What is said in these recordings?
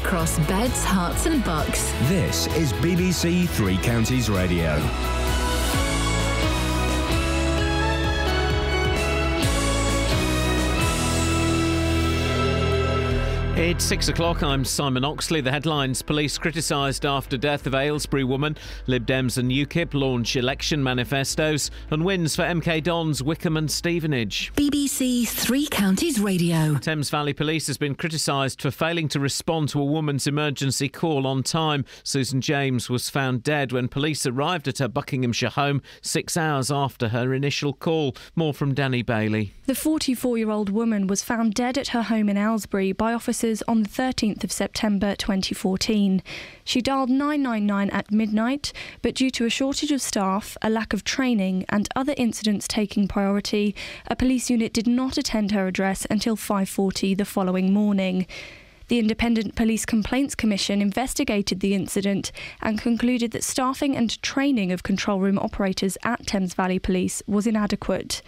across beds, Herts, and bucks. This is BBC Three Counties Radio. It's six o'clock. I'm Simon Oxley. The headlines Police criticised after death of Aylesbury woman. Lib Dems and UKIP launch election manifestos. And wins for MK Dons, Wycombe and Stevenage. BBC Three Counties Radio. Thames Valley Police has been criticised for failing to respond to a woman's emergency call on time. Susan James was found dead when police arrived at her Buckinghamshire home six hours after her initial call. More from Danny Bailey. The 44 year old woman was found dead at her home in Aylesbury by officers on the 13th of September 2014. She dialed 999 at midnight, but due to a shortage of staff, a lack of training, and other incidents taking priority, a police unit did not attend her address until 5:40 the following morning. The Independent Police Complaints Commission investigated the incident and concluded that staffing and training of control room operators at Thames Valley Police was inadequate.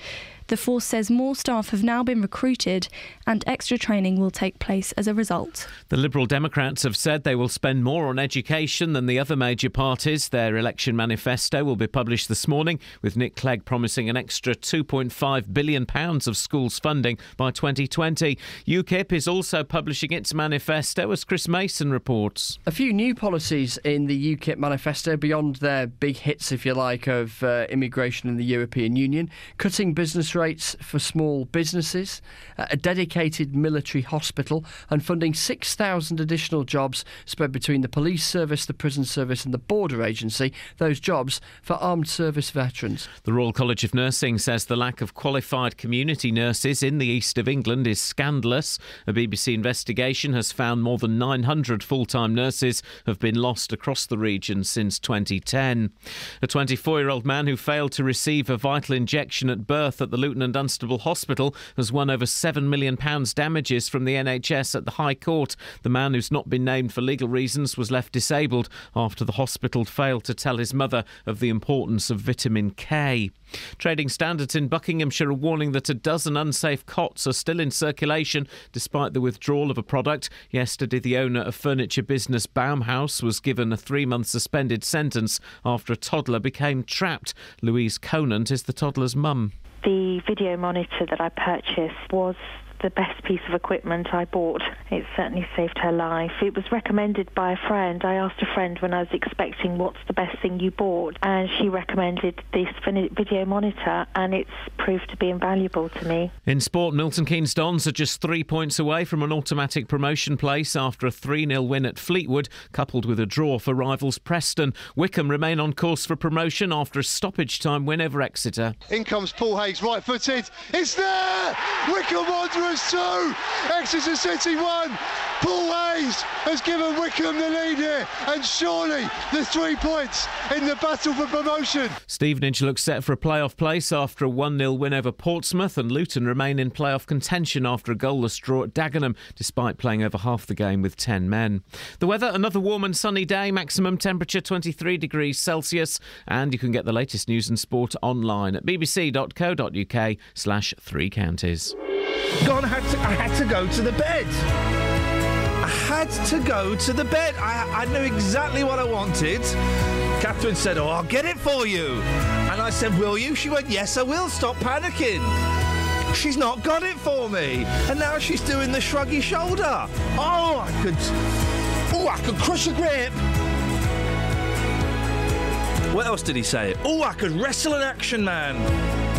The force says more staff have now been recruited and extra training will take place as a result. The Liberal Democrats have said they will spend more on education than the other major parties. Their election manifesto will be published this morning, with Nick Clegg promising an extra £2.5 billion of schools funding by 2020. UKIP is also publishing its manifesto, as Chris Mason reports. A few new policies in the UKIP manifesto beyond their big hits, if you like, of uh, immigration in the European Union, cutting business rates for small businesses, uh, a dedicated military hospital, and funding 6,000 additional jobs spread between the police service, the prison service, and the border agency. Those jobs for armed service veterans. The Royal College of Nursing says the lack of qualified community nurses in the east of England is scandalous. A BBC investigation has found more than 900 full time nurses have been lost across the region since 2010. A 24 year old man who failed to receive a vital injection at birth at the Luton and Dunstable Hospital has won over £7 million damages from the NHS at the High Court. The man, who's not been named for legal reasons, was left disabled after the hospital failed to tell his mother of the importance of vitamin K. Trading standards in Buckinghamshire are warning that a dozen unsafe cots are still in circulation despite the withdrawal of a product. Yesterday, the owner of furniture business Baumhaus was given a three month suspended sentence after a toddler became trapped. Louise Conant is the toddler's mum. The video monitor that I purchased was the best piece of equipment I bought. It certainly saved her life. It was recommended by a friend. I asked a friend when I was expecting what's the best thing you bought, and she recommended this video monitor, and it's proved to be invaluable to me. In sport, Milton Keynes Dons are just three points away from an automatic promotion place after a 3 0 win at Fleetwood, coupled with a draw for rivals Preston. Wycombe remain on course for promotion after a stoppage time win over Exeter. In comes Paul Hayes, right footed. It's there! Wycombe Wanderers two, Exeter City one. Paul Hayes has given Wycombe the lead here, and surely the three points in the battle for promotion. Stevenage looks set for a playoff place after a 1 0 win over Portsmouth, and Luton remain in playoff contention after a goalless draw at Dagenham, despite playing over half the game with 10 men. The weather another warm and sunny day, maximum temperature 23 degrees Celsius, and you can get the latest news and sport online at bbc.co.uk slash three counties. God, I had to, I had to go to the bed. I had to go to the bed. I, I knew exactly what I wanted. Catherine said, Oh, I'll get it for you. And I said, Will you? She went, Yes, I will. Stop panicking. She's not got it for me. And now she's doing the shruggy shoulder. Oh, I could. Oh, I could crush a grip. What else did he say? Oh, I could wrestle an action man.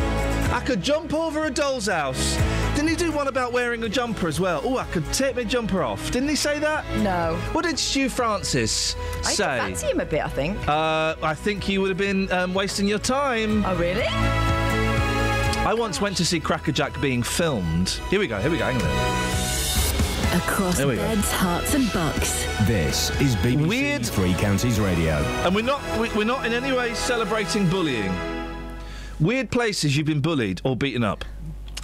I could jump over a doll's house. Didn't he do one about wearing a jumper as well? Oh, I could take my jumper off. Didn't he say that? No. What did Stu Francis I say? I fancy him a bit, I think. Uh, I think you would have been um, wasting your time. Oh, really? I once went to see Crackerjack being filmed. Here we go, here we go, hang on. Across There we go. beds, Herts, and bucks. This is BBC Weird. Three Counties Radio. And we're not we- we're not in any way celebrating bullying. Weird places you've been bullied or beaten up.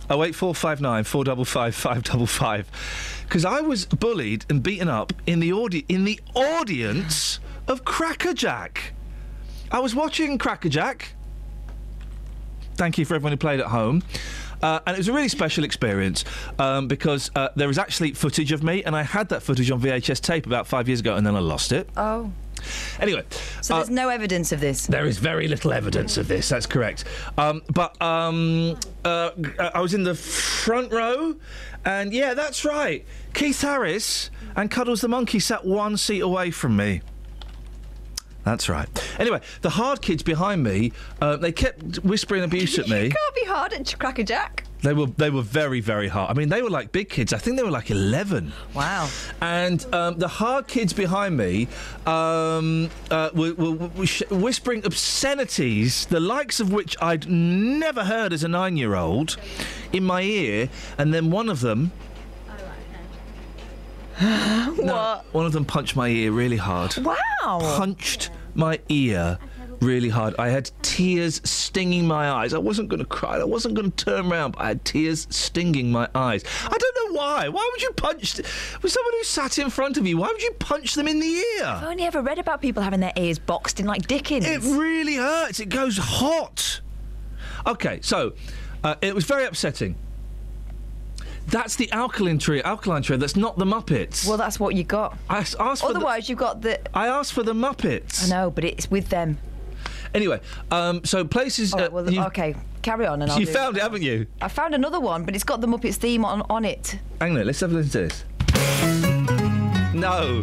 Oh eight four five nine four double five five double five. Because I was bullied and beaten up in the audi- in the audience of Crackerjack. I was watching Crackerjack. Thank you for everyone who played at home. Uh, and it was a really special experience um, because uh, there was actually footage of me, and I had that footage on VHS tape about five years ago, and then I lost it. Oh. Anyway, So uh, there's no evidence of this. there is very little evidence of this. That's correct. Um, but um, uh, I was in the front row, and yeah, that's right. Keith Harris and Cuddles the monkey sat one seat away from me. That's right. Anyway, the hard kids behind me, uh, they kept whispering abuse at me. You can't be hard at Crackerjack. They were they were very very hard. I mean, they were like big kids. I think they were like eleven. Wow. And um, the hard kids behind me um, uh, were, were, were whispering obscenities, the likes of which I'd never heard as a nine-year-old, in my ear. And then one of them. what? One of them punched my ear really hard. Wow. Punched my ear really hard. I had tears stinging my eyes. I wasn't going to cry. I wasn't going to turn around. But I had tears stinging my eyes. I don't know why. Why would you punch with someone who sat in front of you? Why would you punch them in the ear? I've only ever read about people having their ears boxed in like Dickens. It really hurts. It goes hot. Okay, so uh, it was very upsetting. That's the alkaline trio. Alkaline trio. That's not the Muppets. well, that's what you got. I asked for the, Otherwise, you've got the. I asked for the Muppets. I know, but it's with them. Anyway, um, so places. All right, uh, well, you, okay, carry on. And I'll you found it, haven't you? I found another one, but it's got the Muppets theme on, on it. Hang on, let's have a listen to this. No.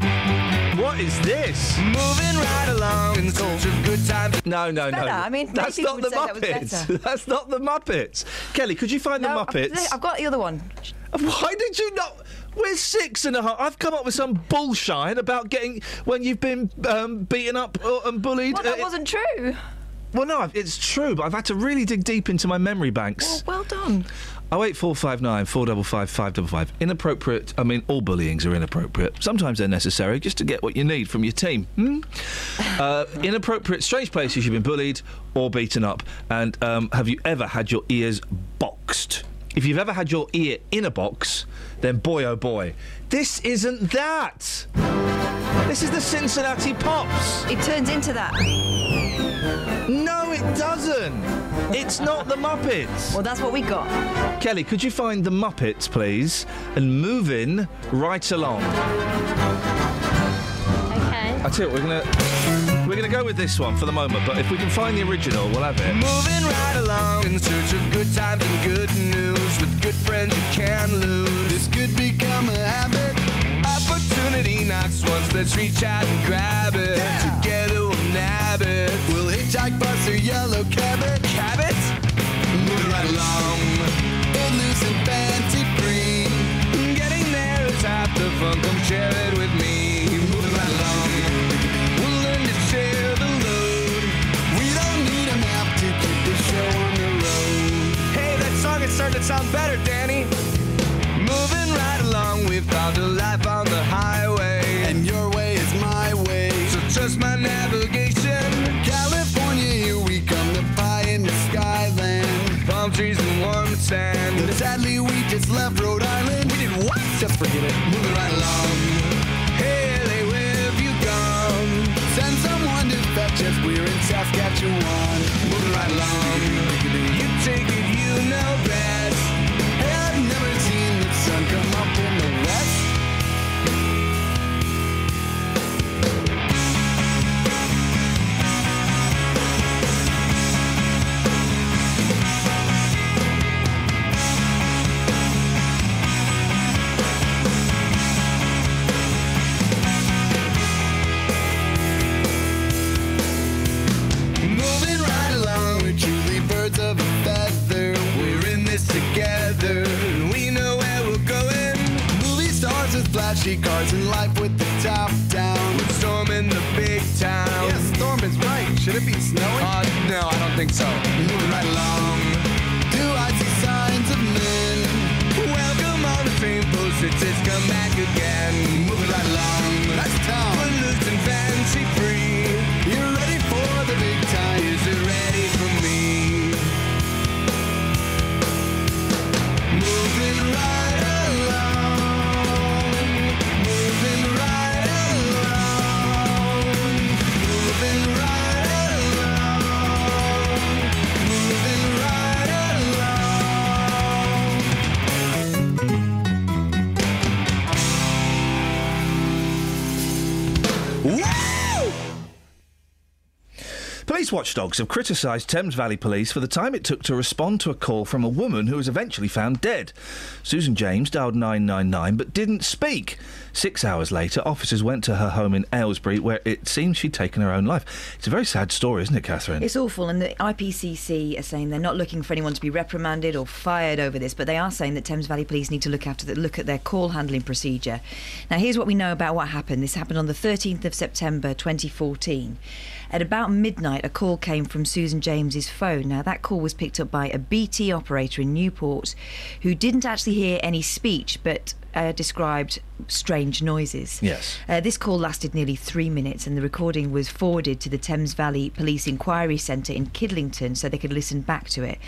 What is this? Moving right along in such a good time. No, no, no. better. I mean, that's not the would say that Muppets. That's not the Muppets. Kelly, could you find No, the I've- Muppets? I've got the other one. Why did you not? We're six and a half. I've come up with some bullshine about getting when you've been um, beaten up and bullied. Well, that Uh, wasn't true. well, no, it's true, but I've had to really dig deep into my memory banks. Well, well done. Oh eight four five nine four double five five double five. Inappropriate. I mean, all bullyings are inappropriate. Sometimes they're necessary just to get what you need from your team. Hmm? uh, inappropriate, strange places you've been bullied or beaten up. And um, have you ever had your ears boxed? If you've ever had your ear in a box, then boy oh boy, this isn't that. This is the Cincinnati Pops. It turns into that. No, it doesn't. It's not the Muppets. Well, that's what we got. Kelly, could you find the Muppets, please, and move in right along? Okay. I tell you, what, we're gonna we're gonna go with this one for the moment, but if we can find the original, we'll have it. Moving right along in search of good times and good news with good friends you can't lose. This could become a habit. Opportunity knocks once, let's reach out and grab it. Together we'll nab it. We'll hitchhike, bus, or yellow cabot. Cabot? Moving right along. Get loose and fancy free. Getting there is half the fun. Come share it with me. Starting to sound better, Danny. Moving right along, we found a life on the highway. And your way is my way. So trust my navigation. California, here we come, the pie in the skyland. Palm trees and warm sand. But sadly, we just left Rhode Island. We did what? Just forget it. Moving right along. Hey, where have you gone? Send someone to fetch us. We're in Saskatchewan. Flashy cars and life with the top down. We're storming the big town. Yeah, storm is right. Should it be snowing? Uh, no, I don't think so. Moving right along. Do I see signs of men? Welcome all the same postage, come back again. Police watchdogs have criticised Thames Valley Police for the time it took to respond to a call from a woman who was eventually found dead. Susan James dialed 999 but didn't speak. Six hours later, officers went to her home in Aylesbury where it seems she'd taken her own life. It's a very sad story, isn't it, Catherine? It's awful, and the IPCC are saying they're not looking for anyone to be reprimanded or fired over this, but they are saying that Thames Valley Police need to look after the, look at their call handling procedure. Now, here's what we know about what happened. This happened on the 13th of September 2014. At about midnight, a call came from Susan James's phone. Now, that call was picked up by a BT operator in Newport who didn't actually hear any speech, but uh, described strange noises. Yes. Uh, this call lasted nearly three minutes, and the recording was forwarded to the Thames Valley Police Inquiry Centre in Kidlington so they could listen back to it.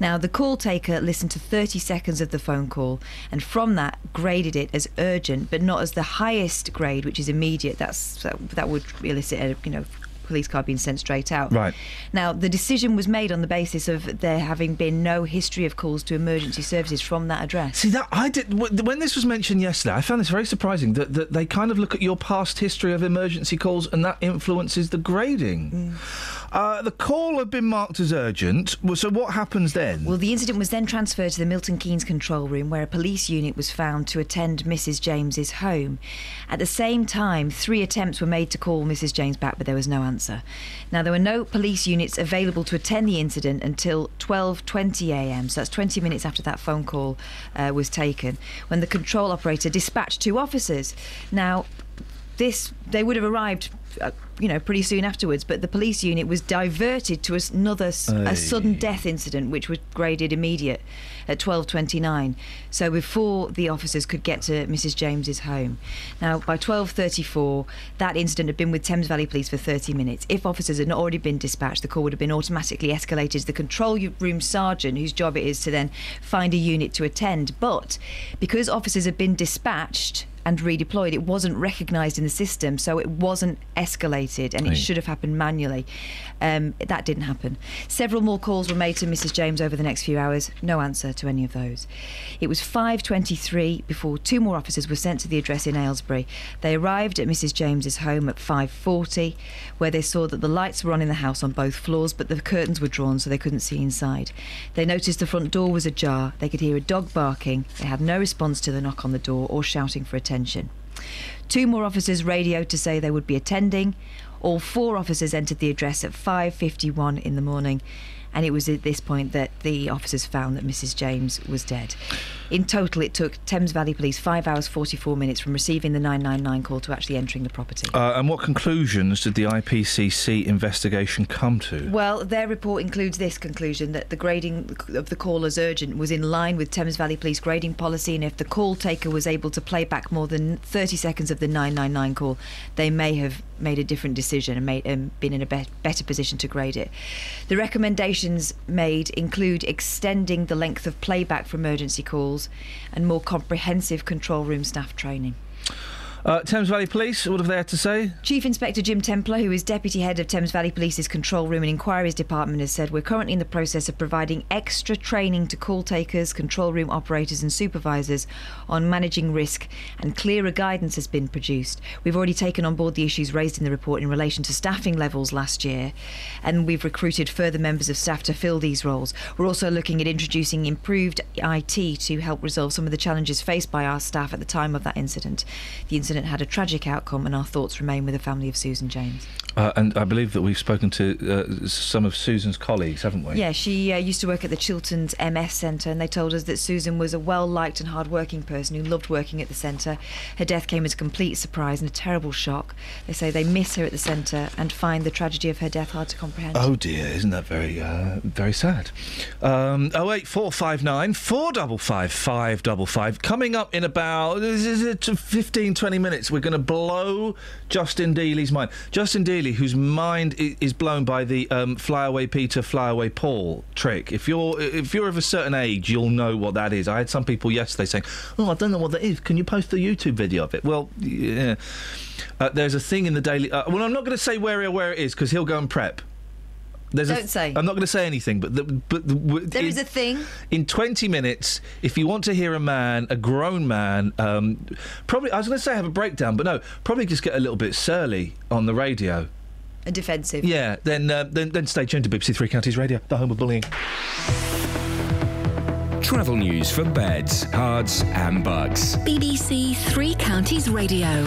Now, the call taker listened to 30 seconds of the phone call, and from that graded it as urgent, but not as the highest grade, which is immediate. That's that, that would elicit a you know police car being sent straight out. Right. Now, the decision was made on the basis of there having been no history of calls to emergency services from that address. See that I did when this was mentioned yesterday. I found this very surprising that, that they kind of look at your past history of emergency calls and that influences the grading. Mm. Uh, the call had been marked as urgent. Well, So what happens then? Well, the incident was then transferred to the Milton Keynes control room, where a police unit was found to attend Mrs. James's home. At the same time, three attempts were made to call Mrs. James back, but there was no answer. Now, there were no police units available to attend the incident until 12:20 a.m. So that's 20 minutes after that phone call uh, was taken, when the control operator dispatched two officers. Now, this they would have arrived uh, you know pretty soon afterwards but the police unit was diverted to another Aye. a sudden death incident which was graded immediate at 12:29 so before the officers could get to Mrs James's home. Now by 12:34 that incident had been with Thames Valley Police for 30 minutes. If officers had not already been dispatched the call would have been automatically escalated to the control room sergeant whose job it is to then find a unit to attend. But because officers had been dispatched and redeployed. It wasn't recognised in the system, so it wasn't escalated, and it should have happened manually. Um, that didn't happen. Several more calls were made to Mrs. James over the next few hours. No answer to any of those. It was 5:23 before two more officers were sent to the address in Aylesbury. They arrived at Mrs. James's home at 5:40, where they saw that the lights were on in the house on both floors, but the curtains were drawn, so they couldn't see inside. They noticed the front door was ajar. They could hear a dog barking. They had no response to the knock on the door or shouting for attention. Two more officers radioed to say they would be attending. All four officers entered the address at 5:51 in the morning, and it was at this point that the officers found that Mrs. James was dead. In total, it took Thames Valley Police five hours 44 minutes from receiving the 999 call to actually entering the property. Uh, and what conclusions did the IPCC investigation come to? Well, their report includes this conclusion that the grading of the call as urgent was in line with Thames Valley Police grading policy, and if the call taker was able to play back more than 30 seconds of the 999 call, they may have made a different decision and made, um, been in a be- better position to grade it. The recommendations made include extending the length of playback for emergency calls and more comprehensive control room staff training. Uh, Thames Valley Police, what have they had to say? Chief Inspector Jim Templer, who is Deputy Head of Thames Valley Police's Control Room and Inquiries Department, has said we're currently in the process of providing extra training to call takers, control room operators, and supervisors on managing risk, and clearer guidance has been produced. We've already taken on board the issues raised in the report in relation to staffing levels last year, and we've recruited further members of staff to fill these roles. We're also looking at introducing improved IT to help resolve some of the challenges faced by our staff at the time of that incident. The incident had a tragic outcome, and our thoughts remain with the family of Susan James. Uh, and I believe that we've spoken to uh, some of Susan's colleagues, haven't we? Yeah, she uh, used to work at the Chilterns MS Centre, and they told us that Susan was a well liked and hard working person who loved working at the centre. Her death came as a complete surprise and a terrible shock. They say they miss her at the centre and find the tragedy of her death hard to comprehend. Oh dear, isn't that very, uh, very sad? Um, 08459 455 555. Coming up in about is 15, 20 minutes, we're going to blow Justin Dealey's mind. Justin Dealey, whose mind is blown by the um, fly away Peter, fly away Paul trick. If you're if you're of a certain age, you'll know what that is. I had some people yesterday saying, "Oh, I don't know what that is. Can you post the YouTube video of it?" Well, yeah. Uh, there's a thing in the daily. Uh, well, I'm not going to say where where it is because he'll go and prep. There's Don't a, say. I'm not going to say anything, but the, but the, w- There in, is a thing. in 20 minutes. If you want to hear a man, a grown man, um, probably I was going to say have a breakdown, but no, probably just get a little bit surly on the radio. And defensive. Yeah, then uh, then then stay tuned to BBC Three Counties Radio, the home of bullying. Travel news for beds, cards, and bugs. BBC Three Counties Radio.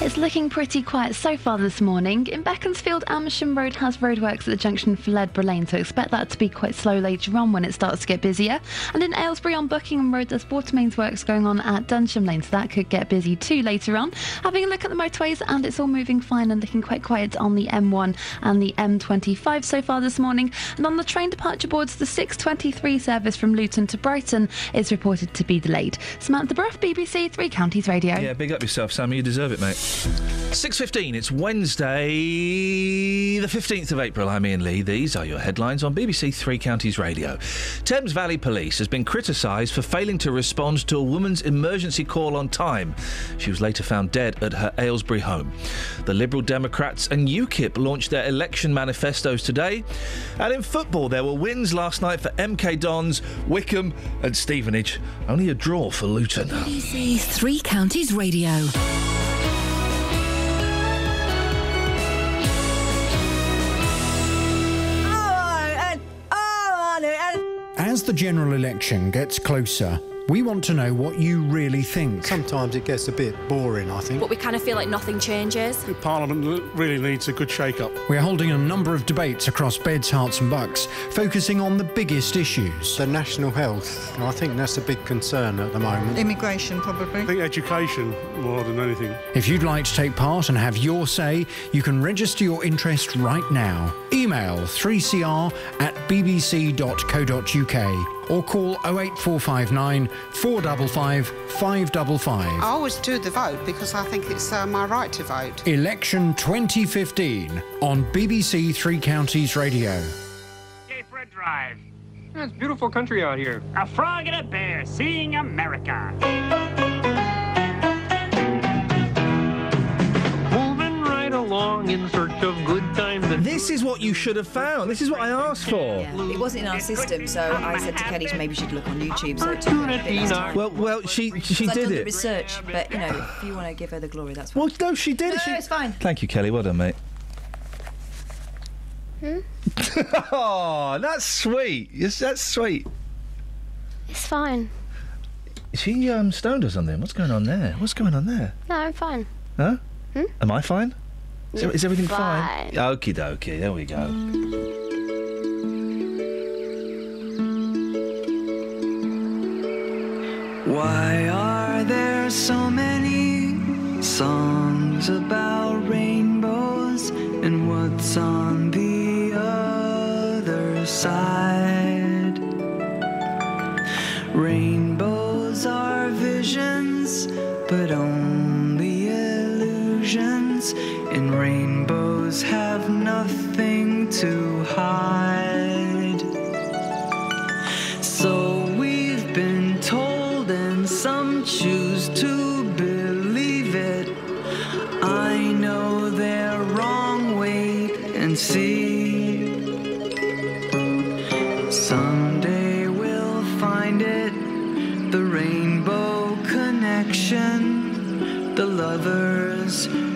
It's looking pretty quiet so far this morning. In Beaconsfield, Amersham Road has roadworks at the junction for Ledborough Lane, so expect that to be quite slow later on when it starts to get busier. And in Aylesbury on Buckingham Road, there's water mains works going on at Dunsham Lane, so that could get busy too later on. Having a look at the motorways, and it's all moving fine and looking quite quiet on the M1 and the M25 so far this morning. And on the train departure boards, the 623 service from Luton to Brighton is reported to be delayed. Samantha Bruff, BBC Three Counties Radio. Yeah, big up yourself, Sammy. You deserve it, mate. 6.15, it's Wednesday, the 15th of April. I'm Iain Lee. These are your headlines on BBC Three Counties Radio. Thames Valley Police has been criticised for failing to respond to a woman's emergency call on time. She was later found dead at her Aylesbury home. The Liberal Democrats and UKIP launched their election manifestos today. And in football, there were wins last night for MK Dons, Wycombe, and Stevenage. Only a draw for Luton. BBC Three Counties Radio. As the general election gets closer, we want to know what you really think. Sometimes it gets a bit boring, I think. But we kind of feel like nothing changes. Parliament really needs a good shake-up. We're holding a number of debates across Beds, Herts and Bucks, focusing on the biggest issues. The national health, I think that's a big concern at the moment. Immigration, probably. I think education more than anything. If you'd like to take part and have your say, you can register your interest right now. Email 3cr at bbc.co.uk or call 08459 455 555. I always do the vote because I think it's uh, my right to vote. Election 2015 on BBC Three Counties Radio. Fred Drive. It's beautiful country out here. A frog and a bear seeing America. Along in search of good times. And This is what you should have found. This is what I asked for. Yeah, it wasn't in our system, so I said to Kelly maybe she'd look on YouTube. So it took her a bit less time. Well, well, she she 'Cause I've did it. research, but you know, if you want to give her the glory, that's fine. Well, no, she did No, it. She... no, it's fine. Thank you, Kelly. Well done, mate. Hmm? oh, that's sweet. Yes, that's sweet. It's fine. Is she um, stoned or something? What's going on there? What's going on there? No, I'm fine. Huh? Hmm? Am I fine? Is, You're is everything fine. fine? Okie dokie. There we go. Why are there so many songs about rainbows and what's on the other side? Rainbows are visions, but only illusions, and rainbows have nothing to hide.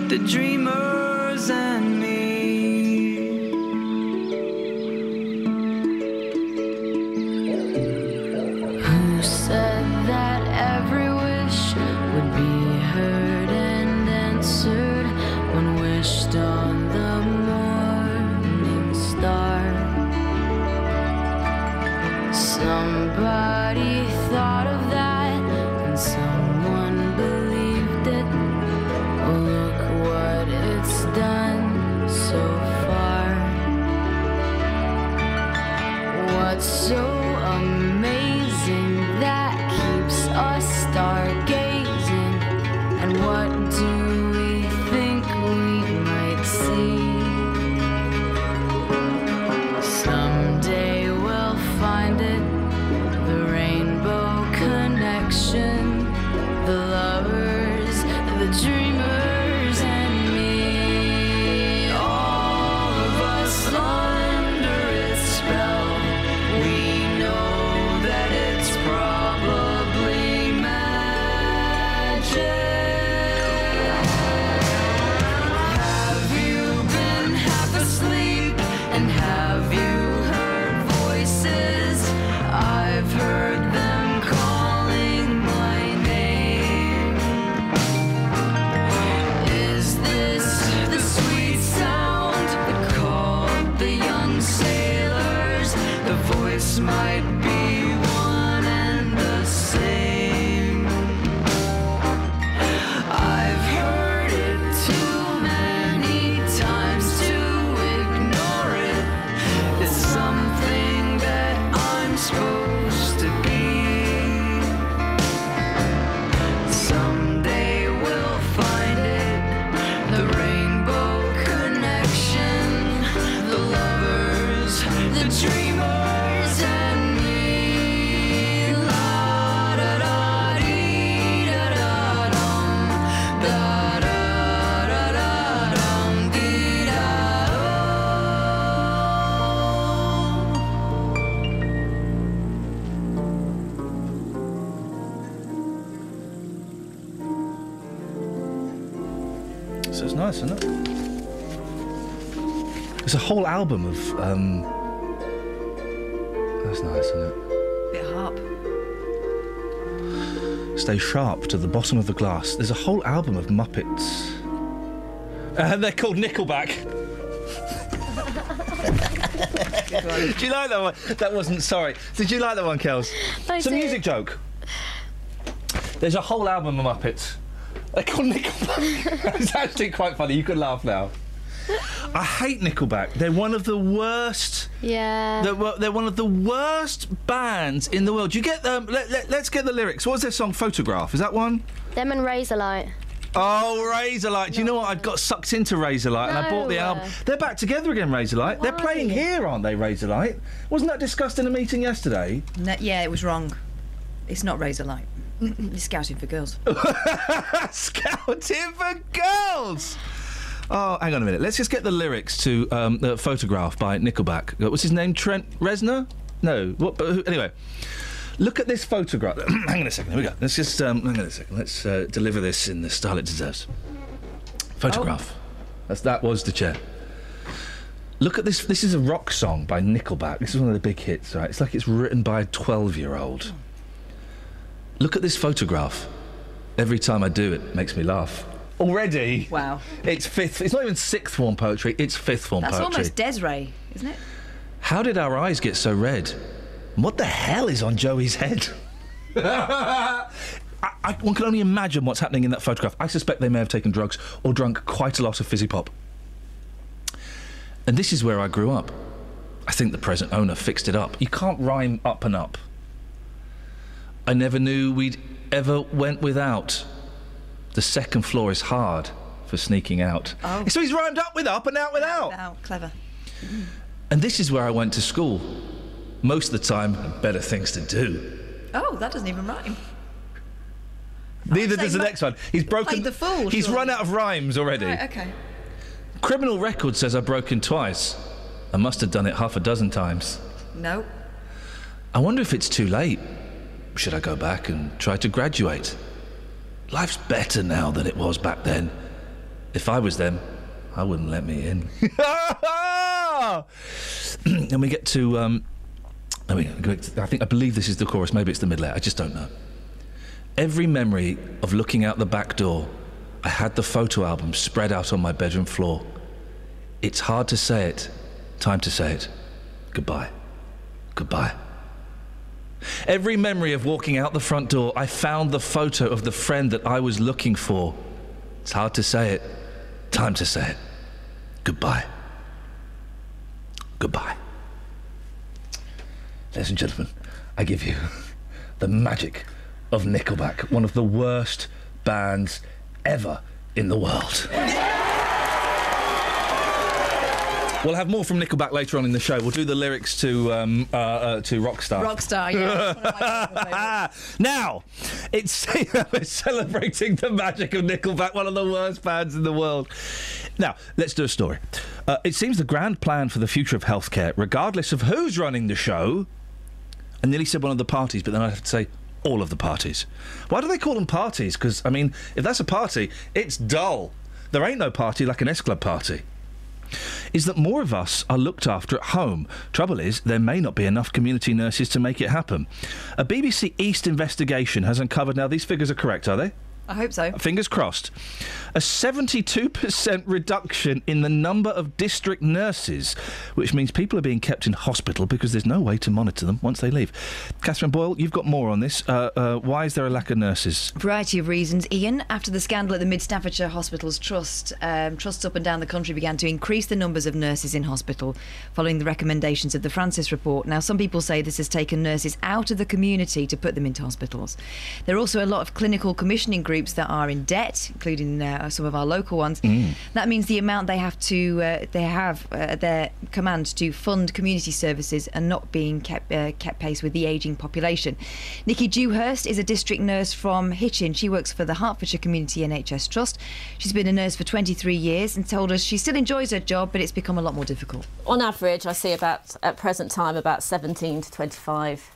The dreamers, whole album of. Um, that's nice, isn't it? Bit harp. Stay sharp to the bottom of the glass. There's a whole album of Muppets. And they're called Nickelback. Did you like that one? That wasn't sorry. Did you like that one, Kels? I it's a music joke. There's a whole album of Muppets. They're called Nickelback. it's actually quite funny. You could laugh now. I hate Nickelback. They're one of the worst. Yeah. They're, they're one of the worst bands in the world. Do you get them. Let, let, let's get the lyrics. What's their song? Photograph. Is that one? Them and Razorlight. Oh, Razorlight. Do you know what? I got sucked into Razorlight and I bought the album. They're back together again, Razorlight. They're playing here, aren't they, Razorlight? Wasn't that discussed in a meeting yesterday? No, yeah, it was wrong. It's not Razorlight. it's scouting for girls. Scouting for girls! Oh, hang on a minute. Let's just get the lyrics to um, the photograph by Nickelback. Uh, What's his name? Trent Reznor? No. What? But who, anyway, look at this photograph. hang on a second. Here we go. Let's just um, hang on a second. Let's uh, deliver this in the style it deserves. Photograph. That's that was the chair. Look at this. This is a rock song by Nickelback. This is one of the big hits, right? It's like it's written by a twelve-year-old. Look at this photograph. Every time I do it, it makes me laugh. Already. Wow. It's fifth. It's not even sixth form poetry. It's fifth form poetry. That's poetry. almost Des'ree, isn't it? How did our eyes get so red? What the hell is on Joey's head? I, I, one can only imagine what's happening in that photograph. I suspect they may have taken drugs or drunk quite a lot of fizzy pop. And this is where I grew up. I think the present owner fixed it up. You can't rhyme up and up. I never knew we'd ever went without. The second floor is hard for sneaking out. Oh. So he's rhymed up with up and out with out. Out. Clever. Mm. And this is where I went to school. Most of the time, better things to do. Oh, that doesn't even rhyme. Neither does the next one. He's broken. the fool, He's surely. run out of rhymes already. Right, okay. Criminal record says I've broken twice. I must have done it half a dozen times. No. I wonder if it's too late. Should I go back and try to graduate? Life's better now than it was back then. If I was them, I wouldn't let me in. and we get to. Um, I mean, I think I believe this is the chorus. Maybe it's the middle. I just don't know. Every memory of looking out the back door, I had the photo album spread out on my bedroom floor. It's hard to say it. Time to say it. Goodbye. Goodbye. Every memory of walking out the front door, I found the photo of the friend that I was looking for. It's hard to say it. Time to say it. Goodbye. Goodbye. Ladies and gentlemen, I give you the magic of Nickelback, one of the worst bands ever in the world. We'll have more from Nickelback later on in the show. We'll do the lyrics to um, uh, uh, to Rockstar. Rockstar, yeah. now, it's we're celebrating the magic of Nickelback, one of the worst bands in the world. Now, let's do a story. Uh, it seems the grand plan for the future of healthcare, regardless of who's running the show, I nearly said one of the parties, but then I'd have to say all of the parties. Why do they call them parties? Because, I mean, if that's a party, it's dull. There ain't no party like an S Club party is that more of us are looked after at home. Trouble is, there may not be enough community nurses to make it happen. A BBC East investigation has uncovered, now these figures are correct, are they? I hope so. Fingers crossed. A 72% reduction in the number of district nurses, which means people are being kept in hospital because there's no way to monitor them once they leave. Catherine Boyle, you've got more on this. Uh, uh, why is there a lack of nurses? Variety of reasons, Ian. After the scandal at the Mid Staffordshire Hospitals Trust, um, trusts up and down the country began to increase the numbers of nurses in hospital following the recommendations of the Francis report. Now, some people say this has taken nurses out of the community to put them into hospitals. There are also a lot of clinical commissioning groups that are in debt, including uh, some of our local ones. That means the amount they have to uh, they have uh, at their command to fund community services and not being kept uh, kept pace with the ageing population. Nikki Dewhurst is a district nurse from Hitchin. She works for the Hertfordshire Community NHS Trust. She's been a nurse for 23 years and told us she still enjoys her job, but it's become a lot more difficult. On average, I see about, at present time, about 17 to 25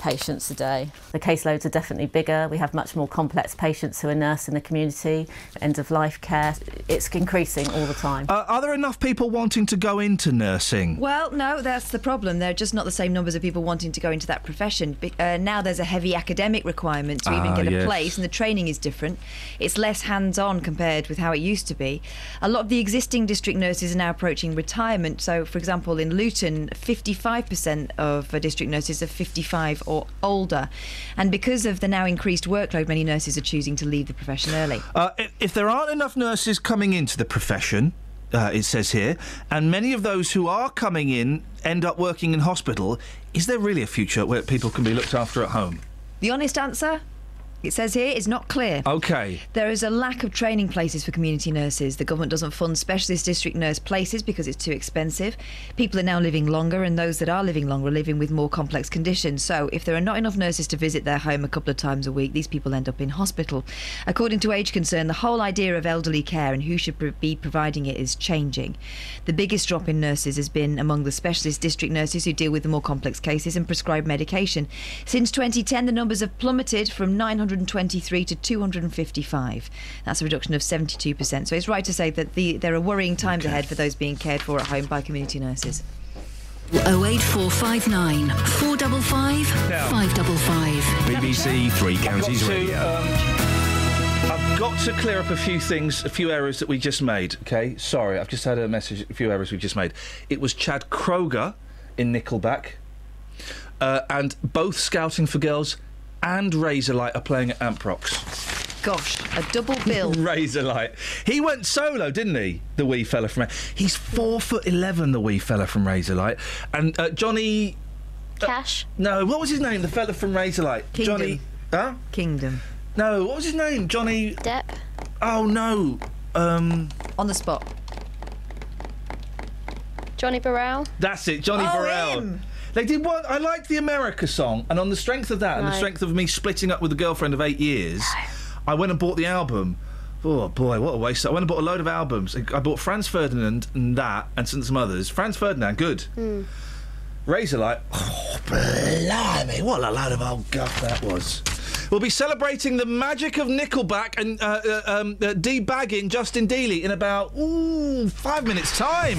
patients a day. The caseloads are definitely bigger. We have much more complex patients who are nursed in the community, end of life care. It's increasing all the time. Uh, are there enough people wanting to go into nursing? Well, no, that's the problem. There are just not the same numbers of people wanting to go into that profession. Uh, now there's a heavy academic requirement to even Ah, get a place, and the training is different. It's less hands on compared with how it used to be. A lot of the existing district nurses are now approaching retirement. So, for example, in Luton, 55% of uh, district nurses are 55 or older. And because of the now increased workload, many nurses are choosing to leave the profession early. Uh, if there aren't enough nurses coming into the profession, uh, it says here, and many of those who are coming in end up working in hospital, is there really a future where people can be looked after at home? The honest answer, it says here, is not clear. Okay. There is a lack of training places for community nurses. The government doesn't fund specialist district nurse places because it's too expensive. People are now living longer, and those that are living longer are living with more complex conditions. So, if there are not enough nurses to visit their home a couple of times a week, these people end up in hospital. According to Age Concern, the whole idea of elderly care and who should be providing it is changing. The biggest drop in nurses has been among the specialist district nurses who deal with the more complex cases and prescribe medication. Since 2010, the numbers have plummeted from 923 to 255. That's a reduction of 72%. So it's right to say that the, there are worrying times ahead for those being cared for at home by community nurses. 08459 455 555. BBC Three Counties I've got to, Radio. um, I've got to clear up a few things, a few errors that we just made. Okay, sorry, I've just had a message. A few errors we just made. It was Chad Kroeger in Nickelback, uh, and both Scouting for Girls and Razorlight are playing at Amprox. Gosh, a double bill. Razorlight. He went solo, didn't he? The wee fella from. He's four foot eleven. The wee fella from Razorlight, and uh, Johnny. Cash. No, what was his name? The fella from Razorlight. Kingdom. Johnny. Huh? Kingdom. No, what was his name? Johnny. Depp. Oh no. Um. On the spot. Johnny Borrell. That's it, Johnny Oh, Borrell. him. They did one. I liked the America song, and on the strength of that, and the strength of me splitting up with a girlfriend of eight years, I went and bought the album. Oh boy, what a waste! I went and bought a load of albums. I bought Franz Ferdinand and that, and some others. Franz Ferdinand, good. Hmm. Razorlight, oh blimey, what a load of old guff that was. We'll be celebrating the magic of Nickelback and uh, uh, um, uh, debagging Justin Dealey in about ooh, five minutes' time.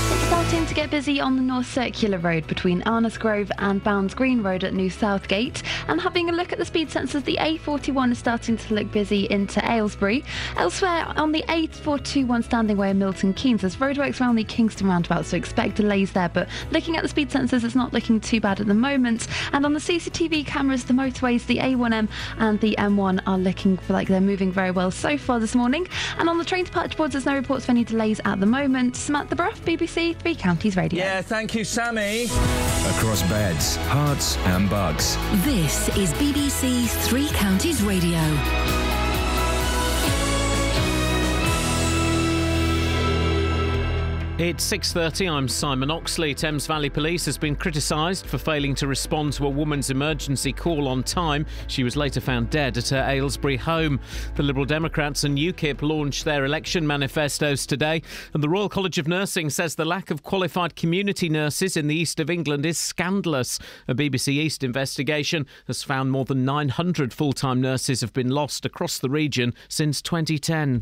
Starting to get busy on the North Circular Road between Arnos Grove and Bounds Green Road at New Southgate. And having a look at the speed sensors, the A41 is starting to look busy into Aylesbury. Elsewhere on the A421 Standing Way in Milton Keynes, there's roadworks around the Kingston roundabout, so expect delays there. But looking at the speed sensors, it's not looking too bad at the moment. And on the CCTV cameras, the motorways, the A1M and the M1 are looking like they're moving very well so far this morning. And on the train departure boards, there's no reports of any delays at the moment. Samantha Bruff, BBC Three Counties Radio. Yeah, thank you, Sammy. Across beds, Herts, and bugs. This is BBC Three Counties Radio. It's 6:30. I'm Simon Oxley. Thames Valley Police has been criticised for failing to respond to a woman's emergency call on time. She was later found dead at her Aylesbury home. The Liberal Democrats and UKIP launched their election manifestos today, and the Royal College of Nursing says the lack of qualified community nurses in the east of England is scandalous. A BBC East investigation has found more than 900 full-time nurses have been lost across the region since 2010.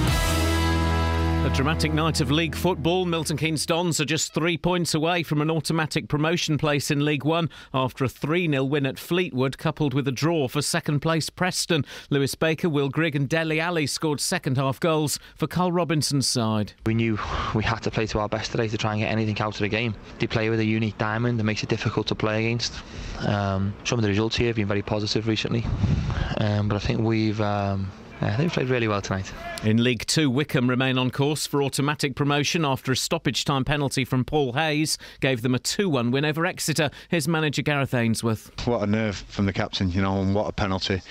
Dramatic night of league football. Milton Keynes Dons are just three points away from an automatic promotion place in League One after a 3 0 win at Fleetwood, coupled with a draw for second place Preston. Lewis Baker, Will Grigg, and Dele Alli scored second half goals for Karl Robinson's side. We knew we had to play to our best today to try and get anything out of the game. They play with a unique diamond that makes it difficult to play against. Um, some of the results here have been very positive recently, um, but I think we've. Um, yeah, they've played really well tonight. In League Two, Wycombe remain on course for automatic promotion after a stoppage time penalty from Paul Hayes gave them a 2 1 win over Exeter. Here's manager Gareth Ainsworth. What a nerve from the captain, you know, and what a penalty.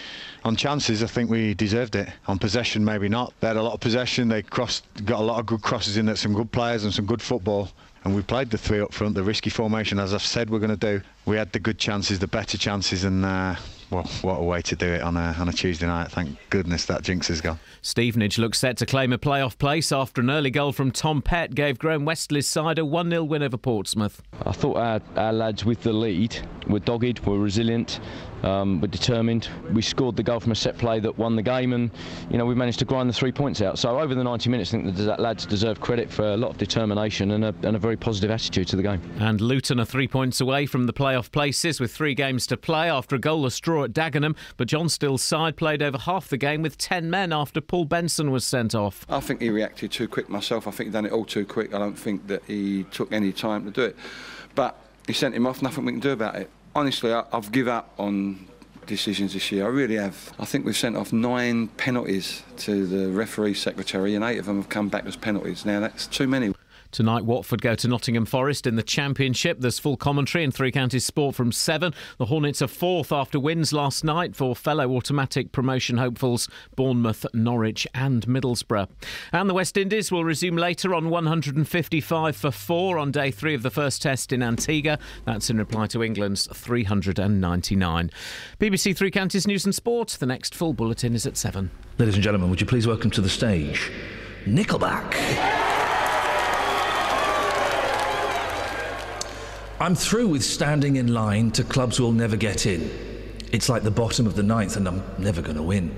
On chances, I think we deserved it. On possession, maybe not. They had a lot of possession. They crossed, got a lot of good crosses in there, some good players and some good football. And we played the three up front, the risky formation, as I've said we're going to do. We had the good chances, the better chances, and uh, well, what a way to do it on a, on a Tuesday night. Thank goodness that jinx is gone. Stevenage looks set to claim a playoff place after an early goal from Tom Pett gave Graham Westley's side a 1 0 win over Portsmouth. I thought our, our lads with the lead were dogged, were resilient, um, were determined. We scored the goal from a set play that won the game, and you know we managed to grind the three points out. So over the 90 minutes, I think that the lads deserve credit for a lot of determination and a, and a very positive attitude to the game. And Luton are three points away from the playoff places with three games to play after a goalless draw at Dagenham. But John Still's side played over half the game with 10 men after Paul Benson was sent off. I think he reacted too quick myself. I think he done it all too quick. I don't think that he took any time to do it. But he sent him off. Nothing we can do about it. Honestly, I, I've give up on decisions this year. I really have. I think we've sent off nine penalties to the referee secretary, and eight of them have come back as penalties. Now that's too many. Tonight, Watford go to Nottingham Forest in the Championship. There's full commentary in Three Counties Sport from 7. The Hornets are fourth after wins last night for fellow automatic promotion hopefuls Bournemouth, Norwich, and Middlesbrough. And the West Indies will resume later on 155 for 4 on day 3 of the first test in Antigua. That's in reply to England's 399. BBC Three Counties News and Sport. The next full bulletin is at 7. Ladies and gentlemen, would you please welcome to the stage Nickelback? I'm through with standing in line to clubs we'll never get in. It's like the bottom of the ninth, and I'm never going to win.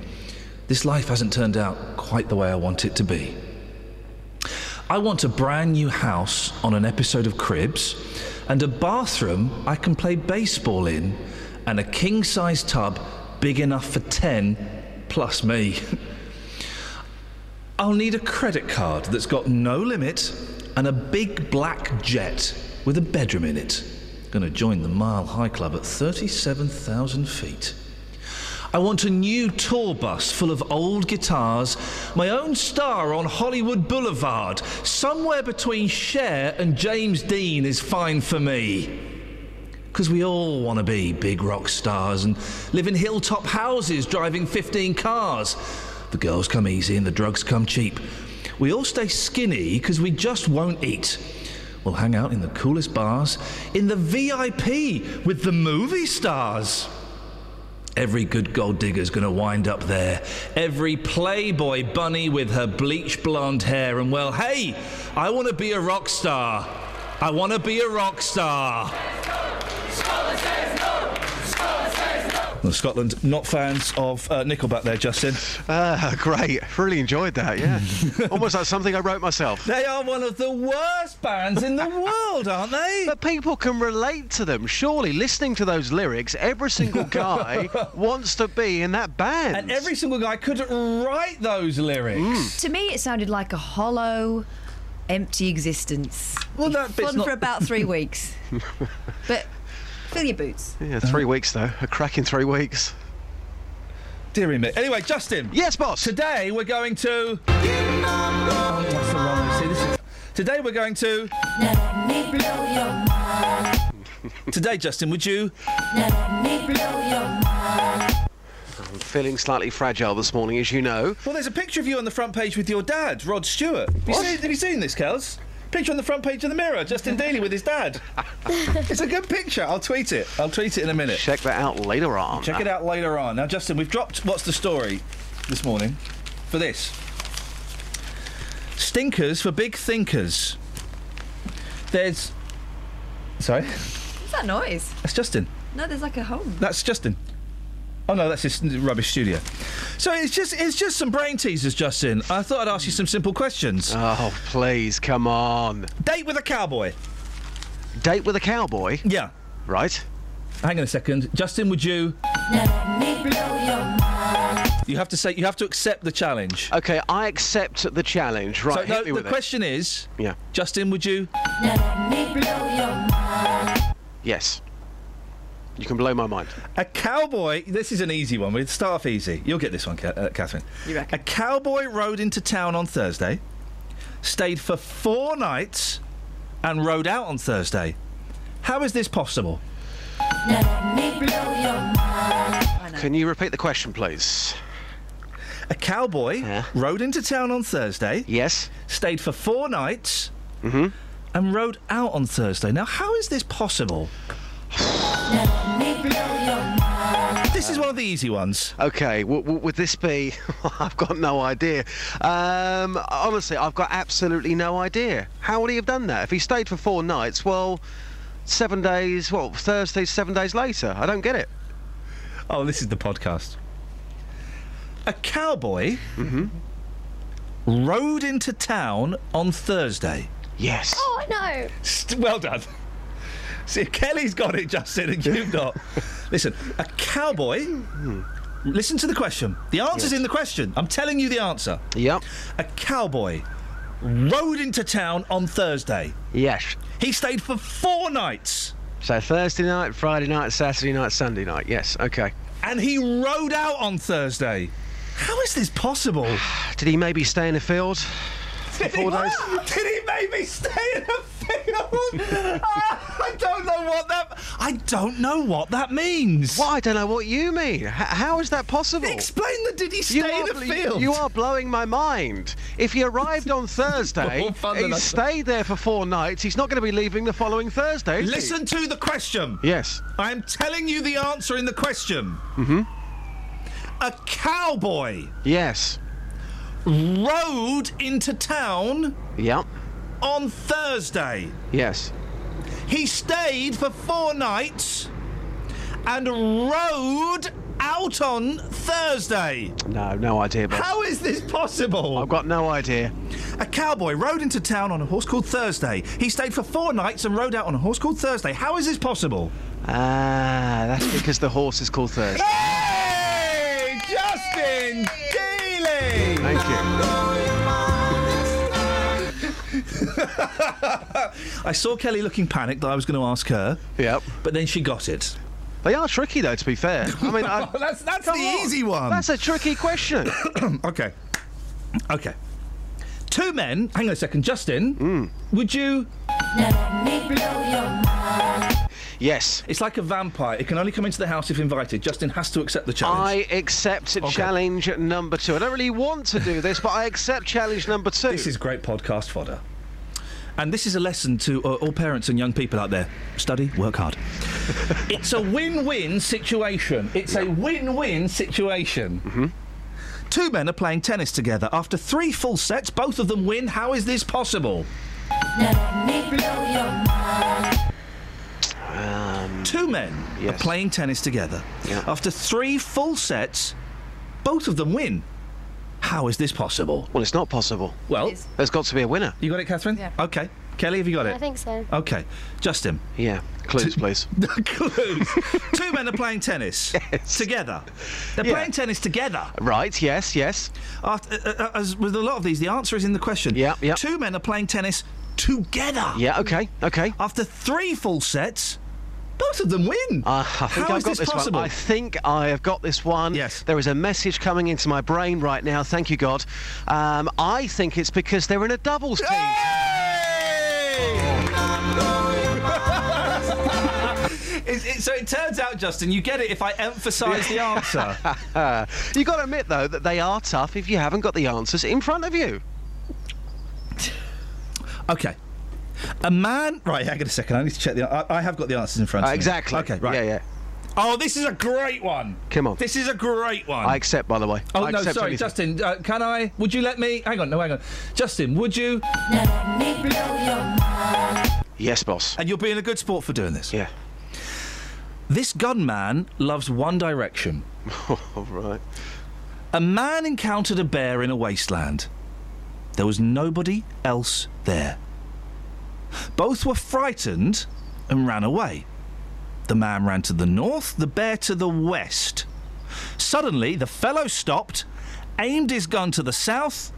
This life hasn't turned out quite the way I want it to be. I want a brand new house on an episode of Cribs, and a bathroom I can play baseball in, and a king size tub big enough for 10 plus me. I'll need a credit card that's got no limit and a big black jet with a bedroom in it. Going to join the Mile High Club at 37,000 feet. I want a new tour bus full of old guitars, my own star on Hollywood Boulevard. Somewhere between Cher and James Dean is fine for me. Because we all want to be big rock stars and live in hilltop houses driving 15 cars. The girls come easy and the drugs come cheap. We all stay skinny because we just won't eat. We'll hang out in the coolest bars, in the VIP with the movie stars. Every good gold digger's gonna wind up there. Every Playboy bunny with her bleach blonde hair. And well, hey, I wanna be a rock star. I wanna be a rock star. Well, Scotland, not fans of uh, Nickelback there, Justin. Ah, great. Really enjoyed that, yeah. Almost like something I wrote myself. They are one of the worst bands in the world, aren't they? But people can relate to them. Surely, listening to those lyrics, every single guy wants to be in that band. And every single guy could write those lyrics. To me, it sounded like a hollow, empty existence. Well, that bit's fun not- for about three weeks. but fill your boots. Yeah, three weeks though. A cracking three weeks. Deary me. Anyway, Justin. Yes, boss. Today we're going to. Oh, that's the wrong. See, this is... Today we're going to. Let me blow your mind. Today, Justin, would you? Let me blow your mind. I'm feeling slightly fragile this morning, as you know. Well, there's a picture of you on the front page with your dad, Rod Stewart. Have you, What? seen, have you seen this, Kels? Picture on the front page of the Mirror, Justin Dealey with his dad. it's a good picture. I'll tweet it. I'll tweet it in a minute. Check that out later on. Check it out later on. Now, Justin, we've dropped what's the story this morning for this. Stinkers for big thinkers. There's. Sorry, What's that noise? that's Justin. No, there's like a home. That's Justin. Oh no, that's this rubbish studio. So it's just it's just some brain teasers, Justin. I thought I'd ask you some simple questions. Oh, please, come on. Date with a cowboy. Date with a cowboy? Yeah. Right. Hang on a second, Justin. Would you? You have to say you have to accept the challenge. Okay, I accept the challenge. Right, So hit no, me the with question is, Yeah. Justin, would you? Yes. You can blow my mind. A cowboy. This is an easy one. We'll start off easy. You'll get this one, uh, Catherine. You reckon? A cowboy rode into town on Thursday, stayed for four nights, and rode out on Thursday. How is this possible? Can you repeat the question, please? A cowboy rode into town on Thursday. Yes. Stayed for four nights. Mm-hmm. And rode out on Thursday. Now, how is this possible? This is one of the easy ones. Okay, w- w- would this be? I've got no idea. Um, honestly, I've got absolutely no idea. How would he have done that? If he stayed for four nights, well, seven days, well, Thursday, seven days later. I don't get it. Oh, this is the podcast. A cowboy Mm-hmm. rode into town on Thursday. Yes. Oh, I know. St- well done. See, Kelly's got it, Justin, and you've not. Listen, a cowboy. Listen to the question. The answer's in the question. I'm telling you the answer. Yep. A cowboy rode into town on Thursday. Yes. He stayed for four nights. So Thursday night, Friday night, Saturday night, Sunday night. Yes. Okay. And he rode out on Thursday. How is this possible? Did he maybe stay in the field? Did he, did he maybe stay in a field? I don't know what that. I don't know what that means. Well, I don't know what you mean. H- how is that possible? Explain the. Did he You stay in are the bl- field? You are blowing my mind. If he arrived on Thursday, More fun than he stayed there for four nights. He's not going to be leaving the following Thursday. is he? Listen to the question. Yes. I'm telling you the answer in the question. Mm-hmm. A cowboy Yes. Rode into town Yep. on Thursday. Yes. He stayed for four nights and rode out on Thursday. No, no idea. Boss. How is this possible? I've got no idea. A cowboy rode into town on a horse called Thursday. He stayed for four nights and rode out on a horse called Thursday. How is this possible? Ah, that's because the horse is called Thursday. Hey, Justin Dealey! Thank you. I saw Kelly looking panicked that I was going to ask her. Yep. But then she got it. They are tricky, though. To be fair, I mean, I, that's that's the on. easy one. That's a tricky question. okay. Okay. Two men. Hang on a second, Justin. Hmm. Would you? Yes. It's like a vampire. It can only come into the house if invited. Justin has to accept the challenge. I accept Okay. challenge number two. I don't really want to do this, but I accept challenge number two. This is great podcast fodder. And this is a lesson to uh, all parents and young people out there. Study, work hard. it's a win-win situation. It's a win-win situation. Mm-hmm. Two men are playing tennis together. After three full sets, both of them win. How is this possible? Um, Two men are playing tennis together. Yeah. After three full sets, both of them win. How is this possible? well, it's not possible. Well, There's got to be a winner. you got it, Catherine? Yeah. Okay. Kelly, have you got it? I think so. Okay. Justin. Yeah. Clues, please. Clues. Two men are playing tennis together. They're Yeah. playing tennis together. Right. Yes. Yes. After, uh, uh, as with a lot of these, the answer is in the question. Yeah, yeah. Two men are playing tennis together. Yeah. Okay. Okay. After three full sets, both of them win. Uh, I think How I've is got this this one. I think I have got this one. Yes. There is a message coming into my brain right now. Thank you, God. Um, I think it's because they're in a doubles team. It- so it turns out, Justin, you get it if I emphasise the answer. you got to admit though that they are tough if you haven't got the answers in front of you. Okay. A man. Right, hang on a second. I need to check the. I, I have got the answers in front Uh, of me. exactly. Okay, right. Yeah, yeah. Oh, this is a great one. Come on. This is a great one. I accept, by the way. Oh I no, sorry, anything. Justin. Uh, can I? Would you let me? Hang on, no, hang on. Justin, would you? Yes, boss. And you're being a good sport for doing this. Yeah. This gunman loves One Direction. All right. A man encountered a bear in a wasteland. There was nobody else there. Both were frightened and ran away. The man ran to the north, the bear to the west. Suddenly, the fellow stopped, aimed his gun to the south,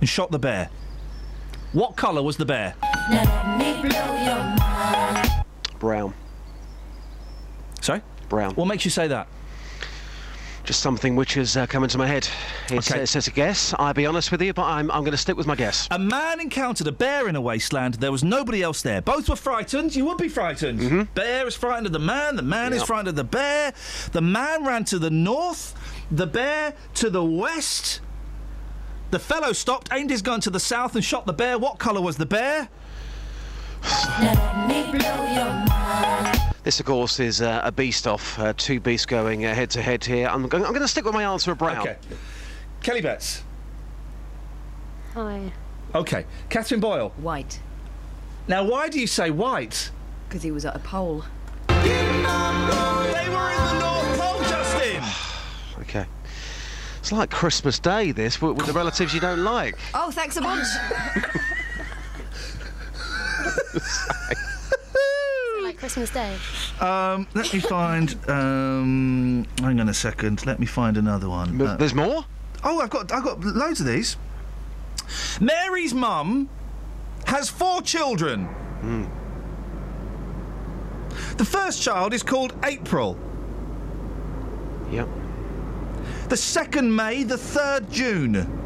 and shot the bear. What colour was the bear? Brown. Sorry? Brown. What makes you say that? Just something which has uh, come into my head. It's, Okay. it says a guess. I'll be honest with you, but I'm, I'm going to stick with my guess. A man encountered a bear in a wasteland. There was nobody else there. Both were frightened. You would be frightened. Bear is frightened of the man. The man is frightened of the bear. The man ran to the north. The bear to the west. The fellow stopped, aimed his gun to the south, and shot the bear. What colour was the bear? This, of course, is uh, a beast off. Uh, two beasts going uh, head to head here. I'm, going, I'm to stick with my answer of brown. Okay. Kelly Betts. Hi. Okay. Catherine Boyle. White. Now, why do you say white? Because he was at a pole. They were in the North Pole, Justin. Okay. It's like Christmas Day, this, with, with the relatives you don't like. Oh, thanks a bunch. like Christmas Day. Um, let me find. Um, hang on a second. Let me find another one. Uh, There's more. Oh, I've got I've got loads of these. Mary's mum has four children. The first child is called April. Yep. The second May, the third June.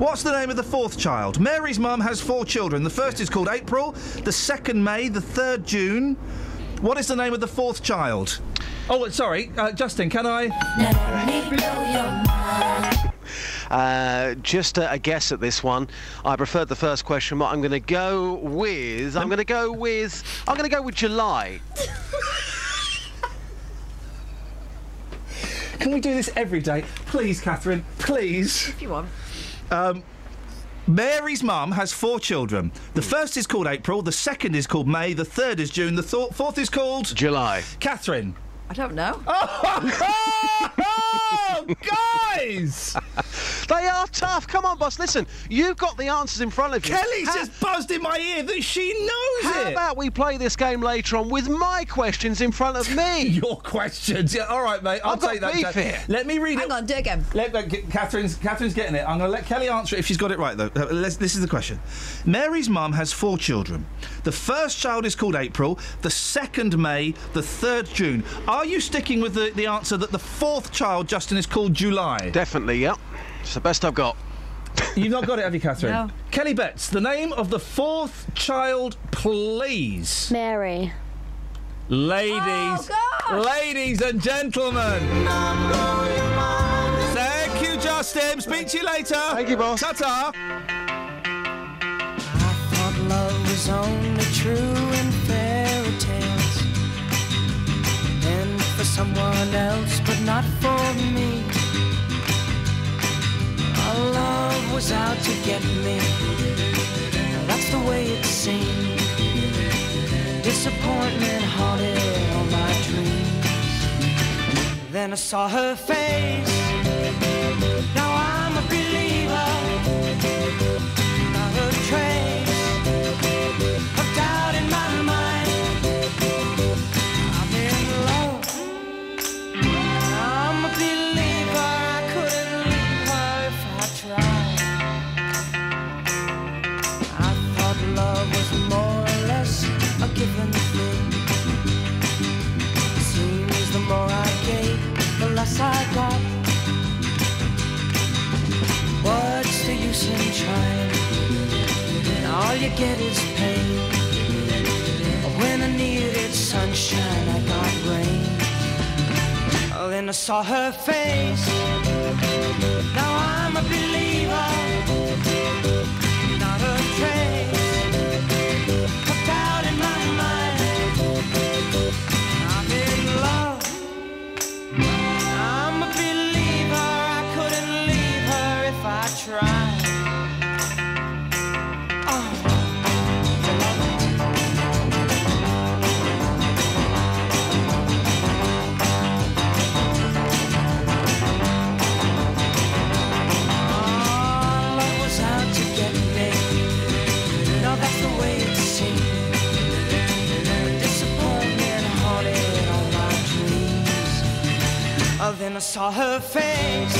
What's the name of the fourth child? Mary's mum has four children. The first is called April, the second May, the third June. What is the name of the fourth child? Oh, sorry, uh, Justin, can I? Uh, just a, a guess at this one. I preferred the first question, but I'm going to go with. I'm going to go with. I'm going to go with July. Can we do this every day? Please, Catherine, please. If you want. Um, Mary's mum has four children. The first is called April, the second is called May, the third is June, the th- fourth is called July. Catherine. I don't know. Oh, guys! They are tough. Come on, boss. Listen, you've got the answers in front of you. Kelly's How- just buzzed in my ear that she knows How it. How about we play this game later on with my questions in front of me? Your questions. Yeah, all right, mate. I'll I've got take that. beef here. Let me read Hang it. Hang on, do it again. Let, let- get- Catherine's, Catherine's getting it. I'm going to let Kelly answer it if she's got it right, though. Uh, let's- this is the question. Mary's mum has four children. The first child is called April, the second May, the third June. Are you sticking with the, the answer that the fourth child, Justin, is called July? Definitely, yep. It's the best I've got. You've not got it, have you, Catherine? No. Kelly Betts, the name of the fourth child, please. Mary. Ladies, Oh, ladies and gentlemen. Thank you, Justin. Speak to you later. Thank you, boss. Ta-ta. I thought love was only true someone else, but not for me. Our love was out to get me. That's the way it seemed. Disappointment haunted all my dreams. Then I saw her face. Now I'm get is pain. When I needed sunshine, I got rain. Then I saw her face. Now I'm a believer. Not a trace then I saw her face.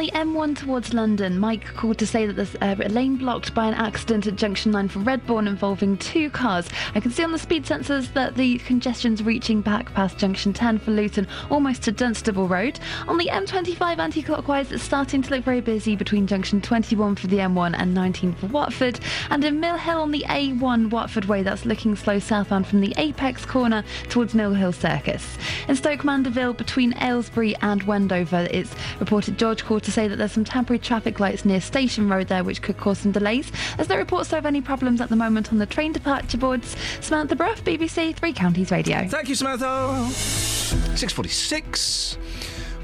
The M1 towards London, Mike called to say that there's a lane blocked by an accident at junction 9 for Redbourn involving two cars. I can see on the speed sensors that the congestion's reaching back past junction 10 for Luton, almost to Dunstable Road. On the M25 anti clockwise, it's starting to look very busy between junction 21 for the M1 and 19 for Watford. And in Mill Hill on the A1 Watford Way, that's looking slow southbound from the Apex corner towards Mill Hill Circus. In Stoke Mandeville between Aylesbury and Wendover, it's reported George called to say that there's some temporary traffic lights near Station Road there which could cause some delays. There's no reports of any problems at the moment on the train departure boards. Samantha Bruff, BBC Three Counties Radio. Thank you, Samantha. 6.46.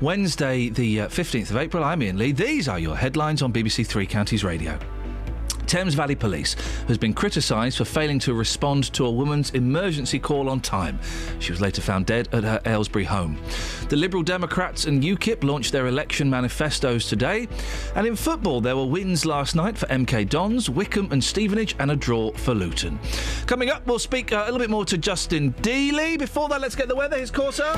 Wednesday, the uh, 15th of April. I'm Iain Lee. These are your headlines on BBC Three Counties Radio. Thames Valley Police has been criticised for failing to respond to a woman's emergency call on time. She was later found dead at her Aylesbury home. The Liberal Democrats and UKIP launched their election manifestos today. And in football, there were wins last night for MK Dons, Wycombe and Stevenage, and a draw for Luton. Coming up, we'll speak uh, a little bit more to Justin Dealey. Before that, let's get the weather. Here's Corsa.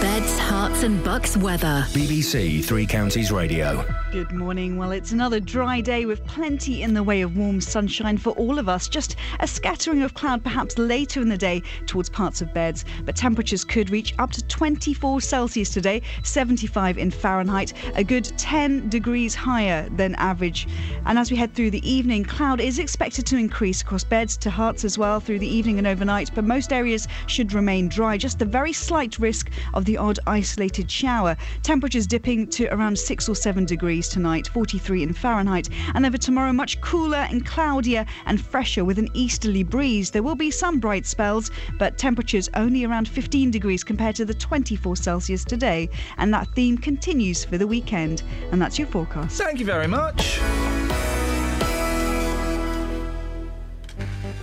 Beds, Herts, and Bucks weather. BBC Three Counties Radio. Good morning. Well, it's another dry day with plenty in the way of warm sunshine for all of us. Just a scattering of cloud perhaps later in the day towards parts of beds, but temperatures could reach up to 24 Celsius today, 75 in Fahrenheit, a good 10 degrees higher than average. And as we head through the evening, cloud is expected to increase across beds to Herts as well through the evening and overnight, but most areas should remain dry. Just the very slight risk of the odd isolated shower. Temperatures dipping to around 6 or 7 degrees tonight, 43 in Fahrenheit. And over tomorrow, much cooler and cloudier and fresher with an easterly breeze. There will be some bright spells, but temperatures only around 15 degrees compared to the 24 Celsius today. And that theme continues for the weekend. And that's your forecast. Thank you very much.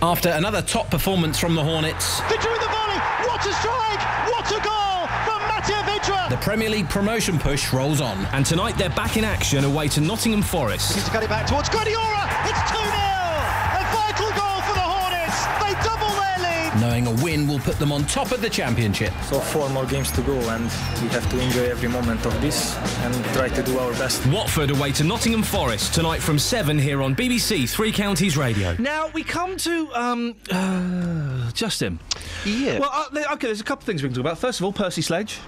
After another top performance from the Hornets, Vydra with the volley. What a strike! What a goal from Matej Vydra. the Premier League promotion push rolls on. And tonight they're back in action away to Nottingham Forest. He's got it back towards Guedioura. It's 2 0. Knowing a win will put them on top of the championship. So four more games to go, and we have to enjoy every moment of this and try to do our best. Watford away to Nottingham Forest tonight from 7 here on BBC Three Counties Radio. Now we come to um, uh, Justin. Yeah. Well, uh, okay. There's a couple of things we can talk about. First of all, Percy Sledge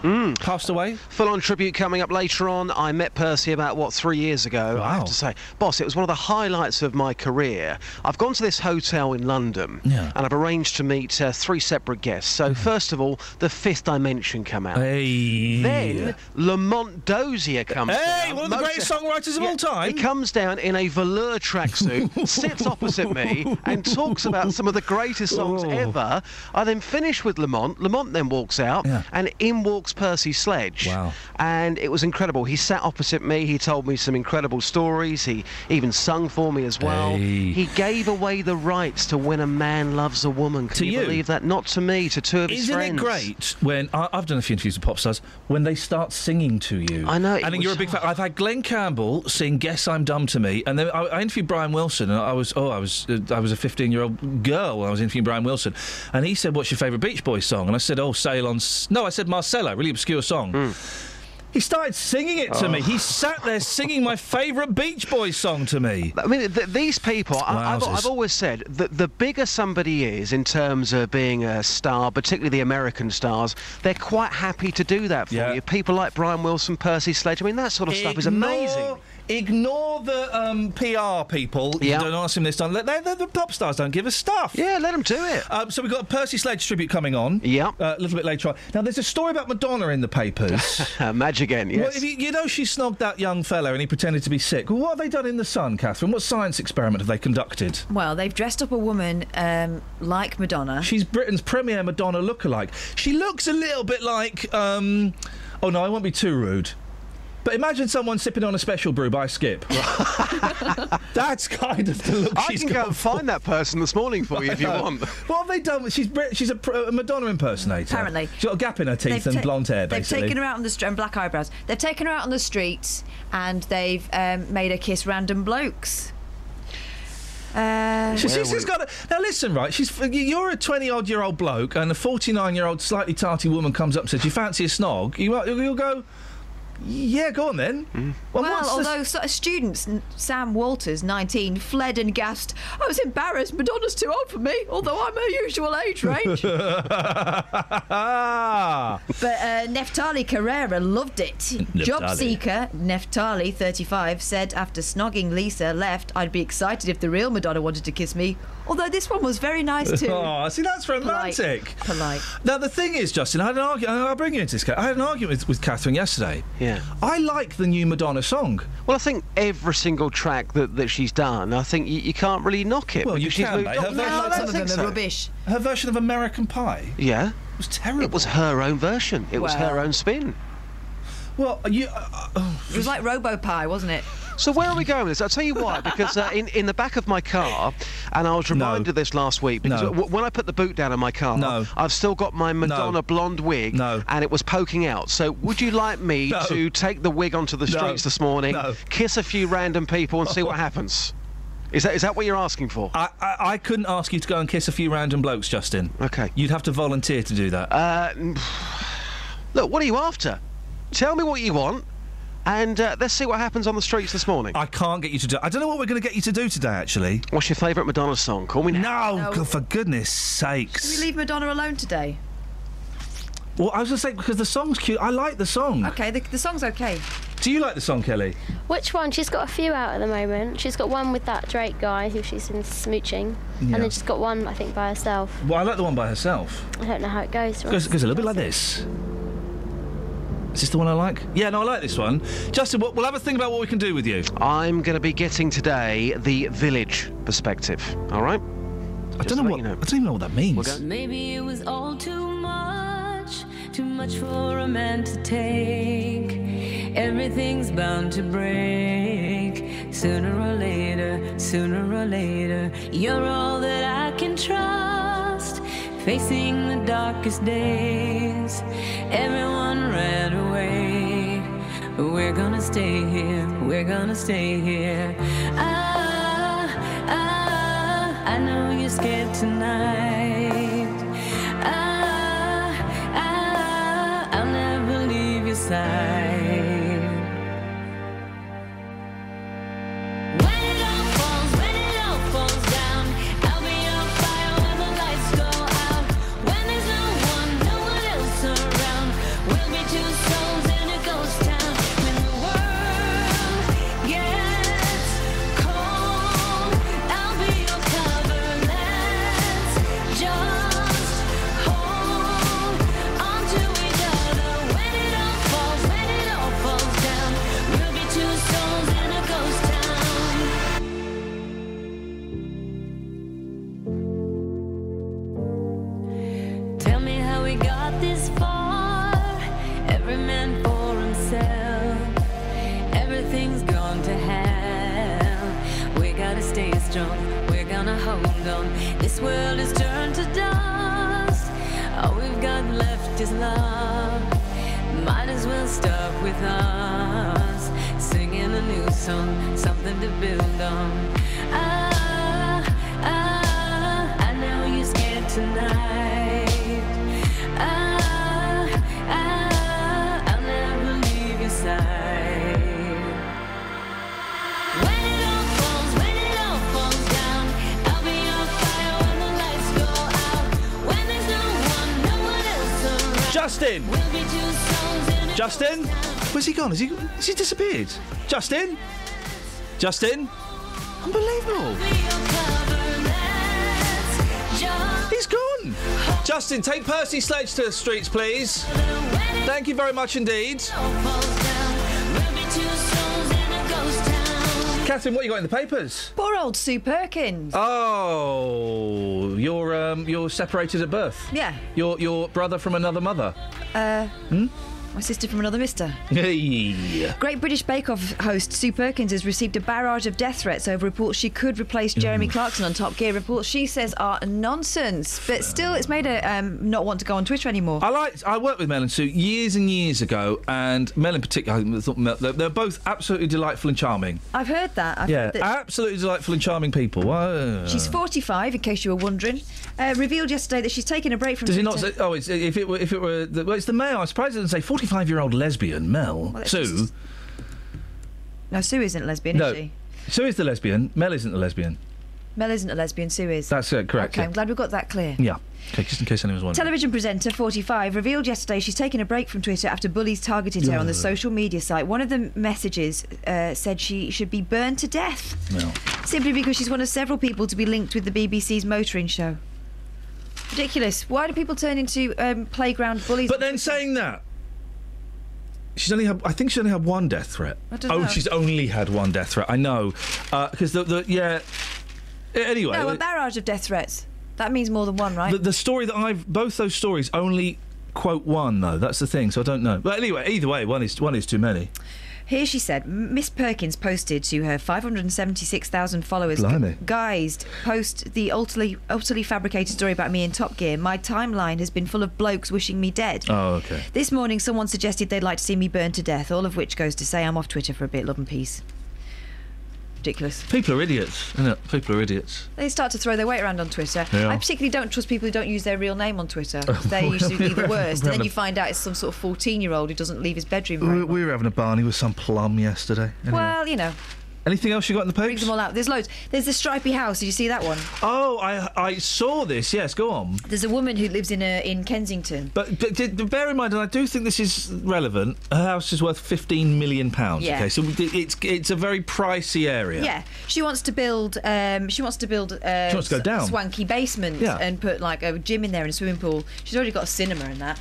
passed away. Full on tribute coming up later on. I met Percy about, what, three years ago. I have to say, boss, it was one of the highlights of my career. I've gone to this hotel in London Yeah. and I've arranged to meet uh, three separate guests. So, first of all, the fifth dimension come out. Hey. Then Lamont Dozier comes Hey, down. one of the greatest songwriters of all time. He comes down in a velour tracksuit, sits opposite me, and talks about some of the greatest songs Oh. ever. I then finish with Lamont. Lamont then walks out, and in walks Percy Sledge. Wow. And it was incredible. He sat opposite me. He told me some incredible stories. He even sung for me as well. Hey. He gave away the rights to when a man loves a woman. Can To you, you? Believe that? Not to me, to two of his Isn't friends. it great when I, I've done a few interviews with pop stars when they start singing to you? I know, I think you're a big fan. I've had Glen Campbell sing "Guess I'm Dumb to Me," and then I, I interviewed Brian Wilson, and I was oh, I was uh, I was a 15 year old girl when I was interviewing Brian Wilson, and he said, "What's your favourite Beach Boys song?" And I said, "Oh, Sail on." S-" No, I said Marcella, really obscure song. He started singing it to. Oh. me. He oh. sat there singing my favourite Beach Boys song to me. I mean, th- these people, I- I've, I've always said that the bigger somebody is in terms of being a star, particularly the American stars, they're quite happy to do that for you. People like Brian Wilson, Percy Sledge, I mean, that sort of stuff is amazing. Ignore- Ignore the um, PR people. Yeah. Don't ask them this time. Let, they, they- the pop stars don't give us stuff. Yeah, let them do it. Um, so we've got a Percy Sledge tribute coming on. Yeah. Uh, a little bit later on. Now, there's a story about Madonna in the papers. Madge again, yes. Well, if you, you know she snogged that young fellow and he pretended to be sick. Well, what have they done in the Sun, Catherine? What science experiment have they conducted? Well, they've dressed up a woman um, like Madonna. She's Britain's premier Madonna lookalike. She looks a little bit like. Um, oh no, I won't be too rude. But imagine someone sipping on a special brew by Skip. That's kind of the look I she's can go got and find that person this morning for you if you No. want. What have they done? She's she's a, a Madonna impersonator. Apparently. she's got a gap in her teeth They've and blonde hair. Basically, They've taken her out on the street and black eyebrows. They've taken her out on the streets and they've um, made her kiss random blokes. Uh, She's, she's just got a, now listen, right? She's you're a twenty odd year old bloke, and a forty nine year old slightly tarty woman comes up and says, "You fancy a snog?" You you'll go, "Yeah, go on then." Well, well, what's the- although sort students, Sam Walters, 19, fled and gasped, I was embarrassed, Madonna's too old for me, although I'm her usual age range. but uh, Neftali Carrera loved it. Job seeker Neftali, 35, said after snogging Lisa left, I'd be excited if the real Madonna wanted to kiss me, although this one was very nice too. Oh, see, that's romantic. Polite. Now the thing is, Justin, I had an argument. I'll bring you into this. I had an argument with, with Catherine yesterday. Yeah. I like the new Madonna song. Well, I think every single track that, that she's done, I think you, you can't really knock it. Well, you she's can, moved on. Her No, version- I don't of think so. rubbish. Her version of American Pie. Yeah. It was terrible. It was her own version. It was her own spin. Well, you. uh, It was like Robo Pie, wasn't it? So where are we going with this? I'll tell you why. Because uh, in in the back of my car, and I was reminded of this last week because No. w- when I put the boot down in my car, No. I've still got my Madonna blonde wig, No. and it was poking out. So would you like me No. to take the wig onto the No. streets this morning, No. kiss a few random people, and see what happens? Is that is that what you're asking for? I, I, I couldn't ask you to go and kiss a few random blokes, Justin. Okay. You'd have to volunteer to do that. Uh, look, what are you after? Tell me what you want, and uh, let's see what happens on the streets this morning. I can't get you to do. I don't know what we're going to get you to do today. Actually, What's your favourite Madonna song? Call me now. no, No. For goodness Should sakes. we leave Madonna alone today? Well, I was going to say because the song's cute. I like the song. Okay, the, the song's okay. Do you like the song, Kelly? Which one? She's got a few out at the moment. She's got one with that Drake guy who she's been smooching, Yeah. and then she's got one I think by herself. Well, I like the one by herself. I don't know how it goes. It goes, it goes a little bit like this. Is this the one I like? Yeah, no, I like this one. Justin, we'll, we'll have a think about what we can do with you. I'm going to be getting today the village perspective. All right. I don't know what. I don't even know what that means. Maybe it was all too much, too much for a man to take. Everything's bound to break sooner or later, sooner or later. You're all that I can trust. Facing the darkest days, everyone ran away. We're gonna stay here, we're gonna stay here. Ah, ah, I know you're scared tonight. Ah, ah, I'll never leave your side. Hold on. This world is turned to dust. All we've got left is love. Might as well start with us. Singing a new song, something to build on. Ah, ah, I know you're scared tonight. Justin! We'll be two souls in a Justin? Where's he gone? Has he, has he disappeared? Justin? Justin? Unbelievable. He's gone. Justin, take Percy Sledge to the streets, please. Thank you very much indeed. Catherine, what you got in the papers? Poor old Sue Perkins. Oh, you're um, you're separated at birth. Yeah. Your your brother from another mother. Uh, Hmm? My sister from another mister. Hey. Great British Bake Off host Sue Perkins has received a barrage of death threats over reports she could replace Jeremy Clarkson on Top Gear. Reports she says are nonsense, but still, it's made her um, not want to go on Twitter anymore. I liked. I worked with Mel and Sue years and years ago, and Mel in particular. I thought Mel, they're, they're both absolutely delightful and charming. I've heard that. I've yeah, heard that absolutely delightful and charming people. She's 45, in case you were wondering. Uh, revealed yesterday that she's taken a break from Does it not say? Oh, it's, if it were, if it were, the, well, it's the Mail. I'm surprised it doesn't say 45 year old lesbian Mel. Well, Sue. just- No, Sue isn't lesbian, no, is she? Sue is the lesbian. Mel isn't the lesbian. Mel isn't a lesbian, Sue is. That's uh, correct. Okay, yeah. I'm glad we've got that clear. Yeah. Okay, just in case anyone's wondering. Television presenter, 45, revealed yesterday she's taken a break from Twitter after bullies targeted her on the social media site. One of the messages uh, said she should be burned to death No. simply because she's one of several people to be linked with the BBC's motoring show. Ridiculous. Why do people turn into um, playground bullies? But then saying that, she's only had. I think she's only had one death threat. I don't oh, know. she's only had one death threat. I know, uh, because the, the yeah. Anyway, no, a barrage of death threats. That means more than one, right? the, the story that I've both those stories only quote one though. That's the thing. So I don't know. But anyway, either way, one is one is too many. Here she said, Miss Perkins posted to her 576,000 followers, Blimey. guised, post the utterly, utterly fabricated story about me in Top Gear. My timeline has been full of blokes wishing me dead. Oh, okay. This morning, someone suggested they'd like to see me burned to death, all of which goes to say I'm off Twitter for a bit. Love and peace. Ridiculous. People are idiots, isn't it? People are idiots. They start to throw their weight around on Twitter. Yeah. I particularly don't trust people who don't use their real name on Twitter. They're usually the worst. And then you find out it's some sort of 14 year old who doesn't leave his bedroom. We, we were having a Barney with some plum yesterday. Anyway. Well, you know. Anything else you got in the papers? them all out. There's loads. There's the stripy house. Did you see that one? Oh, I I saw this. Yes, go on. There's a woman who lives in a, in Kensington. But, but, bear in mind, and I do think this is relevant. Her house is worth fifteen million pounds. Yeah. Okay, so it's it's a very pricey area. Yeah, she wants to build. Um, she wants to build. Uh, She wants to go down. Swanky basement Yeah. and put like a gym in there and a swimming pool. She's already got a cinema and that.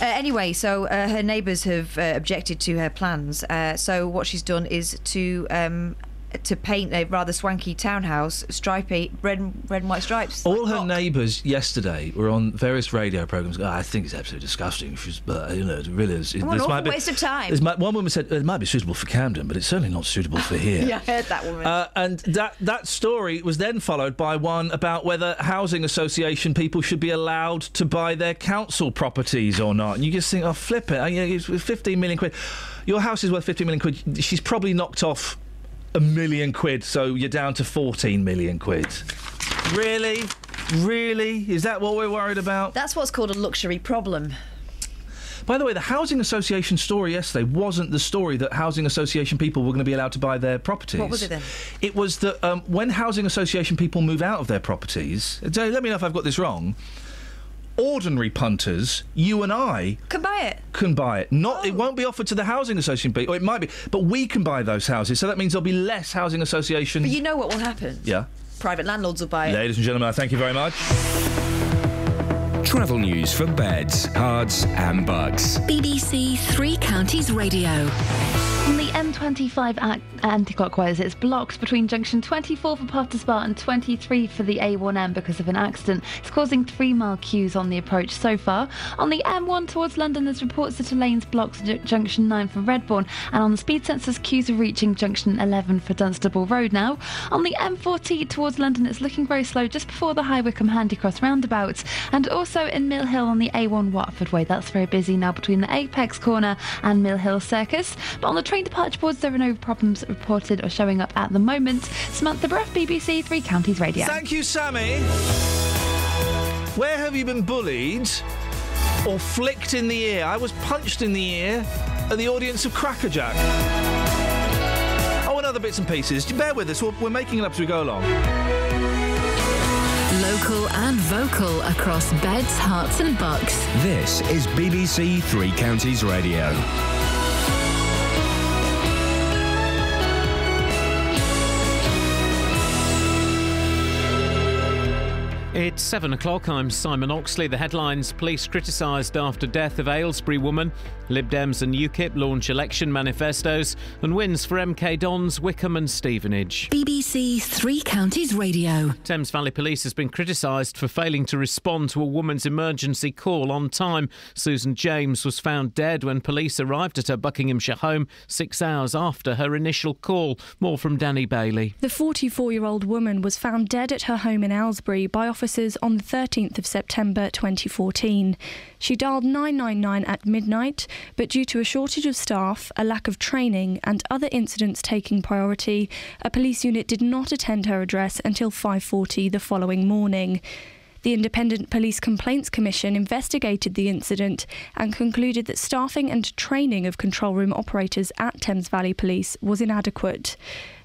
Uh, anyway, so uh, her neighbours have uh, objected to her plans. Uh, so what she's done is to um, to paint a rather swanky townhouse, stripy, red, and- red and white stripes. All her neighbours yesterday were on various radio programs. "Oh, I think it's absolutely disgusting. She's, but you know, it really is. What an this awful waste of time. might- one woman said it might be suitable for Camden, but it's certainly not suitable for here. Yeah, I heard that woman. Uh, and that that story was then followed by one about whether housing association people should be allowed to buy their council properties or not. And you just think, oh, flip it. It's 15 million quid. Your house is worth 15 million quid. She's probably knocked off a million quid, so you're down to 14 million quid. Really? Really? Is that what we're worried about? That's what's called a luxury problem. By the way, the housing association story yesterday wasn't the story that housing association people were going to be allowed to buy their properties. What was it then? It was that um, when housing association people move out of their properties, let me know if I've got this wrong. Ordinary punters, you and I Can buy it. can buy it. Not, it oh. won't be offered to the housing association people. Or it might be, but we can buy those houses. So that means there'll be less housing association. But you know what will happen? yeah. Private landlords will buy it. Ladies and gentlemen, thank you very much. Travel news for beds, cards, and Bucks. BBC Three Counties Radio. On the M25 at anti-clockwise, it's blocked between junction 24 for Spa and 23 for the A1M because of an accident. It's causing three-mile queues on the approach so far. On the M1 towards London, there's reports that a lane's blocked at junction 9 for Redbourn, and on the speed sensors, queues are reaching junction 11 for Dunstable Road now. On the M40 towards London, it's looking very slow just before the High Wycombe Handycross roundabout, and also in Mill Hill on the A1 Watford Way. That's very busy now between the Apex Corner and Mill Hill Circus. But on the train departure boards, there are no problems reported or showing up at the moment. Samantha Bruff, BBC Three Counties Radio. Thank you, Sammy. Where have you been bullied or flicked in the ear? I was punched in the ear at the audience of Crackerjack. Oh, and other bits and pieces. Bear with us. We're, we're making it up as we go along. Local and vocal across beds, Herts, and bucks. This is BBC Three Counties Radio. It's seven o'clock. I'm Simon Oxley. The headlines Police criticised after death of Aylesbury woman. Lib Dems and UKIP launch election manifestos. And wins for MK Dons, Wycombe and Stevenage. BBC Three Counties Radio. Thames Valley Police has been criticised for failing to respond to a woman's emergency call on time. Susan James was found dead when police arrived at her Buckinghamshire home six hours after her initial call. More from Danny Bailey. The 44 year old woman was found dead at her home in Aylesbury by officers on the 13th of September 2014. She dialed 999 at midnight, but due to a shortage of staff, a lack of training, and other incidents taking priority, a police unit did not attend her address until 5:40 the following morning. The Independent Police Complaints Commission investigated the incident and concluded that staffing and training of control room operators at Thames Valley Police was inadequate.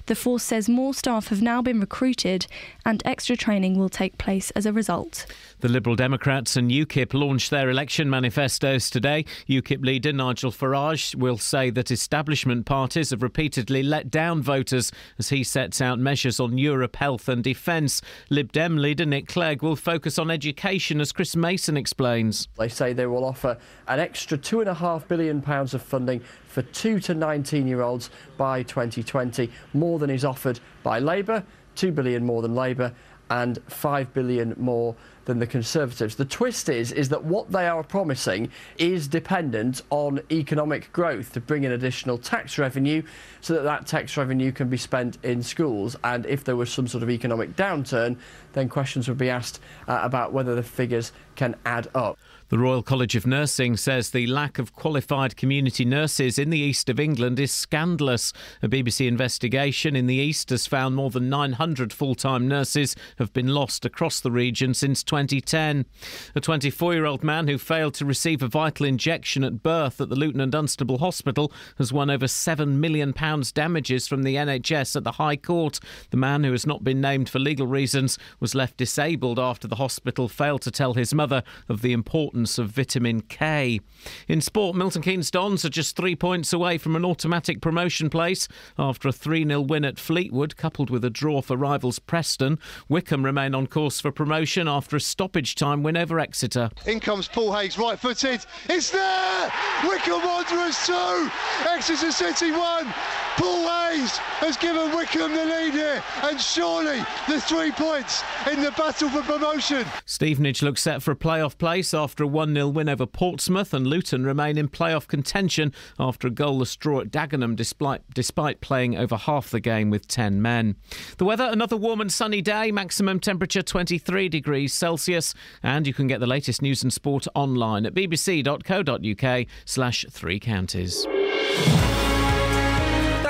The force says more staff have now been recruited and extra training will take place as a result. The Liberal Democrats and UKIP launched their election manifestos today. UKIP leader Nigel Farage will say that establishment parties have repeatedly let down voters as he sets out measures on Europe, health and defence. Lib Dem leader Nick Clegg will focus on education, as Chris Mason explains. They say they will offer an extra £2.5 billion of funding for 2 to 19 year olds by 2020, more than is offered by Labour, 2 billion more than Labour, and 5 billion more than the Conservatives. The twist is is that what they are promising is dependent on economic growth to bring in additional tax revenue so that that tax revenue can be spent in schools and if there was some sort of economic downturn then questions would be asked uh, about whether the figures can add up. The Royal College of Nursing says the lack of qualified community nurses in the east of England is scandalous. A BBC investigation in the east has found more than 900 full time nurses have been lost across the region since 2010. A 24 year old man who failed to receive a vital injection at birth at the Luton and Dunstable Hospital has won over £7 million damages from the NHS at the High Court. The man, who has not been named for legal reasons, was left disabled after the hospital failed to tell his mother of the importance of vitamin K. In sport, Milton Keynes Dons are just three points away from an automatic promotion place after a 3 0 win at Fleetwood, coupled with a draw for rivals Preston. Wycombe remain on course for promotion after a stoppage time win over Exeter. In comes Paul Hayes, right footed. It's there! Wycombe Wanderers 2, Exeter City 1. Paul Hayes has given Wycombe the lead here, and surely the three points in the battle for promotion. Stevenage looks set for a playoff place after a 1 0 win over Portsmouth, and Luton remain in playoff contention after a goalless draw at Dagenham despite, despite playing over half the game with 10 men. The weather another warm and sunny day, maximum temperature 23 degrees Celsius, and you can get the latest news and sport online at bbc.co.uk slash three counties.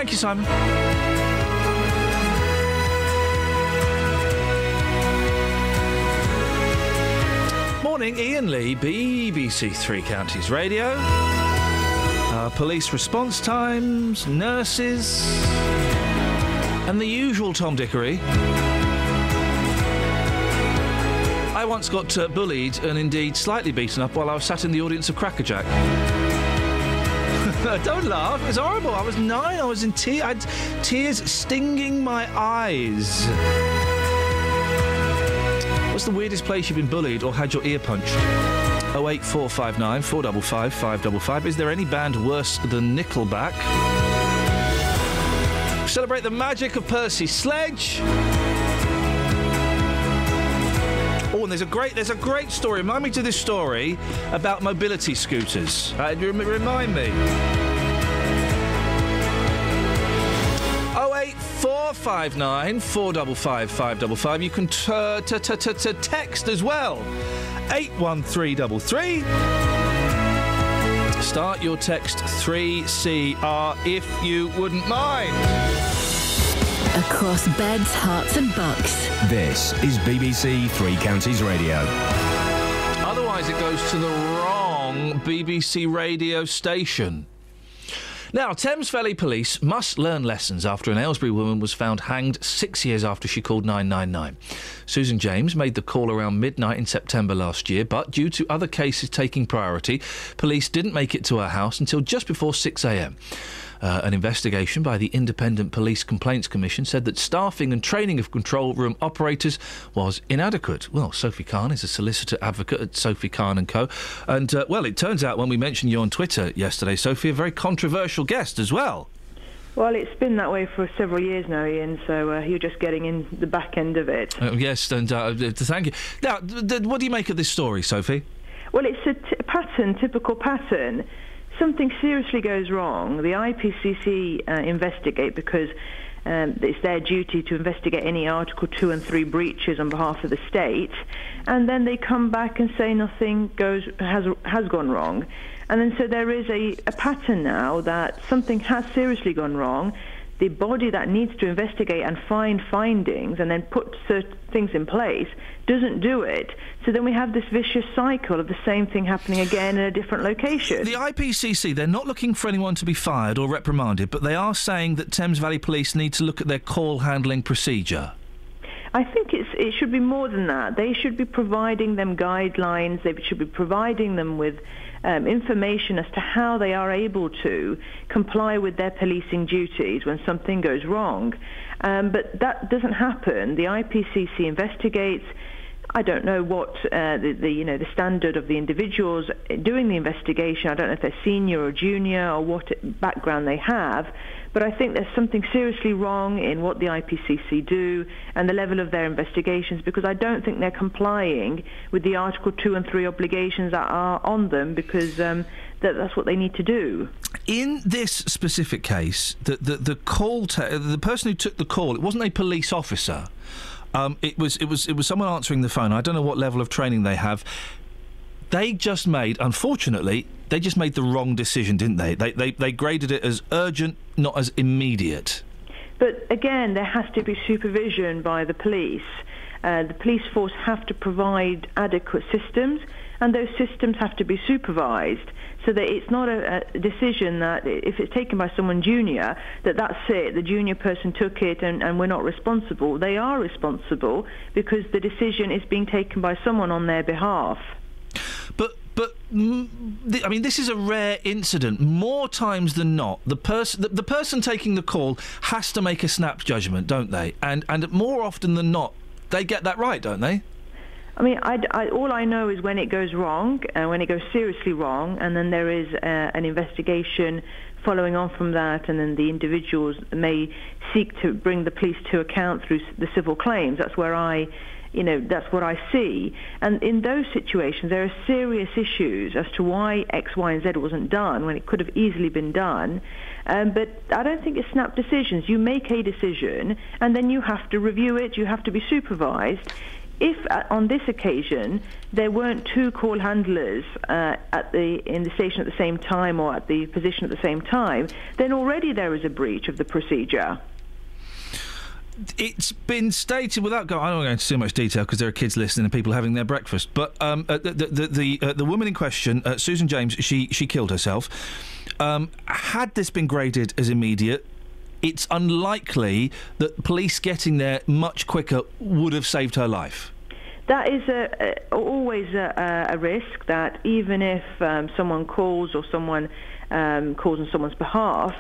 Thank you, Simon. Morning, Iain Lee, BBC Three Counties Radio. Uh, police response times, nurses, and the usual Tom Dickory. I once got uh, bullied and indeed slightly beaten up while I was sat in the audience of Crackerjack. Don't laugh. It's horrible. I was nine. I was in tears. I had tears stinging my eyes. What's the weirdest place you've been bullied or had your ear punched? 08459 455 555. Is there any band worse than Nickelback? Celebrate the magic of Percy Sledge. There's a great there's a great story. Remind me to this story about mobility scooters. Uh, rem- remind me. 08459 455 555. You can t- text as well. 81333. Start your text 3CR if you wouldn't mind. Across beds, Herts, and bucks. This is BBC Three Counties Radio. Otherwise, it goes to the wrong BBC radio station. Now, Thames Valley Police must learn lessons after an Aylesbury woman was found hanged six years after she called 999. Susan James made the call around midnight in September last year, but due to other cases taking priority, police didn't make it to her house until just before 6am. Uh, an investigation by the Independent Police Complaints Commission said that staffing and training of control room operators was inadequate. Well, Sophie Khan is a solicitor advocate at Sophie Khan and Co. And, uh, well, it turns out when we mentioned you on Twitter yesterday, Sophie, a very controversial guest as well. Well, it's been that way for several years now, Iain. So uh, you're just getting in the back end of it. Uh, yes, and uh, thank you. Now, th- th- what do you make of this story, Sophie? Well, it's a t- pattern, typical pattern. Something seriously goes wrong. The IPCC uh, investigate because um, it's their duty to investigate any Article 2 and 3 breaches on behalf of the state, and then they come back and say nothing goes has has gone wrong. And then so there is a, a pattern now that something has seriously gone wrong. The body that needs to investigate and find findings and then put certain things in place doesn't do it. So then we have this vicious cycle of the same thing happening again in a different location. The IPCC, they're not looking for anyone to be fired or reprimanded, but they are saying that Thames Valley Police need to look at their call handling procedure. I think it's, it should be more than that. They should be providing them guidelines. They should be providing them with um, information as to how they are able to comply with their policing duties when something goes wrong. Um, but that doesn't happen. The IPCC investigates. I don't know what uh, the, the, you know the standard of the individuals doing the investigation. I don't know if they're senior or junior or what background they have. But I think there's something seriously wrong in what the IPCC do and the level of their investigations because I don't think they're complying with the Article 2 and 3 obligations that are on them because um, that, that's what they need to do. In this specific case, the, the, the call, the person who took the call, it wasn't a police officer. Um, it was it was it was someone answering the phone. I don't know what level of training they have. They just made, unfortunately, they just made the wrong decision, didn't they? They they, they graded it as urgent, not as immediate. But again, there has to be supervision by the police. Uh, the police force have to provide adequate systems, and those systems have to be supervised so that it's not a, a, decision that if it's taken by someone junior that that's it the junior person took it and, and we're not responsible they are responsible because the decision is being taken by someone on their behalf but but I mean, this is a rare incident. More times than not, the person the, the, person taking the call has to make a snap judgment, don't they? And and more often than not, they get that right, don't they? I mean, I, I, all I know is when it goes wrong, uh, when it goes seriously wrong, and then there is uh, an investigation following on from that, and then the individuals may seek to bring the police to account through the civil claims. That's where I you know, that's what I see. And in those situations, there are serious issues as to why X, Y, and Z wasn't done when it could have easily been done. Um, but I don't think it's snap decisions. You make a decision, and then you have to review it. You have to be supervised. If uh, on this occasion there weren't two call handlers uh, at the in the station at the same time or at the position at the same time, then already there is a breach of the procedure it's been stated without going. I don't want to go into too much detail because there are kids listening and people having their breakfast. But um, uh, the the the, uh, the, woman in question, uh, Susan James, she she killed herself. Um, had this been graded as immediate, it's unlikely that police getting there much quicker would have saved her life. That is a, a, always a, a, risk that even if um, someone calls or someone um, calls on someone's behalf,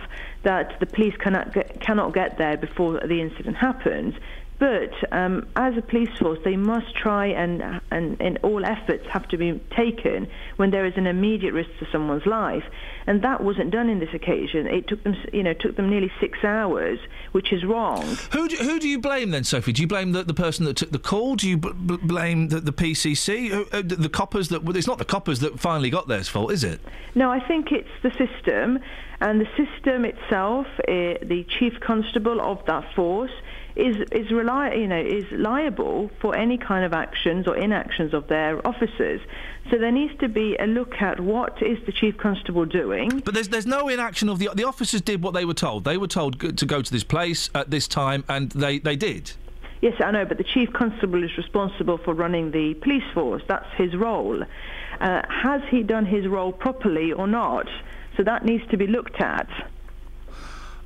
that the police cannot get, cannot get there before the incident happens. But um, as a police force, they must try and, and, and all efforts have to be taken when there is an immediate risk to someone's life. And that wasn't done in this occasion. It took them, you know, took them nearly six hours, which is wrong. Who do, who do you blame then, Sophie? Do you blame the, the person that took the call? Do you b- b- blame the, the PCC? Uh, the, the coppers that? Well, it's not the coppers that finally got theirs fault, is it? No, I think it's the system, and the system itself. Uh, the chief constable of that force is is you know is liable for any kind of actions or inactions of their officers. So there needs to be a look at what is the chief constable doing. But there's there's no inaction of the the officers did what they were told. They were told to go to this place at this time, and they they did. Yes, I know, but the chief constable is responsible for running the police force. That's his role. Uh, has he done his role properly or not? So that needs to be looked at.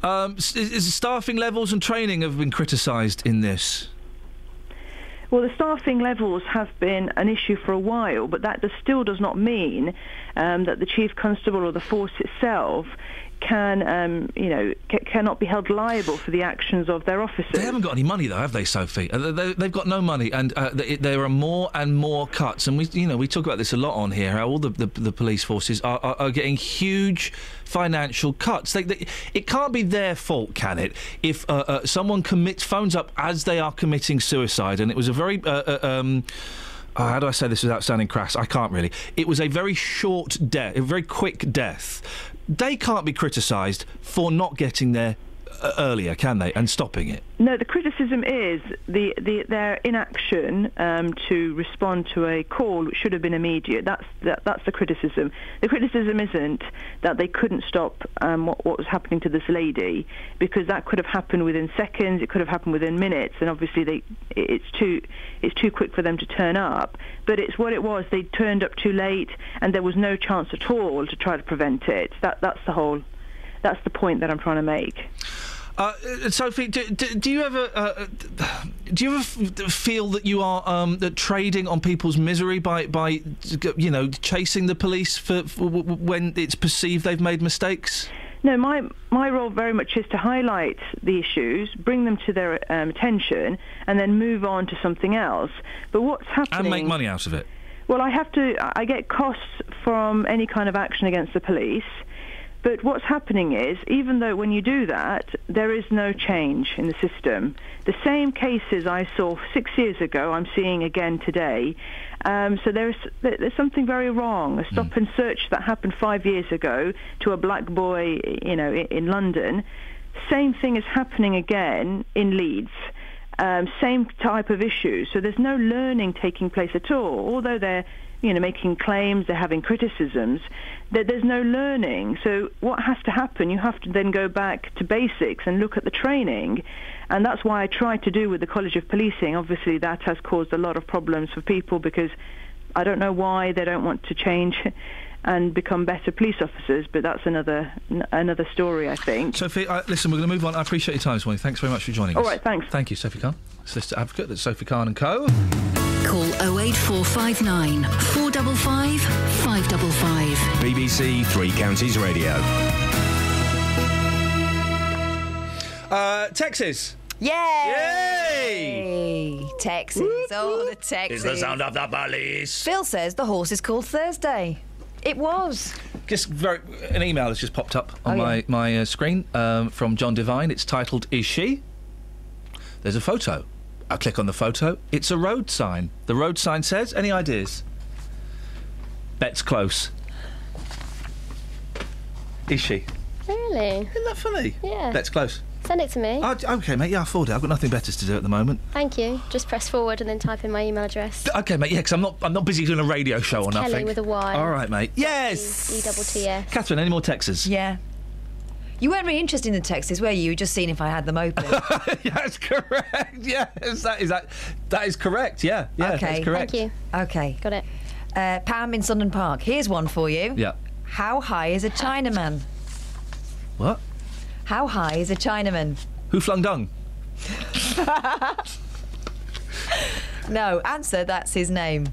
Um, is staffing levels and training have been criticised in this? Well, the staffing levels have been an issue for a while, but that still does not mean um, that the chief constable or the force itself can, um, you know, ca- cannot be held liable for the actions of their officers. They haven't got any money though, have they, Sophie? Uh, they, they've got no money, and uh, th- there are more and more cuts. And we, you know, we talk about this a lot on here. How all the, the, the police forces are, are, are getting huge financial cuts. They, they, it can't be their fault, can it? If uh, uh, someone commits phones up as they are committing suicide, and it was a very. Uh, um, how do I say this without sounding crass? I can't really. It was a very short death, a very quick death. They can't be criticised for not getting there uh, earlier, can they? And stopping it. No, the criticism is the, the their inaction um, to respond to a call which should have been immediate. That's that, that's the criticism. The criticism isn't that they couldn't stop um, what, what was happening to this lady because that could have happened within seconds. It could have happened within minutes, and obviously they it's too it's too quick for them to turn up. But it's what it was. They turned up too late, and there was no chance at all to try to prevent it. That that's the whole. That's the point that I'm trying to make. Uh, uh, Sophie, do, do, do you ever uh, uh, do you ever f- feel that you are um, that trading on people's misery by by you know chasing the police for, for when it's perceived they've made mistakes? No, my my role very much is to highlight the issues, bring them to their um, attention, and then move on to something else. But what's happening? And make money out of it. Well, I have to. I get costs from any kind of action against the police. But what's happening is, even though when you do that, there is no change in the system. The same cases I saw six years ago, I'm seeing again today. Um, so there's there's something very wrong. A stop and search that happened five years ago to a black boy, you know, in, in London. Same thing is happening again in Leeds. Um, same type of issues. So there's no learning taking place at all. Although they're you know, making claims, they're having criticisms, that there's no learning. So what has to happen? You have to then go back to basics and look at the training. And that's why I tried to do with the College of Policing. Obviously, that has caused a lot of problems for people because I don't know why they don't want to change and become better police officers, but that's another n- another story, I think. Sophie, uh, listen, we're going to move on. I appreciate your time this morning. Thanks very much for joining All us. right, thanks. Thank you, Sophie Khan, solicitor advocate. at Sophie Khan and Co. Call 08459 455 555. BBC Three Counties Radio. Uh, Texas. Yay! Texas. Oh, the Texas. Is the sound of the police. Phil says the horse is called Thursday. It was. Just very, an email has just popped up on Oh, my yeah. my uh, screen um, from John Devine. It's titled "Is she?" There's a photo. I click on the photo. It's a road sign. The road sign says, "Any ideas?" Bet's close. Is she? Really? Isn't that funny? Yeah. Bet's close. Send it to me. Oh, okay, mate. Yeah, I'll forward it. I've got nothing better to do at the moment. Thank you. Just press forward and then type in my email address. Okay, mate. Yeah, because I'm not I'm not busy doing a radio show or Kelly nothing. with a Y. All right, mate. Yes. E double T S. Catherine, any more texts? Yeah. You weren't really interested in the texts, were you? You were just seeing if I had them open. That's correct. Yes, that is that. That is correct. Yeah, yeah, okay. that's correct. Thank you. Okay. Got it. Uh, Pam in Sundon Park. Here's one for you. Yeah. How high is a Chinaman? What? How high is a Chinaman? Who flung dung? No, answer, that's his name.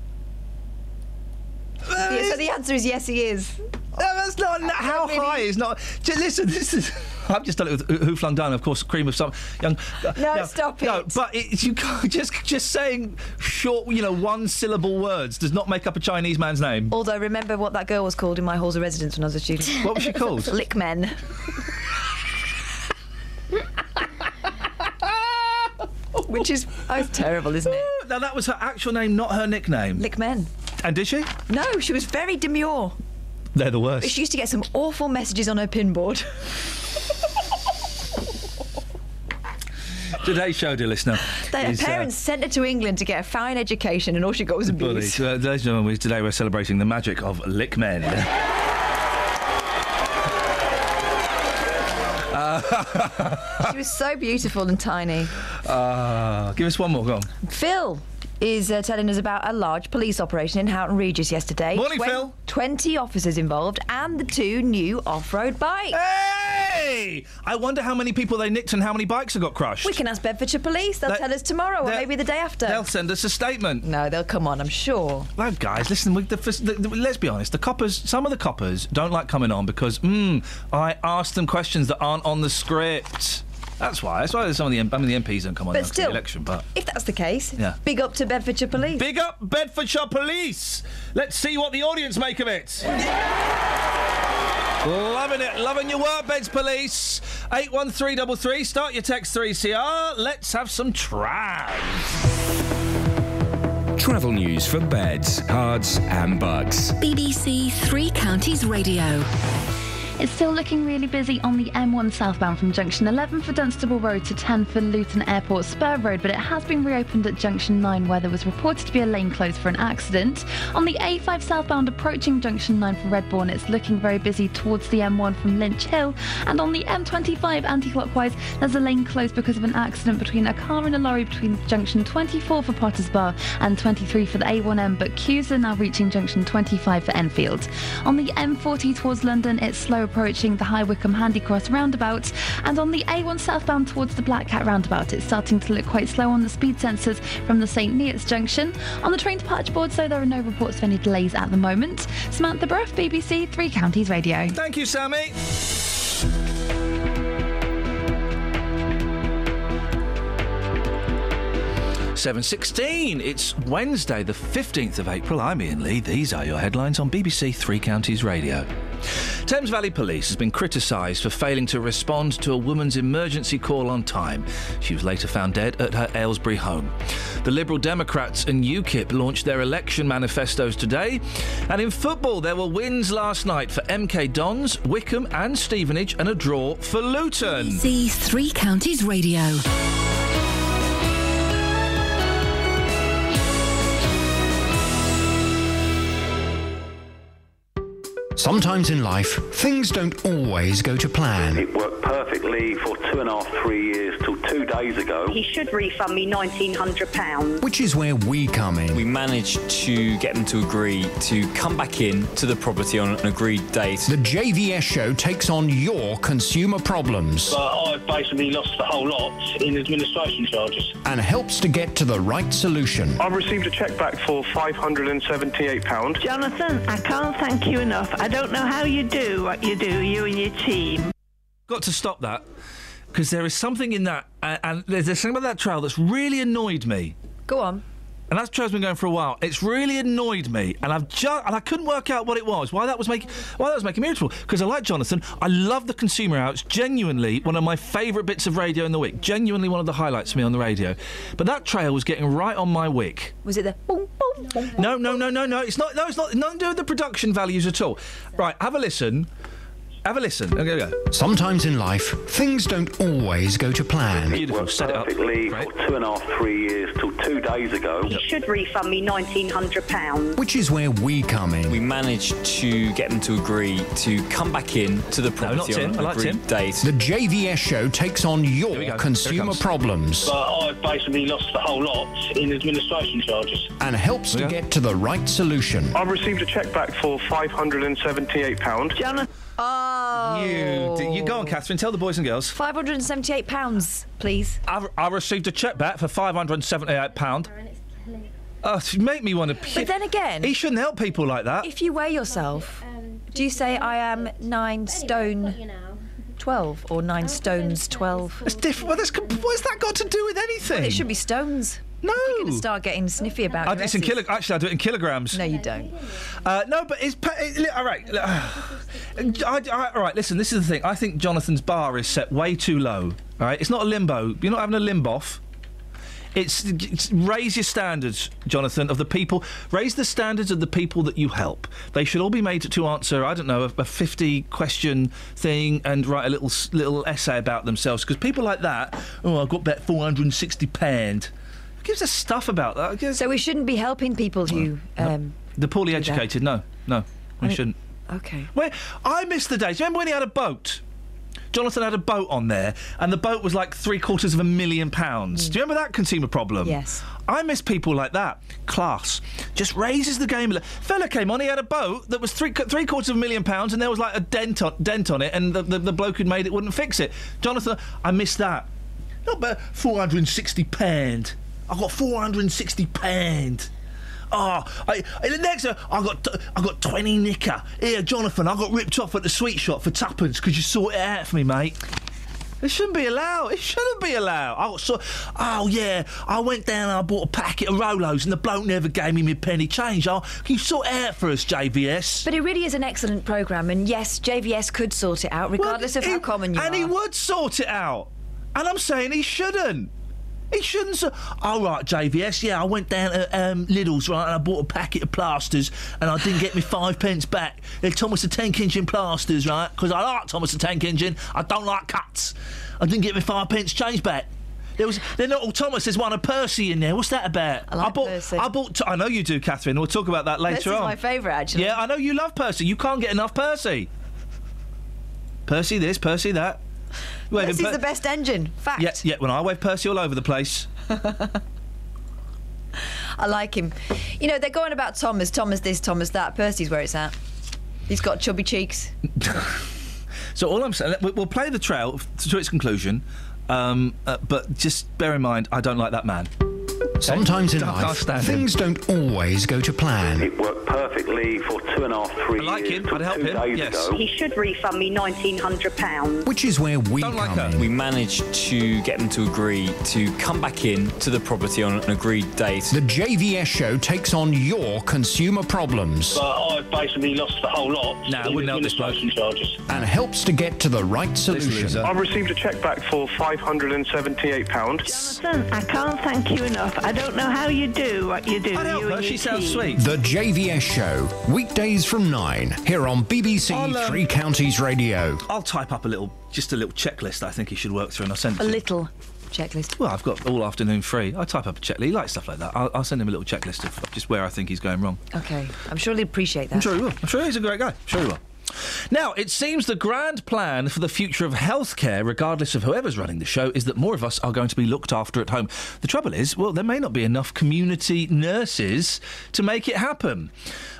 Yeah, so the answer is yes, he is. No, that's not. how high is not. J- listen, this is. I've just done it with Who- Flung Down, of course, cream of some young. uh, No, stop it. No, but it, you can't just just saying short, you know, one syllable words does not make up a Chinese man's name. Although, remember what that girl was called in my halls of residence when I was a student? What was she called? Lickmen. Which is oh, it's terrible, isn't it? Now that was her actual name, not her nickname. Lickmen. And did she? No, she was very demure. They're the worst. she used to get some awful messages on her pinboard. Today's show, dear listener. That her is, uh, parents sent her to England to get a fine education, and all she got was abuse. Bullies. Uh, ladies and gentlemen, we- today we're celebrating the magic of Lickmen. She was so beautiful and tiny. Uh, give us one more, go on. Phil is uh, telling us about a large police operation in Houghton Regis yesterday. Morning, Twen- Phil. 20 officers involved and the two new off-road bikes. Hey! I wonder how many people they nicked and how many bikes have got crushed. We can ask Bedfordshire Police. They'll They- tell us tomorrow or they'll- maybe the day after. They'll send us a statement. No, they'll come on, I'm sure. No, guys, listen. We, the, the, the, let's be honest. The coppers, some of the coppers, don't like coming on because, mm, I asked them questions that aren't on the script. That's why. That's why some of the, I mean, the MPs don't come on But now 'cause of still- the election. But If that's the case, Yeah. big up to Bedfordshire Police. big up Bedfordshire Police. Let's see what the audience make of it. Loving it, loving your work, Beds Police. Eight one three double three. Start your text three CR. Let's have some trav. Travel news for beds, Herts, and Bucks. BBC Three Counties Radio. It's still looking really busy on the M1 southbound from junction 11 for Dunstable Road to 10 for Luton Airport Spur Road, but it has been reopened at junction 9 where there was reported to be a lane closed for an accident. On the A5 southbound approaching junction 9 for Redbourn, it's looking very busy towards the M1 from Lynch Hill, and on the M25 anti-clockwise, there's a lane closed because of an accident between a car and a lorry between junction 24 for Potters Bar and 23 for the A1M, but queues are now reaching junction 25 for Enfield. On the M40 towards London, it's slow approaching the High Wycombe Handy Cross roundabout, and on the A1 southbound towards the Black Cat roundabout, it's starting to look quite slow on the speed sensors from the St Neots junction. On the train departure board, so there are no reports of any delays at the moment. Samantha Bruff, BBC Three Counties Radio. Thank you, Sammy. Seven sixteen. It's Wednesday, the fifteenth of April. I'm Iain Lee. These are your headlines on BBC Three Counties Radio. Thames Valley Police has been criticised for failing to respond to a woman's emergency call on time. She was later found dead at her Aylesbury home. The Liberal Democrats and UKIP launched their election manifestos today. And in football, there were wins last night for MK Dons, Wycombe, and Stevenage, and a draw for Luton. BBC Three Counties Radio. Sometimes in life, things don't always go to plan. It worked perfectly for two and a half, three years till two days ago. He should refund me £1,900. Which is where we come in. We managed to get them to agree to come back in to the property on an agreed date. The JVS show takes on your consumer problems But I've basically lost the whole lot in administration charges. and helps to get to the right solution. I've received a cheque back for £578. Jonathan, I can't thank you enough. I don't know how you do what you do, you and your team. Got to stop that because there is something in that, uh, and there's there's something about that trail that's really annoyed me. Go on. And that trail's been going for a while. It's really annoyed me, and I've just and I couldn't work out what it was. Why that was making why that was making me irritable. Because I like Jonathan. I love the Consumer Hour. It's genuinely one of my favourite bits of radio in the week. Genuinely one of the highlights for me on the radio. But that trail was getting right on my wick. Was it the boom, boom, boom? No, no, no, no, no. It's not. No, it's not. Nothing to do with the production values at all. Right, have a listen. Have a listen. Okay, go. Sometimes in life, things don't always go to plan. Beautiful. Set it up. Perfectly for two and a half, three years till two days ago. He should refund me £1,900. Which is where we come in. We managed to get them to agree to come back in to the property not on Tim. an like agreed date. The JVS show takes on your consumer problems But I've basically lost the whole lot in administration charges. and helps to get to the right solution. I've received a cheque back for £578. Jonathan. Oh. You, you go on, oh. Catherine. Tell the boys and girls. £578, please. I, I received a cheque back for five hundred and seventy-eight pound. Oh, to make me want to. But then again, he shouldn't help people like that. if you weigh yourself, do you say I am nine stone 12 or nine stones 12? It's different. Well, that's, what's that got to do with anything? it should be stones. No. You're going to start getting sniffy about I, it's in kilo, actually, I do it in kilograms. No, you don't. Uh, no, but it's. pa- it- all right. I, I, all right, listen, this is the thing. I think Jonathan's bar is set way too low. All right? It's not a limbo. You're not having a limb off. It's, it's raise your standards, Jonathan, of the people. Raise the standards of the people that you help. They should all be made to answer. I don't know a, a fifty question thing and write a little little essay about themselves. Because people like that, oh, I've got that four hundred and sixty pound. Who gives a stuff about that? So we shouldn't be helping people who. Um, The poorly that. educated, no, no, we I- shouldn't. Okay. Where I miss the days. Remember when he had a boat? Jonathan had a boat on there, and the boat was like three quarters of a million pounds. Do you remember that consumer problem? Yes. I miss people like that. Class just raises the game. Fella came on. He had a boat that was three three quarters of a million pounds, and there was like a dent on, dent on it, and the, the, the bloke who'd made it wouldn't fix it. Jonathan, I miss that. Not about four hundred and sixty pound. I got four hundred and sixty pound. Oh, I, I, the next I got I got twenty nicker. Here, Jonathan, I got ripped off at the sweet shop for tuppence because you sort it out for me, mate. It shouldn't be allowed. It shouldn't be allowed. I got so, oh yeah, I went down and I bought a packet of Rolos and the bloke never gave me my penny change. Oh, can you sort it out for us, JVS? But it really is an excellent programme, and yes, JVS could sort it out, regardless of how common you and are. he would sort it out. And I'm saying he shouldn't. He shouldn't. All right, JVS. Yeah, I went down to um, Lidl's right, and I bought a packet of plasters, and I didn't get me five pence back. They're Thomas the Tank Engine plasters, right? Because I like Thomas the Tank Engine. I don't like cuts. I didn't get me five pence change back. There was. They're not all Thomas. There's one of Percy in there. What's that about? I, like bought. Percy. I bought. I know you do, Catherine. We'll talk about that later Percy's on. my favourite, actually. Yeah, I know you love Percy. You can't get enough Percy. Percy this, Percy that. Waving Percy's Per- the best engine. Fact. yeah, yeah. When I wave Percy all over the place. I like him. You know, they're going about Thomas, Thomas this, Thomas that. Percy's where it's at. He's got chubby cheeks. So all I'm saying, we- we'll play the trail to its conclusion, um, uh, but just bear in mind, I don't like that man. Sometimes in Can't- can't life, things don't always go to plan. It worked perfectly for two and a half, three I like years. him. I'd help two him, days yes. ago. He should refund me £1,900. Which is where we come in. We managed to get them to agree to come back in to the property on an agreed date. The JVS show takes on your consumer problems But I basically lost the whole lot. Nah, I in wouldn't help this bloke. charges. and helps to get to the right solution. I've received a cheque back for £578. Jonathan, I can't thank you enough. I don't know how you do what you do. I'd help you her. and She your sounds team. sweet. The JVS show, weekdays from 9, here on BBC I'll, um, Three Counties Radio. I'll type up a little, just a little checklist I think he should work through, and I'll send it A to him. little checklist. Well, I've got all afternoon free. I type up a checklist. He likes stuff like that. I'll, I'll send him a little checklist of just where I think he's going wrong. Okay. I'm sure he'll appreciate that. I'm sure he will. I'm sure he's a great guy. I'm sure he will. Now, it seems the grand plan for the future of healthcare, regardless of whoever's running the show, is that more of us are going to be looked after at home. The trouble is, well, there may not be enough community nurses to make it happen.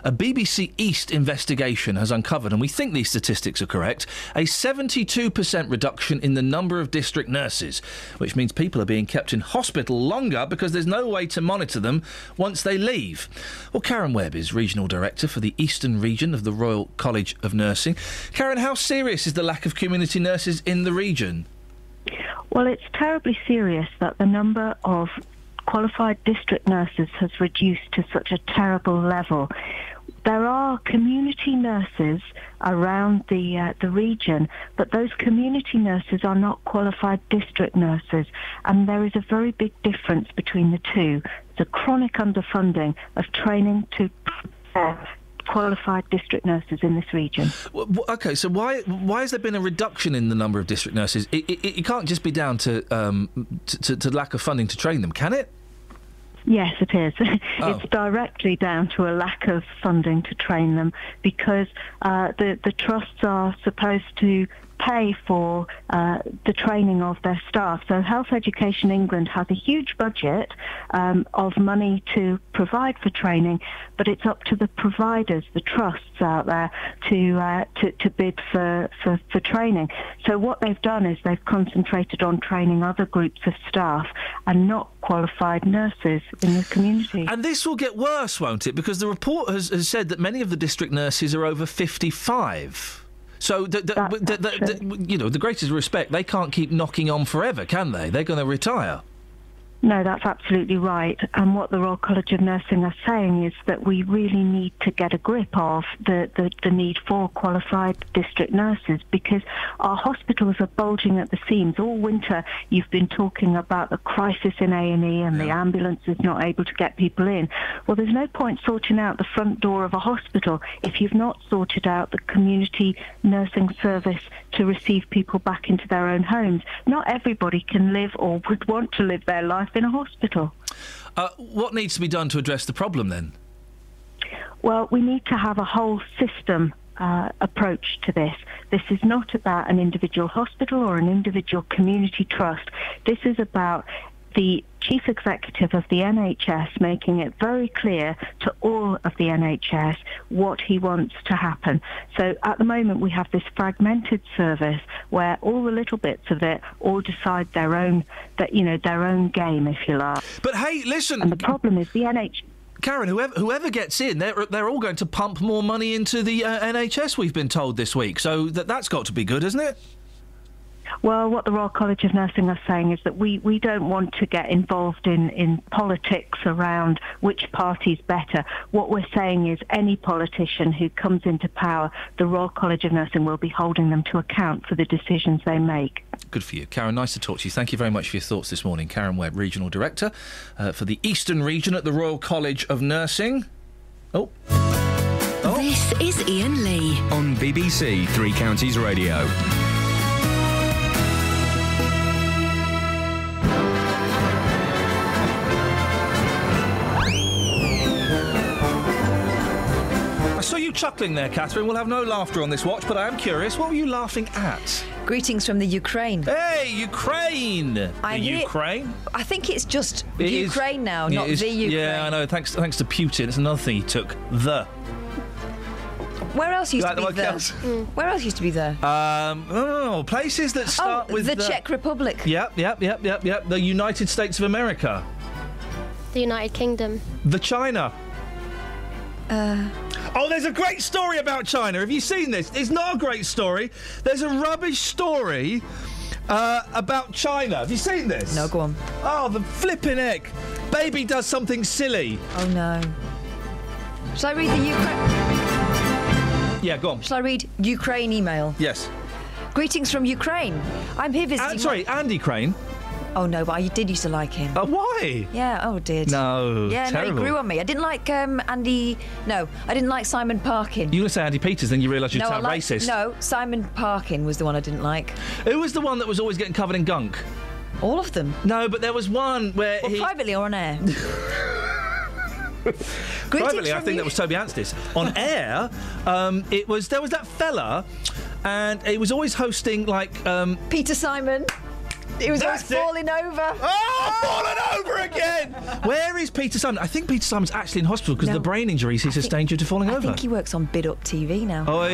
A BBC East investigation has uncovered, and we think these statistics are correct, a 72% reduction in the number of district nurses, which means people are being kept in hospital longer because there's no way to monitor them once they leave. Well, Karen Webb is Regional Director for the Eastern Region of the Royal College of Nursing. Karen, how serious is the lack of community nurses in the region? Well, it's terribly serious that the number of qualified district nurses has reduced to such a terrible level. There are community nurses around the uh, the region, but those community nurses are not qualified district nurses, and there is a very big difference between the two. The chronic underfunding of training to prepare qualified district nurses in this region. W- w- Okay, so why why has there been a reduction in the number of district nurses? It, it, it can't just be down to, um, to, to to lack of funding to train them, can it? Yes, it is. Oh. It's directly down to a lack of funding to train them because uh, the the trusts are supposed to pay for uh, the training of their staff. So Health Education England has a huge budget um, of money to provide for training, but it's up to the providers, the trusts out there, to uh, to, to bid for, for, for training. So what they've done is they've concentrated on training other groups of staff and not qualified nurses in the community. And this will get worse, won't it? Because the report has, has said that many of the district nurses are over 55. So, the, the, the, you know, the greatest respect, they can't keep knocking on forever, can they? They're going to retire. No, that's absolutely right. And what the Royal College of Nursing are saying is that we really need to get a grip of the, the, the need for qualified district nurses because our hospitals are bulging at the seams. All winter you've been talking about the crisis in A&E and the ambulance is not able to get people in. Well, there's no point sorting out the front door of a hospital if you've not sorted out the community nursing service to receive people back into their own homes. Not everybody can live or would want to live their life in a hospital. Uh, what needs to be done to address the problem then? Well, we need to have a whole system uh, approach to this. This is not about an individual hospital or an individual community trust. This is about the chief executive of the NHS making it very clear to all of the NHS what he wants to happen. So at the moment we have this fragmented service where all the little bits of it all decide their own that you know their own game if you like. But hey, listen. And the problem is the NHS Karen, whoever whoever gets in, they're they're all going to pump more money into the uh, NHS. We've been told this week, so that that's got to be good, isn't it? Well, what the Royal College of Nursing are saying is that we, we don't want to get involved in, in politics around which party's better. What we're saying is any politician who comes into power, the Royal College of Nursing will be holding them to account for the decisions they make. Good for you, Karen. Nice to talk to you. Thank you very much for your thoughts this morning. Karen Webb, Regional Director uh, for the Eastern Region at the Royal College of Nursing. Oh. This is Iain Lee. On BBC Three Counties Radio. Chuckling there, Catherine. We'll have no laughter on this watch, but I am curious. What were you laughing at? Greetings from the Ukraine. Hey, Ukraine! I'm the here- Ukraine? I think it's just It is- Ukraine now, not is- the Ukraine. Yeah, I know. Thanks, thanks to Putin. It's another thing he took. The. Where else used Like to be one there? else? Where else used to be there? Um, oh, places that start oh, with the Czech Republic. Yep, yep, yep, yep, yep. The United States of America. The United Kingdom. The China. Uh, Oh, there's a great story about China. Have you seen this? It's not a great story. There's a rubbish story uh, about China. Have you seen this? No, go on. Oh, the flipping heck. Baby does something silly. Oh no. Shall I read the Ukraine? Yeah, go on. Shall I read Ukraine email? Yes. Greetings from Ukraine. I'm here visiting. Uh, sorry, Andy Crane. Oh no, but I did used to like him. Uh, why? Yeah, oh did. No, Yeah, terrible. no, he grew on me. I didn't like um, Andy. No, I didn't like Simon Parkin. You were going to say Andy Peters, then you realised you're no, I sound racist. No, Simon Parkin was the one I didn't like. Who was the one that was always getting covered in gunk? All of them. No, but there was one where Well, he. privately or on air. Privately, I think that was Toby Anstis. On air, um, it was there was that fella, and he was always hosting like um, Peter Simon. He was always That's it. falling over. Oh, fallen over again! Where is Peter Simon? I think Peter Simon's actually in hospital because No. of the brain injuries he sustained due to falling I over. I think he works on Bid Up TV now. Oi!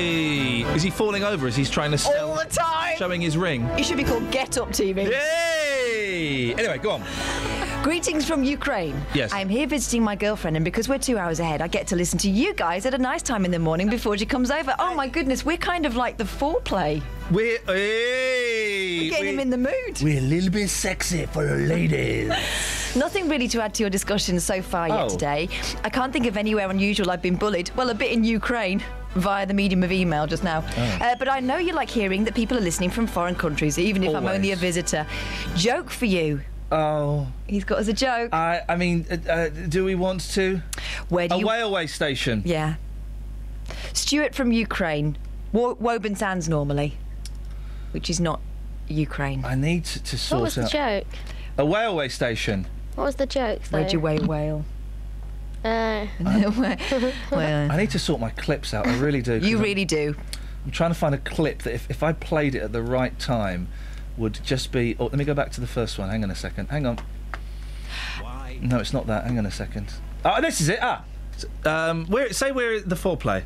Is he falling over as he's trying to sell, All the time. showing his ring? He should be called Get Up TV. Yay! Anyway, go on. Greetings from Ukraine. Yes. I'm here visiting my girlfriend, and because we're two hours ahead, I get to listen to you guys at a nice time in the morning before she comes over. Oh my goodness, we're kind of like the foreplay. We're hey, We're getting him in the mood. We're a little bit sexy for the ladies. Nothing really to add to your discussion so far yet Oh. today. I can't think of anywhere unusual I've been bullied. Well, a bit in Ukraine. Via the medium of email just now. Oh. Uh, but I know you like hearing that people are listening from foreign countries, even if I'm only a visitor. Joke for you. Oh. He's got us a joke. I, I mean, uh, uh, do we want to? Where do a you- railway station. Yeah. Stuart from Ukraine. Wo- Woburn Sands normally, which is not Ukraine. I need to, to What sort was the out joke? a railway station. What was the joke, though? Where'd you weigh whale? Uh, well, I need to sort my clips out. I really do. you I'm- really do. I'm trying to find a clip that if, if I played it at the right time would just be. Oh, let me go back to the first one. Hang on a second. Hang on. Why? No, it's not that. Hang on a second. Oh, this is it. Ah. S- Um, where? Say we're the foreplay.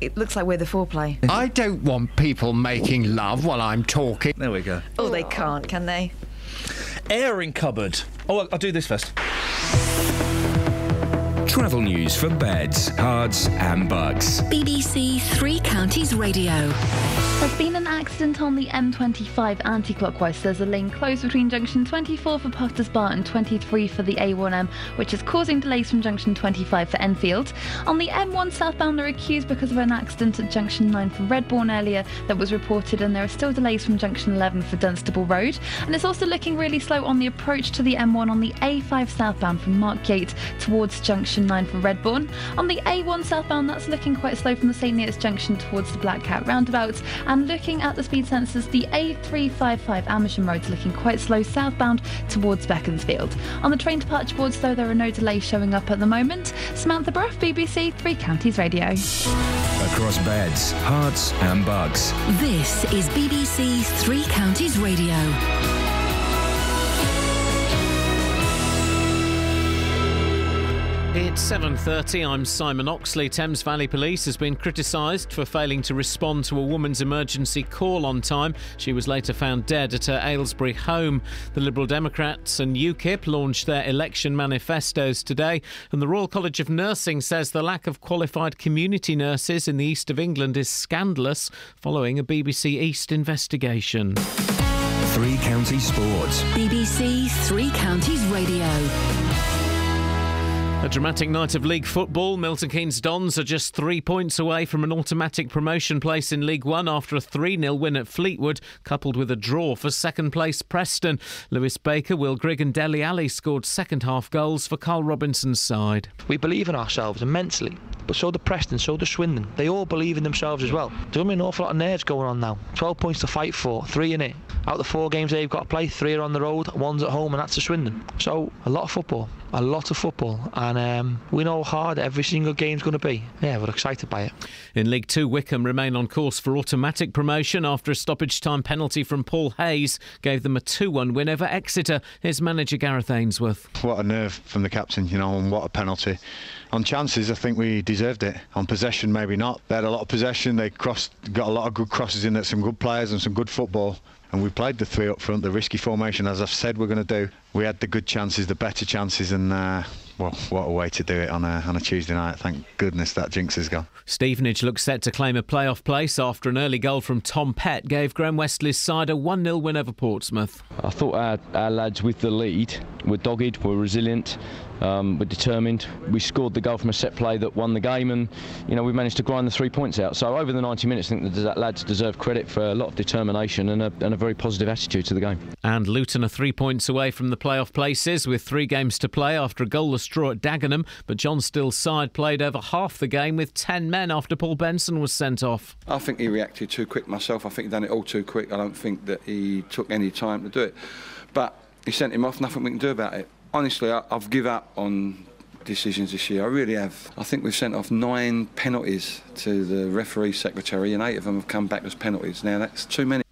It looks like we're the foreplay. I don't want people making love while I'm talking. There we go. Oh, they can't, can they? Airing cupboard. Oh, I'll, I'll do this first. Travel news for beds, Herts, and Bucks. BBC Three Counties Radio. There's been an accident on the M25 anti-clockwise. There's a lane closed between junction 24 for Potters Bar and 23 for the A1M, which is causing delays from junction 25 for Enfield. On the M1 southbound, there are queues because of an accident at junction 9 for Redbourn earlier that was reported, and there are still delays from junction 11 for Dunstable Road. And it's also looking really slow on the approach to the M1 on the A5 southbound from Markyate towards junction 9 for Redbourn. On the A1 southbound, that's looking quite slow from the St Neots junction towards the Black Cat roundabout. And looking at the speed sensors, the A355 Amersham Road's looking quite slow southbound towards Beaconsfield. On the train departure boards, though, there are no delays showing up at the moment. Samantha Bruff, BBC Three Counties Radio. across beds, Herts, and Bucks. This is BBC Three Counties Radio. It's 7:30. I'm Simon Oxley. Thames Valley Police has been criticised for failing to respond to a woman's emergency call on time. She was later found dead at her Aylesbury home. The Liberal Democrats and UKIP launched their election manifestos today, and the Royal College of Nursing says the lack of qualified community nurses in the east of England is scandalous, following a BBC East investigation. Three Counties Sports. BBC Three Counties Radio. A dramatic night of league football. Milton Keynes Dons are just three points away from an automatic promotion place in League One after a 3 0 win at Fleetwood, coupled with a draw for second place Preston. Lewis Baker, Will Grigg, and Dele Alli scored second half goals for Karl Robinson's side. We believe in ourselves immensely, but so do Preston, so do Swindon. They all believe in themselves as well. There's going to be an awful lot of nerves going on now. 12 points to fight for, three in it. Out of the four games they've got to play, three are on the road, one's at home, and that's to Swindon. So, a lot of football, a lot of football, and um, we know how hard every single game's going to be. Yeah, we're excited by it. In League Two, Wycombe remain on course for automatic promotion after a stoppage time penalty from Paul Hayes gave them a 2 1 win over Exeter. Here's manager Gareth Ainsworth. What a nerve from the captain, you know, and what a penalty. On chances, I think we deserved it. On possession, maybe not. They had a lot of possession. They crossed, got a lot of good crosses in at some good players and some good football. And we played the three up front, the risky formation, as I've said we're going to do. We had the good chances, the better chances, and uh, well, what a way to do it on a, on a Tuesday night. Thank goodness that jinx is gone. Stevenage looks set to claim a playoff place after an early goal from Tom Pett gave Graham Westley's side a 1 0 win over Portsmouth. I thought our, our lads with the lead were dogged, were resilient, um, were determined. We scored the goal from a set play that won the game, and you know we managed to grind the three points out. So over the 90 minutes, I think the lads deserve credit for a lot of determination and a, and a very positive attitude to the game. And Luton are three points away from the playoff places with three games to play after a goalless draw at Dagenham. But John Still's side played over half the game with 10 men after Paul Benson was sent off. I think he reacted too quick myself. I think he done it all too quick. I don't think that he took any time to do it. But he sent him off. Nothing we can do about it. Honestly, I, I've give up on decisions this year. I really have. I think we've sent off nine penalties to the referee secretary, and eight of them have come back as penalties. Now that's too many.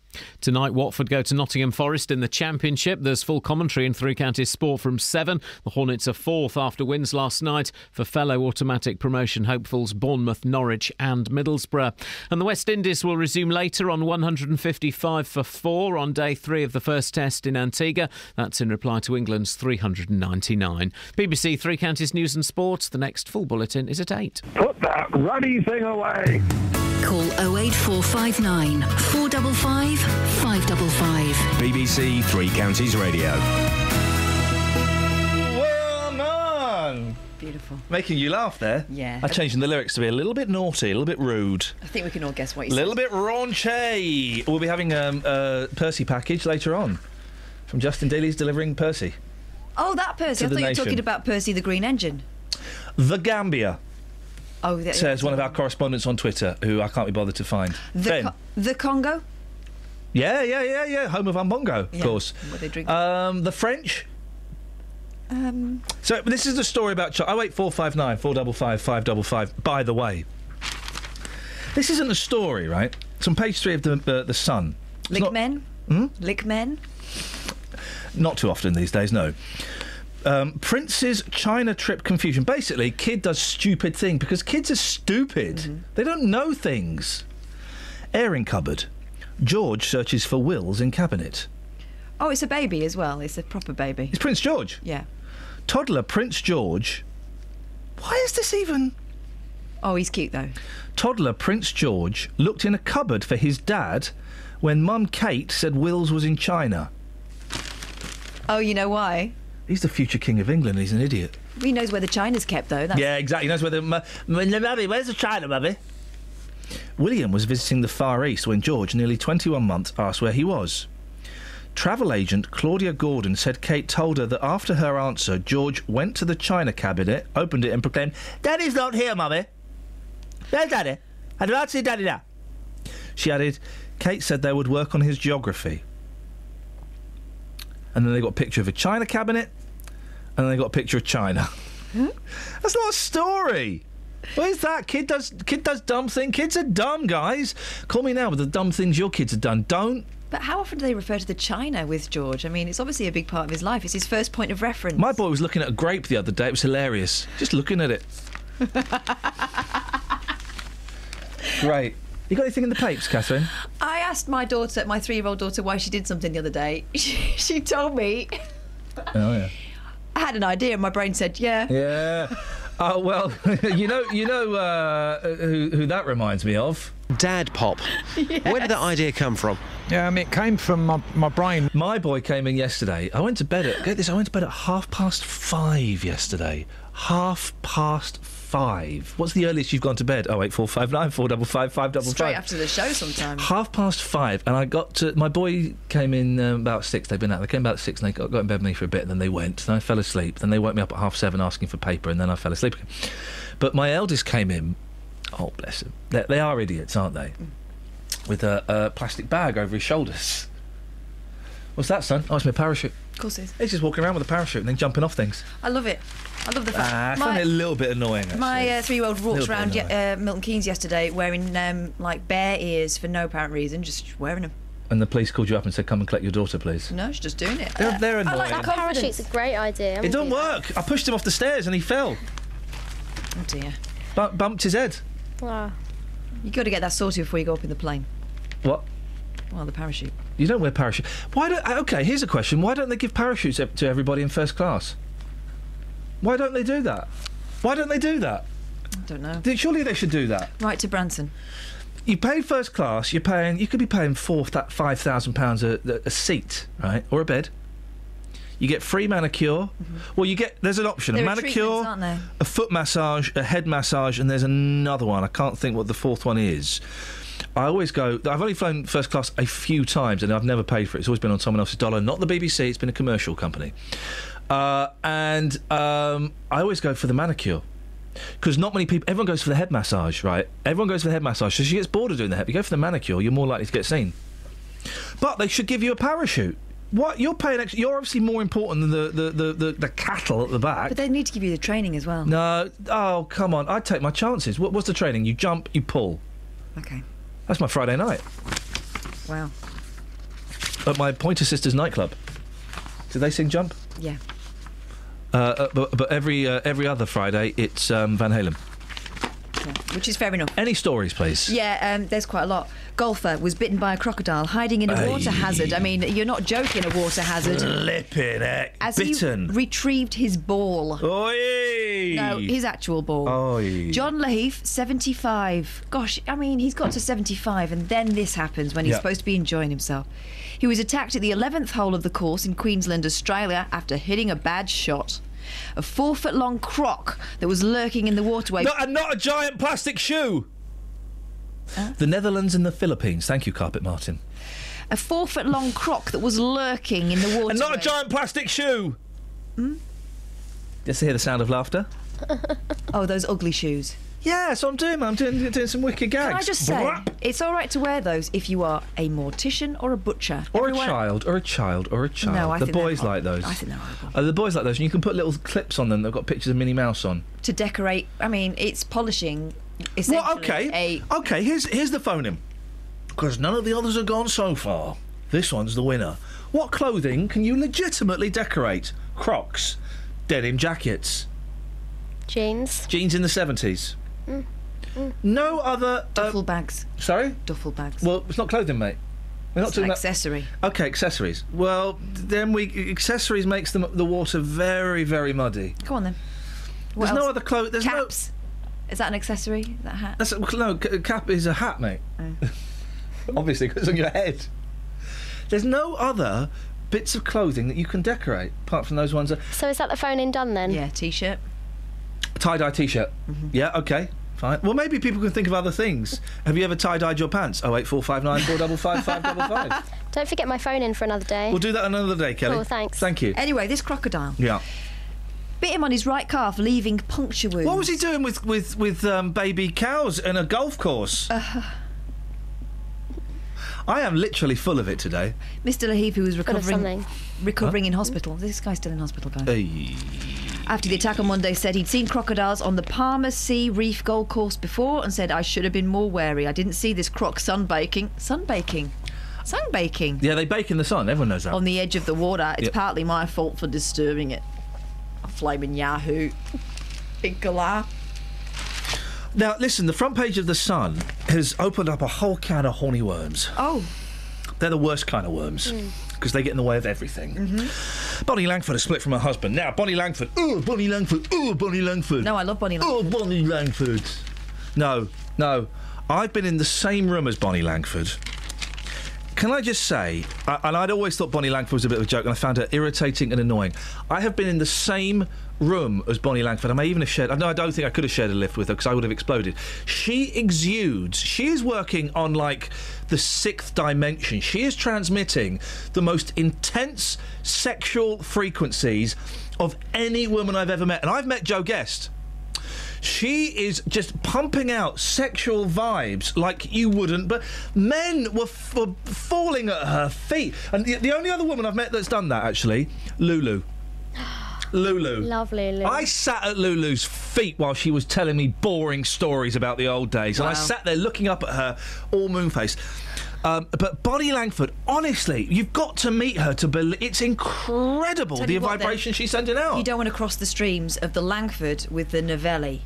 Tonight, Watford go to Nottingham Forest in the Championship. There's full commentary in Three Counties Sport from 7. The Hornets are fourth after wins last night for fellow automatic promotion hopefuls Bournemouth, Norwich, and Middlesbrough. And the West Indies will resume later on 155 for 4 on day 3 of the first test in Antigua. That's in reply to England's 399. BBC Three Counties News and Sport. The next full bulletin is at 8. Put that ruddy thing away. Call 08459 455 555. BBC Three Counties Radio. Woman! Beautiful. Making you laugh there. Yeah. I changed the lyrics to be a little bit naughty, a little bit rude, I think we can all guess what a little bit raunchy. We'll be having um, a Percy package later on from Justin Dealey's delivering Percy. Oh, that Percy. I the thought you were nation. talking about Percy the Green Engine. The Gambia, Oh, the, says one of our correspondents on Twitter, who I can't be bothered to find. the, ben. Co- the Congo. Yeah, yeah, yeah, yeah. Home of Ambongo, of Yeah, course. what they drink. Um, the French. Um, So this is the story about. Oh wait, four five nine four double five five double five. By the way, this isn't a story, right? It's on page three of the uh, the Sun. It's lick not- men. Hmm? Lick men. Not too often these days, no. Um, Prince's China trip confusion. Basically, kid does stupid thing because kids are stupid. They don't know things. Airing cupboard. George searches for wills in cabinet. Oh, it's a baby as well. It's a proper baby. It's Prince George. Yeah. Toddler Prince George. Why is this even? Oh, he's cute though. Toddler Prince George looked in a cupboard for his dad when Mum Kate said Wills was in China. Oh, you know why? He's the future king of England. He's an idiot. He knows where the china's kept though. That's Yeah, exactly. He knows where the mu- mu- mummy. Where's the China, mummy? William was visiting the Far East when George, nearly 21 months, asked where he was. Travel agent Claudia Gordon said Kate told her that after her answer, George went to the China cabinet, opened it, and proclaimed, "Daddy's not here, mummy. Where's Daddy? I'd like to see Daddy now." She added, Kate said they would work on his geography. And then they got a picture of a China cabinet, and then they got a picture of China. Hmm? That's not a story. What is that? Kid does kid does dumb thing. Kids are dumb, guys. Call me now with the dumb things your kids have done. Don't. But how often do they refer to the China with George? I mean, it's obviously a big part of his life. It's his first point of reference. My boy was looking at a grape the other day. It was hilarious. Just looking at it. Great. You got anything in the papes, Catherine? I asked my daughter, my three-year-old daughter, why she did something the other day. She, she told me. Oh yeah. I had an idea, and my brain said, "Yeah." Yeah. Oh well, you know, you know uh, who, who that reminds me of? Dad pop. Where did that idea come from? Yeah, I mean, it came from my, my brain. My boy came in yesterday. I went to bed at get this. I went to bed at half past five yesterday. Half past five. What's the earliest you've gone to bed? Oh eight four five nine four double five five double Straight five. after the show, sometimes. Half past five, and I got to. My boy came in um, about six. They've been out. They came about six, and they got, got in bed with me for a bit. And then they went. Then I fell asleep. Then they woke me up at half seven, asking for paper, and then I fell asleep again. But my eldest came in. Oh bless him. They, they are idiots, aren't they? With a, a plastic bag over his shoulders. What's that, son? Oh, it's my parachute. Of course it is. He's just walking around with a parachute and then jumping off things. I love it. I love the fact. Ah, I my, find it a little bit annoying. Actually. my uh, three-year-old walked around ye- uh, Milton Keynes yesterday wearing um, like bear ears for no apparent reason, just wearing them. And the police called you up and said, "Come and collect your daughter, please." No, she's just doing it. They're, they're annoying. That parachute's a great idea. I'm It don't with you. work. I pushed him off the stairs and he fell. Oh dear. Bu- bumped his head. Wow. You got to get that sorted before you go up in the plane. What? Well, the parachute. You don't wear parachute. Why don't? uh, Okay, here's a question. Why don't they give parachutes to everybody in first class? Why don't they do that? Why don't they do that? I don't know. Surely they should do that. Right to Branson. You pay first class. You're paying. You could be paying four, five thousand pounds a a seat, right, or a bed. You get free manicure. Well, you get. There's an option: There a manicure, treatments, aren't there? a foot massage, a head massage, and there's another one. I can't think what the fourth one is. I always go. I've only flown first class a few times, and I've never paid for it. It's always been on someone else's dollar, not the BBC. It's been a commercial company, uh, and um, I always go for the manicure because not many people. Everyone goes for the head massage, right? Everyone goes for the head massage, so she gets bored of doing the head. You go for the manicure, you're more likely to get seen. But they should give you a parachute. What you're paying? Extra, you're obviously more important than the the, the, the, the cattle at the back. But they need to give you the training as well. No, oh come on! I'd take my chances. What, what's the training? You jump, you pull. Okay. That's my Friday night Wow. at my Pointer Sisters nightclub. Do they sing jump? Yeah. Uh, uh, but, but every uh, every other Friday it's um, Van Halen. Which is fair enough. Any stories, please? Yeah, um, there's quite a lot. Golfer was bitten by a crocodile hiding in a Ay. water hazard. I mean, you're not joking, a water hazard. Flipping heck. As Bitten. he retrieved his ball. Oi! No, his actual ball. Oi. John Laheath, 75. Gosh, I mean, he's got to 75, and then this happens when he's Yeah. supposed to be enjoying himself. He was attacked at the 11th hole of the course in Queensland, Australia, after hitting a bad shot. A four foot long croc that was lurking in the waterway. Not, and not a giant plastic shoe. The Netherlands and the Philippines. Thank you, Carpet Martin. A four foot long croc that was lurking in the water. And not a giant plastic shoe. Hmm? Just to hear the sound of laughter. Oh, those ugly shoes. Yeah, that's what I'm doing. I'm doing, doing some wicked gags. Can I just say, Brap. it's all right to wear those if you are a mortician or a butcher. Or Everyone- a child, or a child, or a child. No, I the think boys like those. I think they're horrible. Uh, the boys like those, and you can put little clips on them. They've got pictures of Minnie Mouse on. To decorate, I mean, it's polishing. Essentially Well, okay, A okay. Here's here's the phoneme. Because none of the others have gone so far. This one's the winner. What clothing can you legitimately decorate? Crocs, denim jackets, Jeans. jeans in the seventies. Mm. Mm. No other uh, duffel bags. Sorry, duffel bags. Well, it's not clothing, mate. We're not It's talking an about accessory. Okay, accessories. Well, then we accessories makes the the water very very muddy. Come on then. What There's no other clothes. There's Caps. Is that an accessory? Is that a hat? That's no c- cap is a hat, mate. Oh. Obviously, because it's on your head. There's no other bits of clothing that you can decorate apart from those ones. That, So is that the phone in done then? Yeah, t-shirt. tie dye t-shirt. Mm-hmm. Yeah, okay, fine. Well, maybe people can think of other things. Have you ever tie dyed your pants? Oh eight four five nine four double five five double five. Don't forget my phone in for another day. We'll do that another day, Kelly. Cool, thanks. Thank you. Anyway, this crocodile Yeah. Bit him on his right calf, leaving puncture wounds. What was he doing with with with um, baby cows in a golf course? Uh, I am literally full of it today. Mr. Laheath, who was Full of recovering, something. recovering in hospital. This guy's still in hospital, guys. Hey. after the attack on Monday said he'd seen crocodiles on the Palmer Sea Reef Golf Course before and said I should have been more wary. I didn't see this croc sunbaking. Sunbaking? Sunbaking? Yeah, they bake in the sun. Everyone knows that. On the edge of the water. It's Yep. partly my fault for disturbing it. Flaming Yahoo. Big galah. Now, listen, the front page of The Sun has opened up a whole can of horny worms. Oh. They're the worst kind of worms Mm. because they get in the way of everything. Mm-hmm. Bonnie Langford has split from her husband. Now, Bonnie Langford. Oh, Bonnie Langford. Oh, Bonnie Langford. No, I love Bonnie Langford. Oh, Bonnie Langford. No, no. I've been in the same room as Bonnie Langford. Can I just say, I- and I'd always thought Bonnie Langford was a bit of a joke, and I found her irritating and annoying. I have been in the same room as Bonnie Langford. I may even have shared. No, I don't think I could have shared a lift with her because I would have exploded. She exudes. She is working on like the sixth dimension. She is transmitting the most intense sexual frequencies of any woman I've ever met, and I've met Jo Guest. She is just pumping out sexual vibes like you wouldn't, but men were, f- were falling at her feet. And the, the only other woman I've met that's done that, actually, Lulu. Lulu. Lovely, Lou. I sat at Lulu's feet while she was telling me boring stories about the old days, and I sat there looking up at her, all moon faced. Um, but Bonnie Langford, honestly, you've got to meet her to believe. It's incredible the what, then, vibration she's sending out. You don't want to cross the streams of the Langford with the Novelli.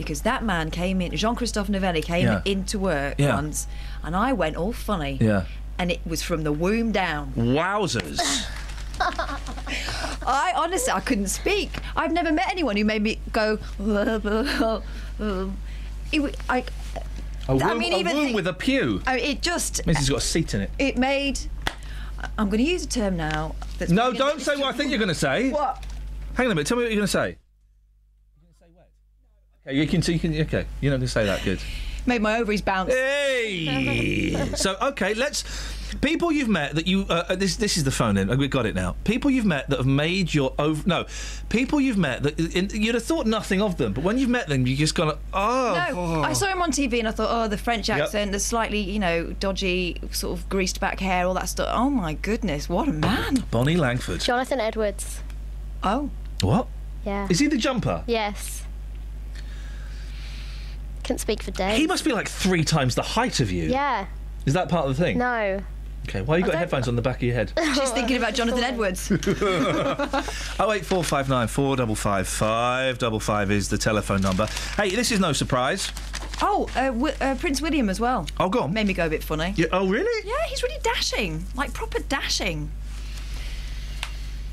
Because that man came in, Jean Christophe Novelli came Yeah. into work Yeah. once, and I went all funny. Yeah. And it was from the womb down. Wowzers. I honestly, I couldn't speak. I've never met anyone who made me go. It, I, A womb, I mean, a even womb with a pew. I mean, it just. Means he's got a seat in it. It made. I'm going to use a term now. That's No, don't say what I think you're going to say. What? Hang on a minute. Tell me what you're going to say. Okay, you can. See you can. Okay, you're not going to say that. Good. Made my ovaries bounce. Hey. so okay, let's. People you've met that you. Uh, uh, this this is the phone in. We've got it now. People you've met that have made your over. No, people you've met that in, you'd have thought nothing of them, but when you've met them, you just gonna. Oh. No, I saw him on TV and I thought, oh, the French Yep. accent, the slightly, you know, dodgy, sort of greased back hair, all that stuff. Oh my goodness, what a man! Bonnie Langford. Jonathan Edwards. Oh. What? Yeah. Is he the jumper? Yes. Couldn't speak for days. He must be like three times the height of you. Yeah. Is that part of the thing? No. Okay. Why you got headphones on the back of your head? She's thinking about Jonathan Edwards. Oh eight four five nine four double five five double five is the telephone number. Hey, this is no surprise. Oh, uh, Wi- uh, Prince William as well. Oh, go on. Made me go a bit funny. Yeah, oh, really? Yeah, he's really dashing, like proper dashing.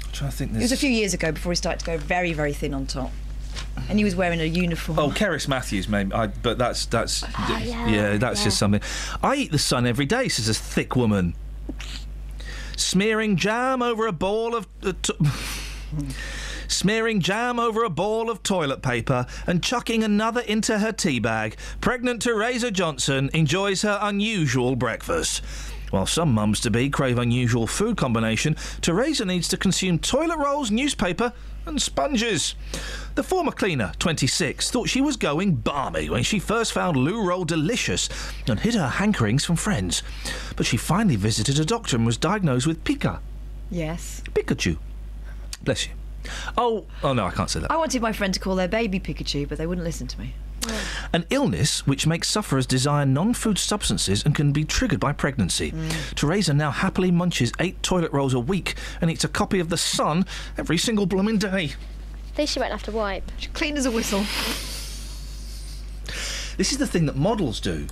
I'm trying to think. This... It was a few years ago before he started to go very, very thin on top, and he was wearing a uniform. Oh, Keris Matthews, maybe. I, but that's that's Ah, yeah, that's yeah. just something. I eat the sun every day. Says a thick woman. Smearing jam over a ball of. Uh, t- Smearing jam over a ball of toilet paper and chucking another into her tea bag, pregnant Teresa Johnson enjoys her unusual breakfast. While some mums to be crave unusual food combination, Teresa needs to consume toilet rolls, newspaper, and sponges. The former cleaner, 26, thought she was going balmy when she first found loo roll delicious and hid her hankerings from friends. But she finally visited a doctor and was diagnosed with Pica. Yes. Pikachu. Bless you. Oh, oh no, I can't say that. I wanted my friend to call their baby Pikachu, but they wouldn't listen to me. An illness which makes sufferers desire non food substances and can be triggered by pregnancy. Teresa now happily munches eight toilet rolls a week and eats a copy of The Sun every single blooming day. At least she won't have to wipe. She's clean as a whistle. This is the thing that models do.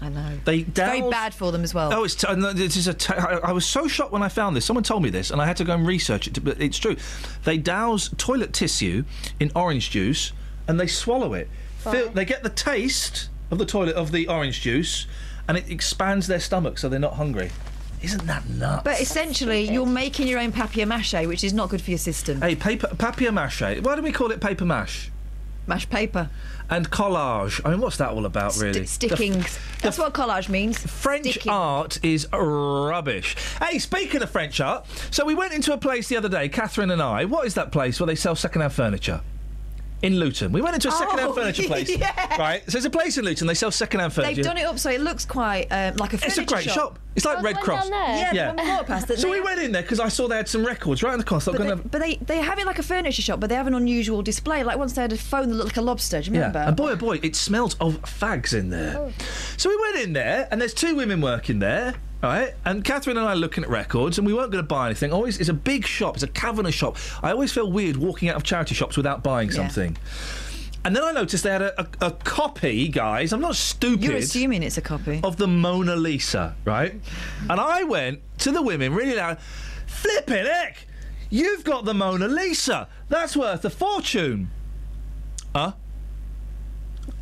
I know. They It's very bad for them as well. Oh, it's t- this is a. T- I I was so shocked when I found this. Someone told me this, and I had to go and research it. But it's true. They douse toilet tissue in orange juice, and they swallow it. Feel, they get the taste of the toilet of the orange juice, and it expands their stomach, so they're not hungry. Isn't that nuts? But essentially, you're making your own papier mâché, which is not good for your system. Hey, paper papier mâché. Why do we call it paper mash? Mash paper. And collage. I mean, what's that all about, really? St- The- stickings. That's what collage means. French art is rubbish. Hey, speaking of French art, so we went into a place the other day, Catherine and I. What is that place where they sell second-hand furniture? In Luton. We went into a second-hand Oh, furniture place. yeah. Right. So there's a place in Luton. They sell second-hand furniture. They've done it up so it looks quite um, like a It's a great shop. It's like Oh, Red Cross. down there? Yeah, the one we walked past that so they- we went in there because I saw they had some records right on the corner. So But they, going to. but they they have it like a furniture shop, but they have an unusual display. Like once they had a phone that looked like a lobster. Do you remember? Yeah, and boy, oh boy, it smells of fags in there. So we went in there, and there's two women working there, right? And Catherine and I are looking at records, and we weren't going to buy anything. Always, it's a big shop. It's a cavernous shop. I always feel weird walking out of charity shops without buying Yeah. something. And then I noticed they had a, a, a copy, guys. I'm not stupid. You're assuming it's a copy. of the Mona Lisa, right? And I went to the women really loud, flipping heck, you've got the Mona Lisa. That's worth a fortune. Huh?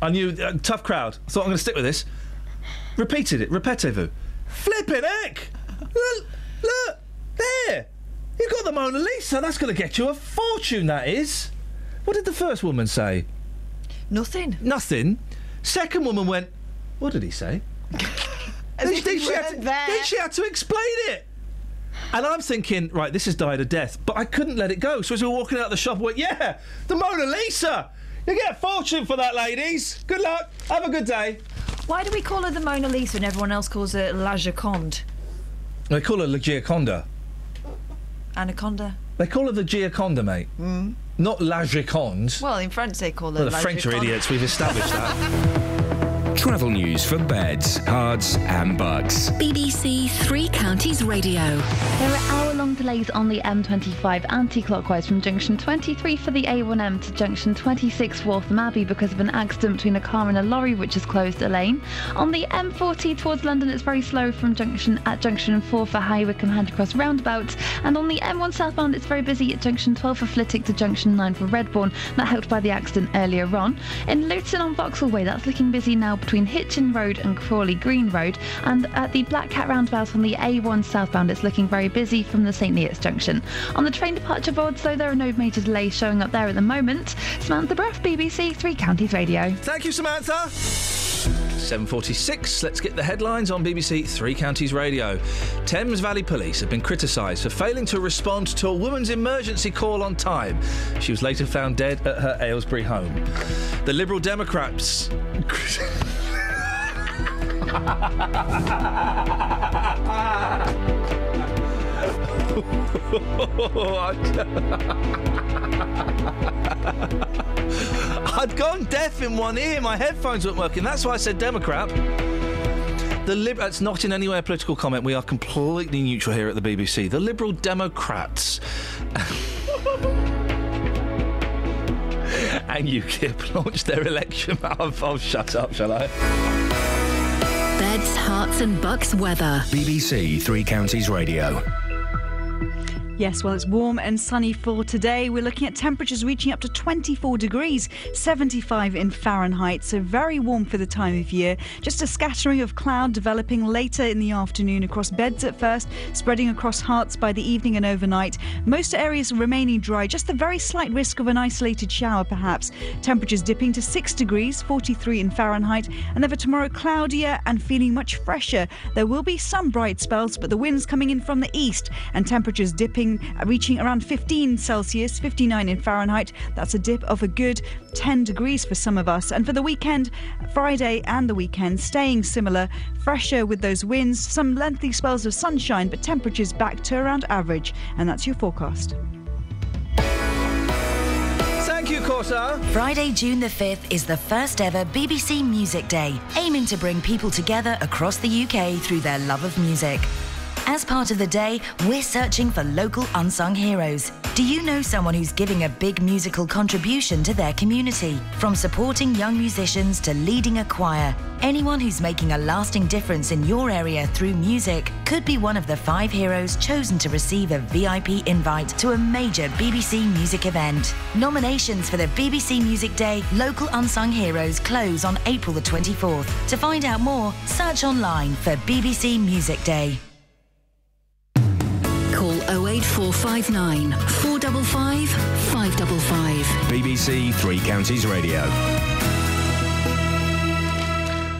I knew, uh, tough crowd. I thought I'm going to stick with this. Repeated it, repetez-vous. Flipping heck! Look, look, there! You've got the Mona Lisa. That's going to get you a fortune, that is. What did the first woman say? Nothing. Nothing. Second woman went, what did he say? Then, if then she had to, then she had to explain it. And I'm thinking, right, this has died a death, but I couldn't let it go. So as we were walking out of the shop, I went, yeah, the Mona Lisa. You get a fortune for that, ladies. Good luck. Have a good day. Why do we call her the Mona Lisa and everyone else calls her La Joconde? They call her La Gioconda. Anaconda? They call her the Gioconda, mate. Mm. Not La Gioconde. Well, in French they call her Well, the La French are idiots. We've established that. Travel news for beds, cards, and bugs. BBC Three Counties Radio. There are hour-long delays on the M25 anti-clockwise from junction 23 for the A1M to junction 26 Waltham Abbey because of an accident between a car and a lorry which has closed a lane. On the M40 towards London it's very slow from junction at junction 4 for High Wycombe Handy Cross roundabout and on the M1 southbound it's very busy at junction 12 for Flitwick to junction 9 for Redbourn. That helped by the accident earlier on. In Luton on Vauxhall Way that's looking busy now between Hitchin Road and Crawley Green Road and at the Black Cat roundabout on the A1 southbound it's looking very busy from the St Neots junction. On the train departure boards though there are no major delays showing up there at the moment. Samantha Bruff, BBC Three Counties Radio. Thank you, Samantha. 7.46, let's get the headlines on BBC Three Counties Radio. Thames Valley Police have been criticised for failing to respond to a woman's emergency call on time. She was later found dead at her Aylesbury home. The Liberal Democrats... I'd gone deaf in one ear. My headphones weren't working. That's why I said Democrat. The Lib- That's not in any way a political comment. We are completely neutral here at the BBC. The Liberal Democrats and UKIP launched their election. I'll, I'll shut up, shall I? Beds, Herts, and Bucks weather. BBC Three Counties Radio. Yes, well, it's warm and sunny for today. We're looking at temperatures reaching up to 24 degrees, 75 in Fahrenheit, so very warm for the time of year. Just a scattering of cloud developing later in the afternoon across beds at first, spreading across Herts by the evening and overnight. Most areas remaining dry, just a very slight risk of an isolated shower perhaps. Temperatures dipping to 6 degrees, 43 in Fahrenheit, and then for tomorrow, cloudier and feeling much fresher. There will be some bright spells, but the winds coming in from the east and temperatures dipping, uh, reaching around 15 Celsius, 59 in Fahrenheit. That's a dip of a good 10 degrees for some of us. And for the weekend, Friday and the weekend, staying similar, fresher with those winds, some lengthy spells of sunshine, but temperatures back to around average. And that's your forecast. Thank you, Corsa. Friday, June the 5th is the first ever BBC Music Day, aiming to bring people together across the UK through their love of music. As part of the day, we're searching for local unsung heroes. Do you know someone who's giving a big musical contribution to their community? From supporting young musicians to leading a choir, anyone who's making a lasting difference in your area through music could be one of the five heroes chosen to receive a VIP invite to a major BBC music event. Nominations for the BBC Music Day Local Unsung Heroes close on April the 24th. To find out more, search online for BBC Music Day. Call 08459 455 555. BBC Three Counties Radio.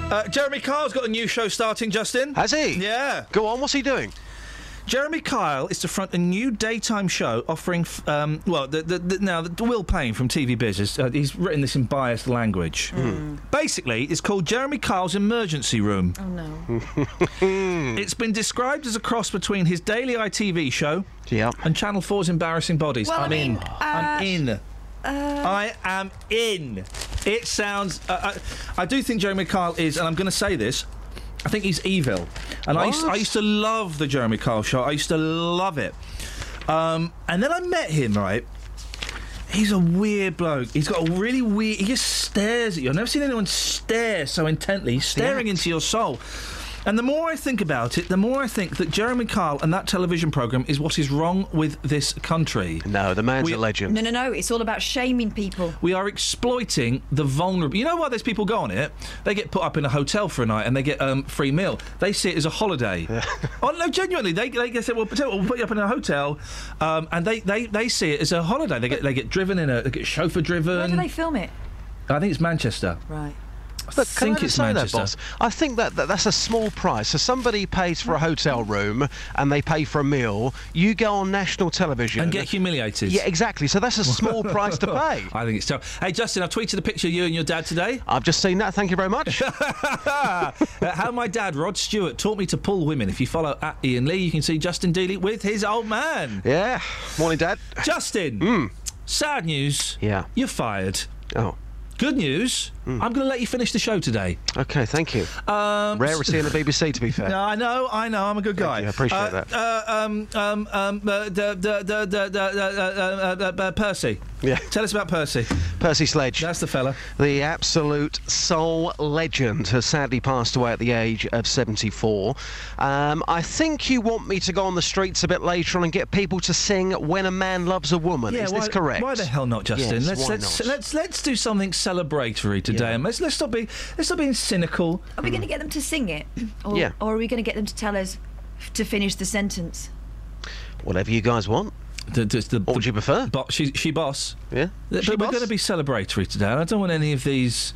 Uh, Jeremy Kyle's got a new show starting, Justin. Has he? Yeah. Go on, what's he doing? Jeremy Kyle is to front a new daytime show offering, f- um, well, the, the, the, now, the Will Payne from TV Biz, is, uh, he's written this in biased language. Basically, it's called Jeremy Kyle's Emergency Room. Oh no. it's been described as a cross between his daily ITV show and Channel 4's Embarrassing Bodies. Well, I I'm mean, in. uh, I'm in. I am in. It sounds. Uh, I, I do think Jeremy Kyle is, and I'm going to say this. I think he's evil, and I used, I used to love the Jeremy Kyle show. I used to love it, um, and then I met him. Right, he's a weird bloke. He's got a really weird. He just stares at you. I've never seen anyone stare so intently. He's staring into your soul. And the more I think about it, the more I think that Jeremy Kyle and that television programme is what is wrong with this country. No, the man's We- a legend. No, no, no. It's all about shaming people. We are exploiting the vulnerable. You know why those people go on it? They get put up in a hotel for a night and they get um, free meal. They see it as a holiday. oh no, genuinely, they they say, "Well, we'll put you up in a hotel," um, and they, they, they see it as a holiday. They get they get driven in a they get chauffeur driven. Where do they film it? I think it's Manchester. Right. I can think I say that, Manchester. boss? I think that, that that's a small price. So somebody pays for a hotel room and they pay for a meal. You go on national television And get humiliated. Yeah, exactly. So that's a small price to pay. I think it's terrible. Hey, Justin, I've tweeted a picture of you and your dad today. I've just seen that. Thank you very much. Uh, how my dad, Rod Stewart, taught me to pull women. If you follow at Iain Lee, you can see Justin Dealey with his old man. Yeah. Morning, Dad. Justin. Sad news. Yeah. You're fired. Oh. Good news. I'm going to let you finish the show today. Okay, thank you. Um, Rarity in the BBC, to be fair. No, I know, I know. I'm a good guy. you, I appreciate Uh, that. Uh, um, um, um, uh, the, the, the, the, the, uh, uh, uh, uh, Percy. Yeah. Tell us about Percy. Percy Sledge. That's the fella. The absolute soul legend has sadly passed away at the age of 74. Um, I think you want me to go on the streets a bit later on and get people to sing "When a Man Loves a Woman." Is why, this correct? Why the hell not, Justin? Yes, let's why let's, not? let's let's do something celebratory today, and let's let's stop being let's stop being cynical. Are we going to get them to sing it, or, Yeah. or are we going to get them to tell us to finish the sentence? Whatever you guys want. The, the, the, what would you prefer? Bo- she, she boss. Yeah. But She we're going to be celebratory today. I don't want any of these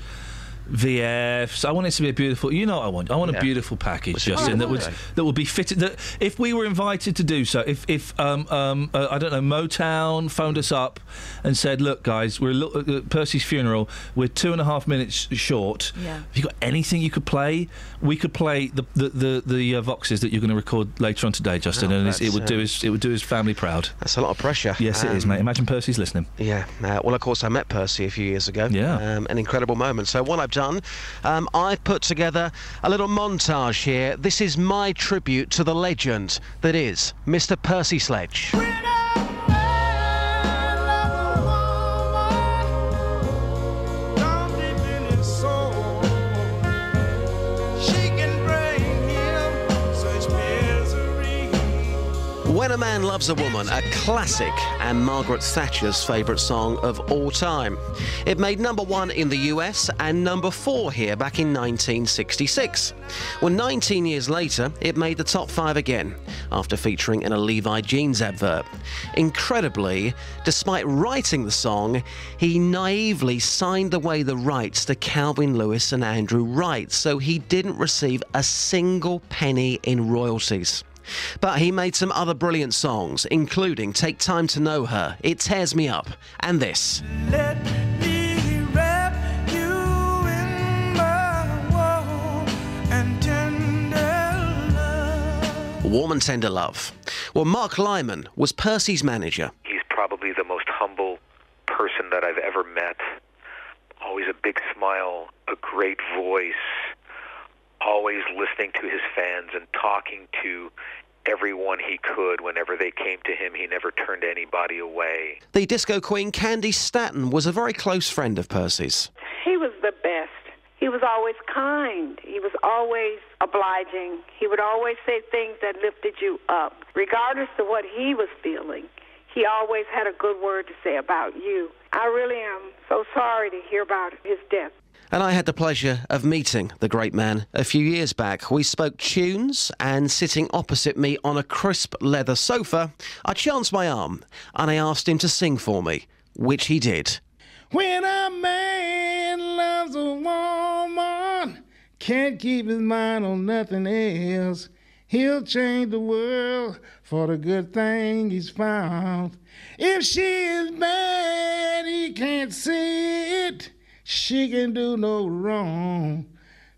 VFs. I want it to be a beautiful. You know what I want. I want a beautiful package, What's Justin. That would that would be fitted. That if we were invited to do so, if if um um uh, I don't know Motown phoned us up and said, look guys, we're a little, uh, Percy's funeral. We're two and a half minutes short. Yeah. Have you got anything you could play? We could play the the the, the uh, voxes that you're going to record later on today, Justin, Oh, and it's- it that's, would do uh, his it would do his family proud. That's a lot of pressure. Yes, it is, Um, mate. Imagine Percy's listening. Yeah. Uh, well, of course, I met Percy a few years ago. Yeah. Um, an incredible moment. So what I've done, um, I've put together a little montage here. This is my tribute to the legend that is Mr. Percy Sledge. When a Man Loves a Woman, a classic and Margaret Thatcher's favourite song of all time. It made number one in the US and number four here back in 1966. Well, 19 years later, it made the top five again after featuring in a Levi Jeans advert. Incredibly, despite writing the song, he naively signed away the rights to Calvin Lewis and Andrew Wright, so he didn't receive a single penny in royalties. But he made some other brilliant songs, including Take Time to Know Her, It Tears Me Up, and this. Warm and Tender Love. Well, Mark Lyman was Percy's manager. He's probably the most humble person that I've ever met. Always a big smile, a great voice, always listening to his fans and talking to everyone he could whenever they came to him. He never turned anybody away. The disco queen Candi Staton was a very close friend of Percy's. He was the best. He was always kind. He was always obliging. He would always say things that lifted you up. Regardless of what he was feeling, he always had a good word to say about you. I really am so sorry to hear about his death. And I had the pleasure of meeting the great man a few years back. We spoke tunes, and sitting opposite me on a crisp leather sofa, I chanced my arm and I asked him to sing for me, which he did. When a man loves a woman, can't keep his mind on nothing else. He'll change the world for the good thing he's found. If she is bad, he can't see it. She can do no wrong.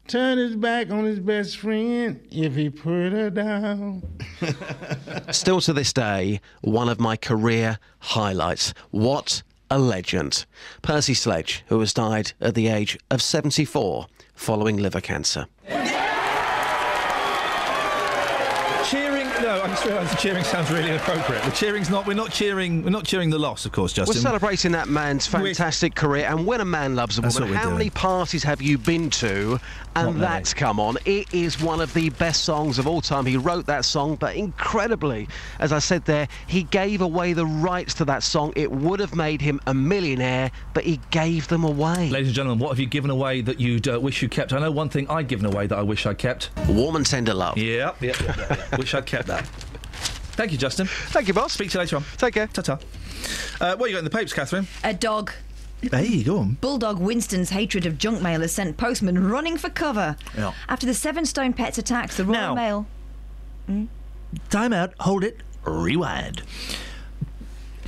Turn his back on his best friend if he put her down. Still to this day, one of my career highlights. What a legend. Percy Sledge, who has died at the age of 74 following liver cancer. Cheering? No, I just realised the cheering sounds really inappropriate. The cheering's not. We're not cheering. We're not cheering the loss, of course, Justin. We're celebrating that man's fantastic career, and when a man loves a woman, how many parties have you been to? Not And many. that's come on. It is one of the best songs of all time. He wrote that song, but incredibly, as I said there, he gave away the rights to that song. It would have made him a millionaire, but he gave them away. Ladies and gentlemen, what have you given away that you'd uh, wish you kept? I know one thing I'd given away that I wish I kept. Warm and tender love. Yep, yep, yep, yep, yep. wish I'd kept that. Thank you, Justin. Thank you, boss. Speak to you later on. Take care. Ta-ta. Uh, what you got in the papers, Catherine? A dog. Hey, go on. Bulldog Winston's hatred of junk mail has sent postmen running for cover. Yeah. After the Seven Stone Pets attacks, the Royal Now- Mail. Time out. Hold it. Rewind.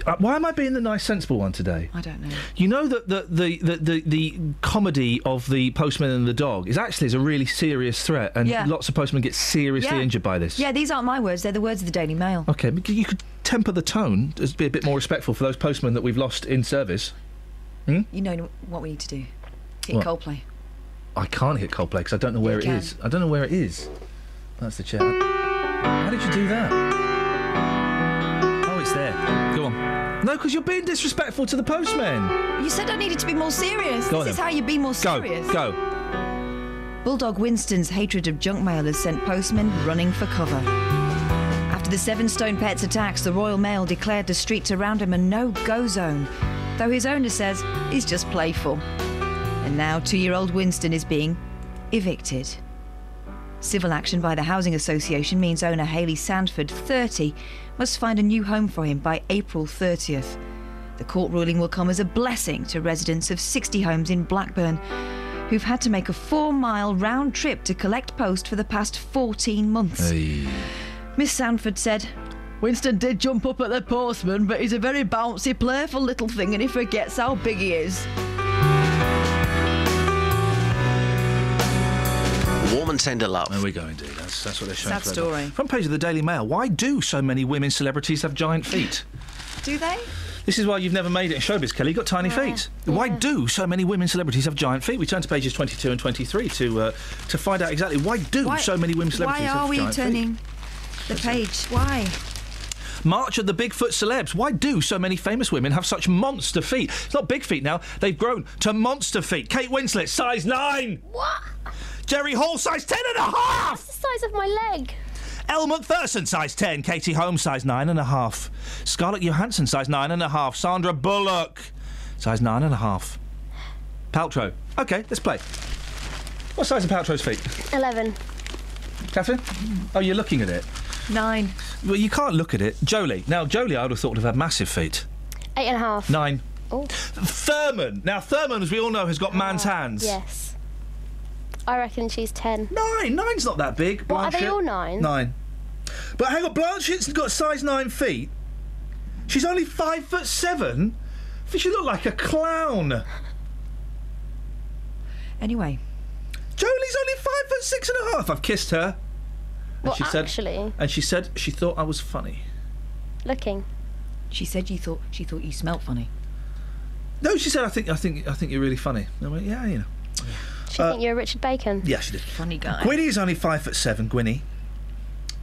Uh, why am I being the nice, sensible one today? I don't know. You know that the the, the, the, the comedy of the postman and the dog is actually is a really serious threat, and Yeah. lots of postmen get seriously Yeah. injured by this. Yeah, these aren't my words, they're the words of the Daily Mail. Okay, you could temper the tone, just be a bit more respectful for those postmen that we've lost in service. Hmm? You know what we need to do. Hit What? Coldplay. I can't hit Coldplay because I don't know where You it can. is. I don't know where it is. That's the chair. How did you do that? Oh, it's there. Go on. No, because you're being disrespectful to the postman. You said I needed to be more serious. Go on this is then. how you be more serious. Go, go. Bulldog Winston's hatred of junk mail has sent postmen running for cover. After the Seven Stone Pets attacks, the Royal Mail declared the streets around him a no-go zone, though his owner says he's just playful. And now two-year-old Winston is being evicted. Civil action by the Housing Association means owner Hayley Sandford, 30, must find a new home for him by April 30th. The court ruling will come as a blessing to residents of 60 homes in Blackburn who've had to make a four mile round trip to collect post for the past 14 months. Miss Sanford said, Winston did jump up at the postman, but he's a very bouncy, playful little thing and he forgets how big he is. Warm and tender love. There we go, indeed. That's, that's what they're showing. Sad for everyone. story. Front page of the Daily Mail. Why do so many women celebrities have giant feet? Do they? This is why you've never made it in showbiz, Kelly. You've got tiny feet. Why do so many women celebrities have giant feet? We turn to pages 22 and 23 to uh, to find out exactly why do Why- so many women celebrities have. Why have are we giant feet? turning the page? Why? March of the Bigfoot celebs. Why do so many famous women have such monster feet? It's not big feet now. They've grown to monster feet. Kate Winslet, size 9. What? Jerry Hall, size 10 and a half. That's the size of my leg. Elle Macpherson, size 10. Katie Holmes, size 9 and a half. Scarlett Johansson, size 9 and a half. Sandra Bullock, size 9 and a half. Paltrow. OK, let's play. What size are Paltrow's feet? 11. Catherine? Oh, you're looking at it. Nine. Well, you can't look at it. Jolie. Now, Jolie, I would have thought would have had massive feet. Eight and a half. Nine. Oh. Thurman. Now, Thurman, as we all know, has got man's ah, hands. Yes. I reckon she's 10. Nine. Nine's not that big. What, are they all nine? Nine. But hang on, Blanchett's got size nine feet. She's only five foot seven. I think she looked like a clown. Anyway. Jolie's only five foot six and a half. I've kissed her. And Well, she said, actually, and she said she thought I was funny. looking. She said you thought she thought you smelt funny. No, she said I think I think I think you're really funny. I went, yeah, you know. She Uh, think you're Richard Bacon. Yeah, she did. Funny guy. Gwynny's only five foot seven. Gwynny.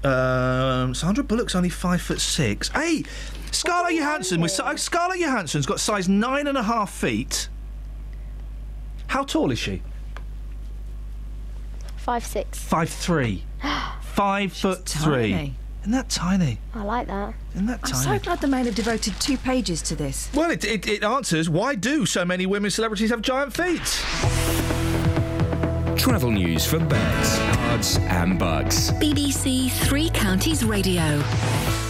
Um, Sandra Bullock's only five foot six. Hey, Scarlett Johansson with si- Scarlett Johansson's got size nine and a half feet. How tall is she? Five six. Five three. Five foot three. tiny. Isn't that tiny? I like that. Isn't that tiny? I'm so glad the Mail have devoted two pages to this. Well, it, it, it answers why do so many women celebrities have giant feet? Travel news for beds, cards, and bugs. BBC Three Counties Radio.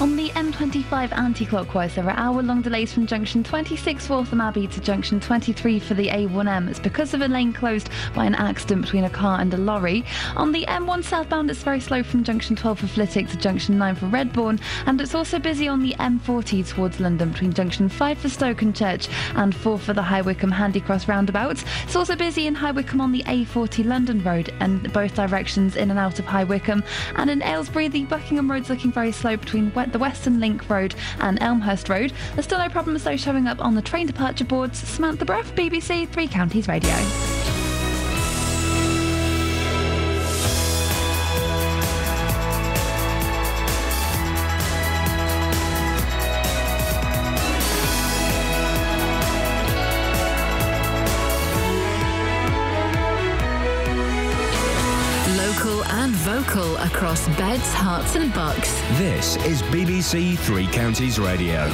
On the M25 M25 anti-clockwise, there are hour-long delays from junction 26 Waltham Abbey to junction 23 for the A1M. It's because of a lane closed by an accident between a car and a lorry. On the M1 southbound, it's very slow from junction 12 for Flitwick to junction 9 for Redbourn, and it's also busy on the M40 towards London between junction 5 for Stokenchurch and Church and 4 for the High Wycombe Handy Cross roundabout. It's also busy in High Wycombe on the A40 London Road and both directions in and out of High Wycombe. And in Aylesbury, the Buckingham Road's looking very slow between the Western Link Road and Elmhurst Road. There's still no problems though showing up on the train departure boards. Samantha Bruff, BBC Three Counties Radio. And vocal across beds, Herts, and bucks. This is BBC Three Counties Radio.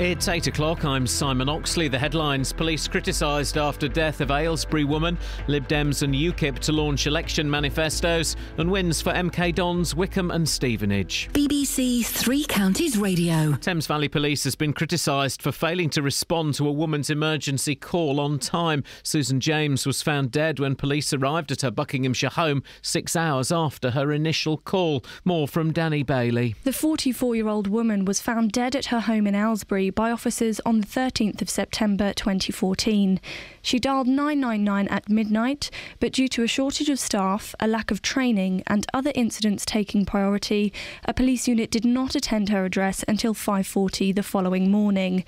It's 8 o'clock. I'm Simon Oxley. The headlines Police criticised after death of Aylesbury woman, Lib Dems and UKIP to launch election manifestos, and wins for MK Dons, Wycombe and Stevenage. BBC Three Counties Radio. Thames Valley Police has been criticised for failing to respond to a woman's emergency call on time. Susan James was found dead when police arrived at her Buckinghamshire home six hours after her initial call. More from Danny Bailey. The 44 year old woman was found dead at her home in Aylesbury by officers on the 13th of September 2014. She dialed 999 at midnight, but due to a shortage of staff, a lack of training, and other incidents taking priority, a police unit did not attend her address until 5:40 the following morning.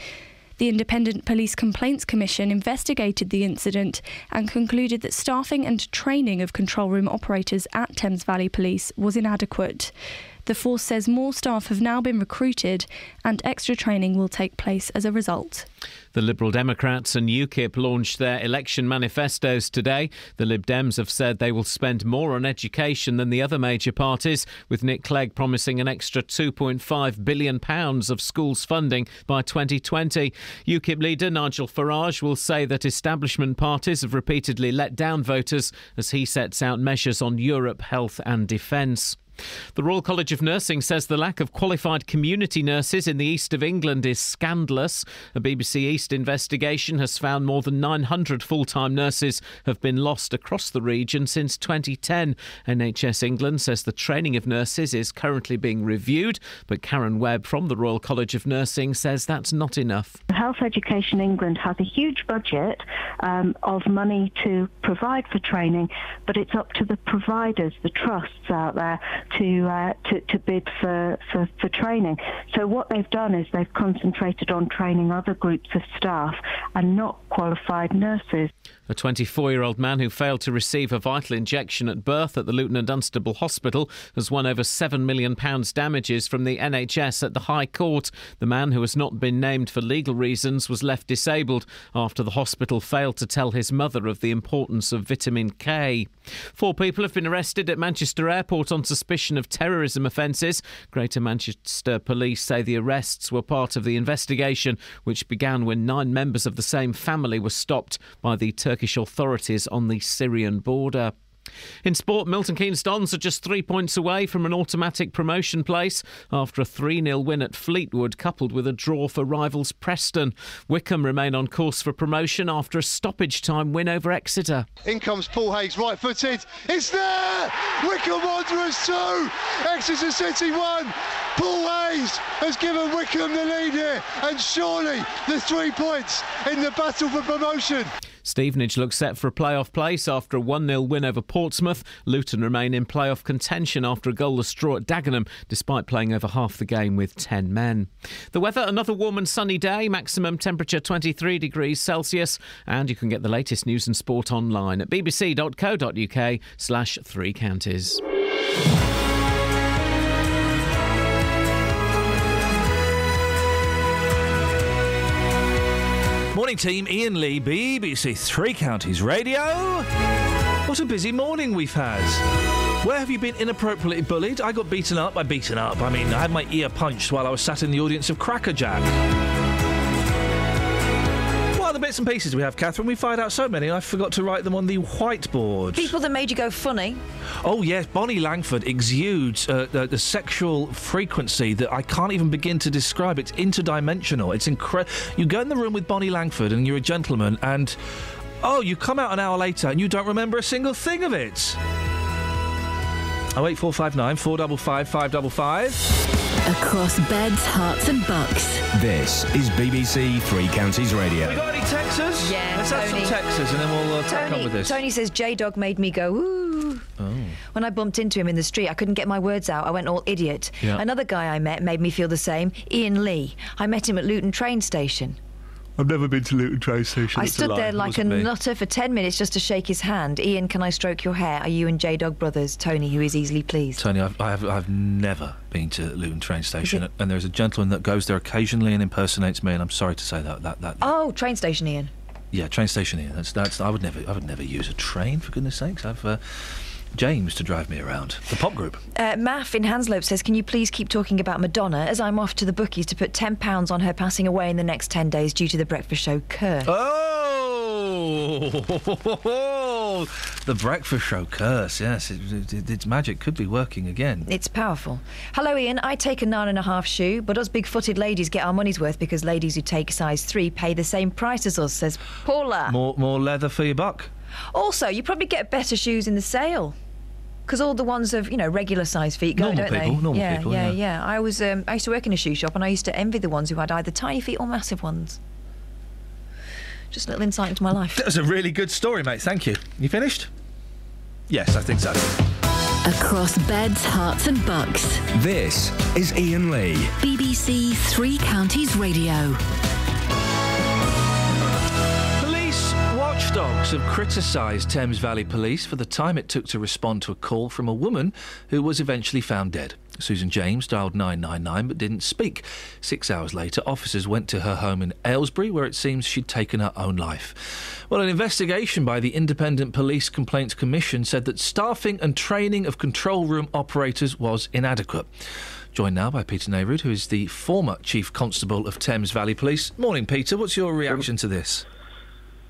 The Independent Police Complaints Commission investigated the incident and concluded that staffing and training of control room operators at Thames Valley Police was inadequate. The force says more staff have now been recruited and extra training will take place as a result. The Liberal Democrats and UKIP launched their election manifestos today. The Lib Dems have said they will spend more on education than the other major parties, with Nick Clegg promising an extra £2.5 billion of schools funding by 2020. UKIP leader Nigel Farage will say that establishment parties have repeatedly let down voters as he sets out measures on Europe, health, and defence. The Royal College of Nursing says the lack of qualified community nurses in the east of England is scandalous. A BBC East investigation has found more than 900 full time nurses have been lost across the region since 2010. NHS England says the training of nurses is currently being reviewed, but Karen Webb from the Royal College of Nursing says that's not enough. Health Education England has a huge budget um, of money to provide for training, but it's up to the providers, the trusts out there, to, uh, to, to bid for, for, for training. So what they've done is they've concentrated on training other groups of staff and not qualified nurses. A 24 year old man who failed to receive a vital injection at birth at the Luton and Dunstable Hospital has won over £7 million damages from the NHS at the High Court. The man, who has not been named for legal reasons, was left disabled after the hospital failed to tell his mother of the importance of vitamin K. Four people have been arrested at Manchester Airport on suspicion of terrorism offences. Greater Manchester Police say the arrests were part of the investigation, which began when nine members of the same family were stopped by the Turkish authorities on the Syrian border. In sport, Milton Keynes Dons are just three points away from an automatic promotion place after a 3 0 win at Fleetwood, coupled with a draw for rivals Preston. Wycombe remain on course for promotion after a stoppage time win over Exeter. In comes Paul Hayes right footed. It's there! Wycombe Wanderers 2, Exeter City 1. Paul Hayes has given Wycombe the lead here, and surely the three points in the battle for promotion. Stevenage looks set for a playoff place after a 1 0 win over Portsmouth. Luton remain in playoff contention after a goalless draw at Dagenham, despite playing over half the game with 10 men. The weather another warm and sunny day, maximum temperature 23 degrees Celsius. And you can get the latest news and sport online at bbc.co.uk slash three counties. Morning team, Iain Lee, BBC Three Counties Radio. What a busy morning we've had. Where have you been inappropriately bullied? I got beaten up. I beaten up. I mean, I had my ear punched while I was sat in the audience of Crackerjack. Bits and pieces we have, Catherine. We find out so many, I forgot to write them on the whiteboard. People that made you go funny. Oh yes, Bonnie Langford exudes uh, the, the sexual frequency that I can't even begin to describe. It's interdimensional. It's incredible. You go in the room with Bonnie Langford, and you're a gentleman, and oh, you come out an hour later, and you don't remember a single thing of it. 08459 455 555. Across beds, Herts, and Bucks. This is BBC Three Counties Radio. We got any Texas? Yeah. Let's Tony. have some Texas and then we'll uh, tack on with this. Tony says J Dog made me go, ooh. Oh. When I bumped into him in the street, I couldn't get my words out. I went all idiot. Yeah. Another guy I met made me feel the same Iain Lee. I met him at Luton train station. I've never been to Luton train station. I stood there like a me. nutter for 10 minutes just to shake his hand. Iain, can I stroke your hair? Are you and J Dog brothers? Tony, who is easily pleased. Tony, I've, I've, I've never been to Luton train station, and there's a gentleman that goes there occasionally and impersonates me, and I'm sorry to say that. That, that Oh, train station, Iain. yeah, train station here. That's, that's, I would never, I would never use a train for goodness sakes. I've uh, James to drive me around. The pop group. Uh, Maff in Hanslope says, Can you please keep talking about Madonna as I'm off to the bookies to put £10 on her passing away in the next 10 days due to the breakfast show curse? Oh, the breakfast show curse. Yes, it, it, its magic could be working again. It's powerful. Hello, Iain. I take a nine and a half shoe, but us big footed ladies get our money's worth because ladies who take size three pay the same price as us, says Paula. More, more leather for your buck. Also, you probably get better shoes in the sale. Because all the ones of you know regular size feet go, Normal don't people, they? normal yeah, people, yeah, yeah. yeah. I was um, I used to work in a shoe shop, and I used to envy the ones who had either tiny feet or massive ones. Just a little insight into my life. That was a really good story, mate. Thank you. You finished? Yes, I think so. Across beds, Herts, and Bucks. This is Iain Lee. BBC Three Counties Radio. Have criticised Thames Valley Police for the time it took to respond to a call from a woman who was eventually found dead. Susan James dialed 999 but didn't speak. Six hours later, officers went to her home in Aylesbury where it seems she'd taken her own life. Well, an investigation by the Independent Police Complaints Commission said that staffing and training of control room operators was inadequate. Joined now by Peter Neyroud, who is the former Chief Constable of Thames Valley Police. Morning, Peter. What's your reaction to this?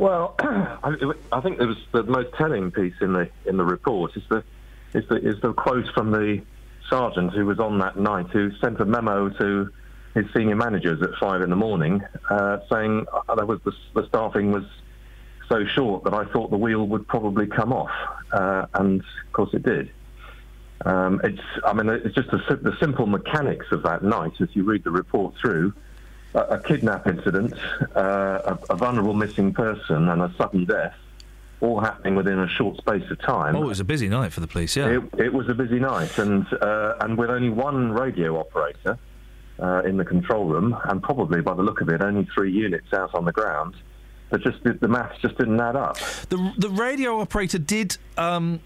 Well, I, think it was the most telling piece in the in the report is the is the is the quote from the sergeant who was on that night who sent a memo to his senior managers at five in the morning uh, saying uh, there was the, the staffing was so short that I thought the wheel would probably come off, uh, and of course it did. Um, it's I mean it's just the, the simple mechanics of that night as you read the report through a, a kidnap incident, uh, a, a vulnerable missing person, and a sudden death, all happening within a short space of time. Oh, it was a busy night for the police, yeah. It, it was a busy night, and uh, and with only one radio operator uh, in the control room, and probably by the look of it, only three units out on the ground. But just the, the maths just didn't add up. The the radio operator did. Um,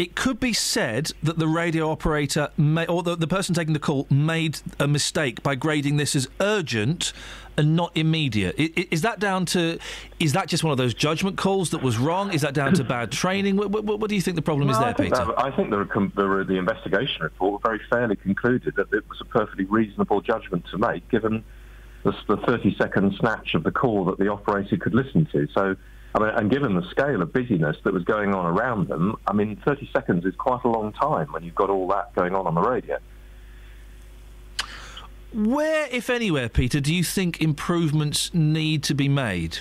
it could be said that the radio operator, may, or the, the person taking the call, made a mistake by grading this as urgent and not immediate. I- i- Is that down to? Is that just one of those judgment calls that was wrong? Is that down to bad training? What, what, what do you think the problem is there, I Peter? that- I think the, the, the investigation report very fairly concluded that it was a perfectly reasonable judgment to make, given the, the 30-second snatch of the call that the operator could listen to. So, I mean, and given the scale of busyness that was going on around them, I mean, 30 seconds is quite a long time when you've got all that going on on the radio. Where, if anywhere, Peter, do you think improvements need to be made?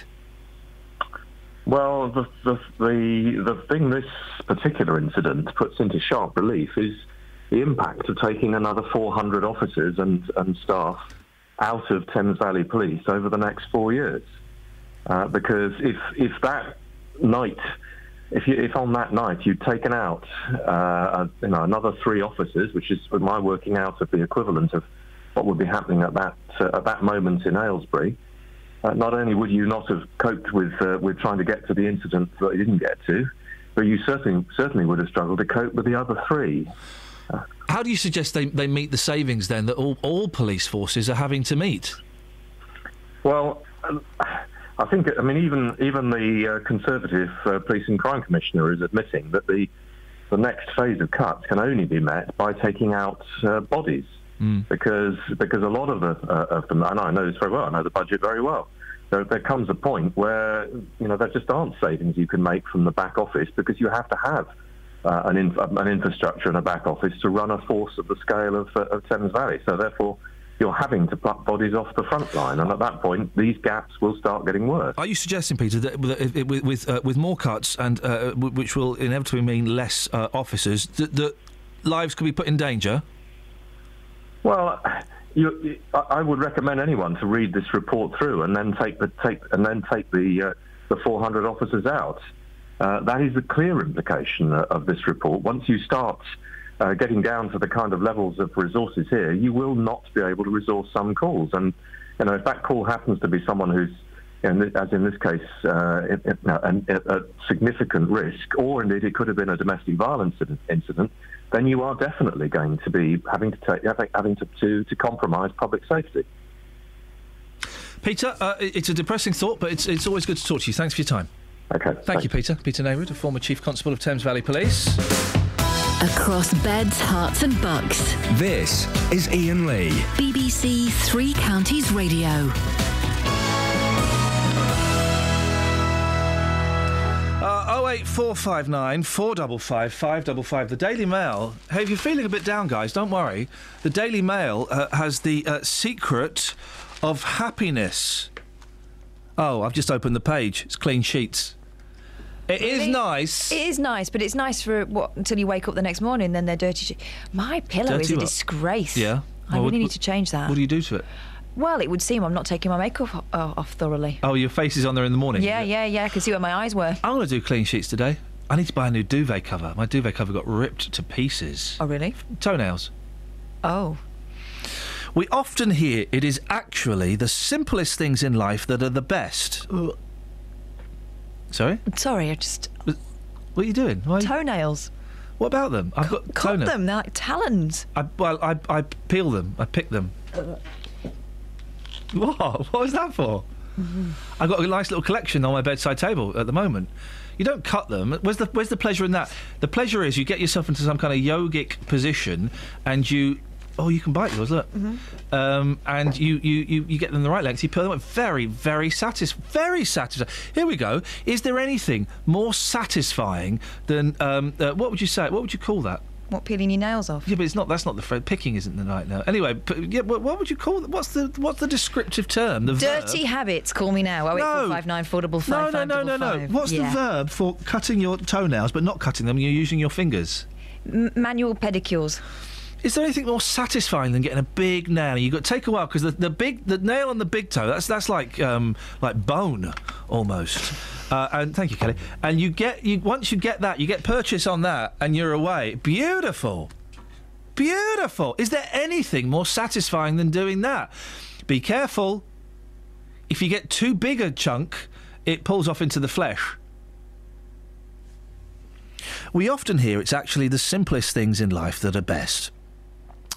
Well, the, the the the thing this particular incident puts into sharp relief is the impact of taking another 400 officers and, and staff out of Thames Valley Police over the next four years. Uh, because if if that night, if you, if on that night you'd taken out uh, you know another three officers, which is with my working out of the equivalent of what would be happening at that uh, at that moment in Aylesbury, uh, not only would you not have coped with uh, with trying to get to the incident that you didn't get to, but you certainly certainly would have struggled to cope with the other three. How do you suggest they, they meet the savings then that all, all police forces are having to meet? Well, um, I think I mean even even the uh, Conservative uh, Police and Crime Commissioner is admitting that the the next phase of cuts can only be met by taking out uh, bodies because because a lot of the, uh, of them and I know this very well I know the budget very well there, there comes a point where you know there just aren't savings you can make from the back office because you have to have uh, an, in, an infrastructure and a back office to run a force of the scale of, uh, of Thames Valley. So therefore, you're having to pluck bodies off the front line, and at that point, these gaps will start getting worse. Are you suggesting, Peter, that with with, uh, with more cuts and uh, which will inevitably mean less uh, officers, that, that lives could be put in danger? Well, you, I would recommend anyone to read this report through and then take the take and then take the uh, the 400 officers out. Uh, that is the clear implication uh, of this report. Once you start uh, getting down to the kind of levels of resources here, you will not be able to resource some calls. And you know, if that call happens to be someone who's in as in this case, uh, it- it- at significant risk, or indeed it could have been a domestic violence incident- then you are definitely going to be having to take, having, to, to, to compromise public safety. Peter, uh, it's a depressing thought, but it's it's always good to talk to you. Thanks for your time. Okay. Thank you, Peter. Peter Neyroud, a former Chief Constable of Thames Valley Police. Across beds, Herts, and Bucks. This is Iain Lee. BBC Three Counties Radio. Uh, 08459 455 555. The Daily Mail. Hey, if you're feeling a bit down, guys, don't worry. The Daily Mail uh, has the uh, secret of happiness. Oh, I've just opened the page. It's clean sheets. It is Really? nice. It is nice, but it's nice for what until you wake up the next morning. Then they're dirty. Sh- My pillow is a what? disgrace. Yeah. I Well, really what- need to change that. What do you do to it? Well, it would seem I'm not taking my makeup o- off thoroughly. Oh, your face is on there in the morning. Yeah, yeah, yeah. I can see where my eyes were. I'm going to do clean sheets today. I need to buy a new duvet cover. My duvet cover got ripped to pieces. Oh, really? Toenails. Oh. We often hear it is actually the simplest things in life that are the best. Sorry? Sorry, I just. What are you doing? Why Toenails. What about them? I've got Cut toenails. them. They're like talons. I, well, I, I peel them. I pick them. What? What was that for? Mm-hmm. I've got a nice little collection on my bedside table at the moment. You don't cut them. Where's the Where's the pleasure in that? The pleasure is you get yourself into some kind of yogic position, and you. Oh, you can bite yours. Look. Um, and you, you, you, you get them the right length. You peel them up. Very, very satis, very satisfying. Here we go. Is there anything more satisfying than um, uh, what would you say? What would you call that? What peeling your nails off? Yeah, but it's not. That's not the phrase. Picking isn't the right now. Anyway, yeah. What, what would you call? What's the What's the descriptive term? The Dirty verb? habits. Call me now. Oh eight four five nine four double No, five no, five no, no, no. What's Yeah. the verb for cutting your toenails but not cutting them? You're using your fingers. M- manual pedicures. Is there anything more satisfying than getting a big nail? You got to take a while because the, the big the nail on the big toe that's that's like um, like bone almost. Uh, and thank you, Kelly. And you get you once you get that, you get purchase on that, and you're away. Beautiful, beautiful. Is there anything more satisfying than doing that? Be careful. If you get too big a chunk, it pulls off into the flesh. We often hear it's actually the simplest things in life that are best.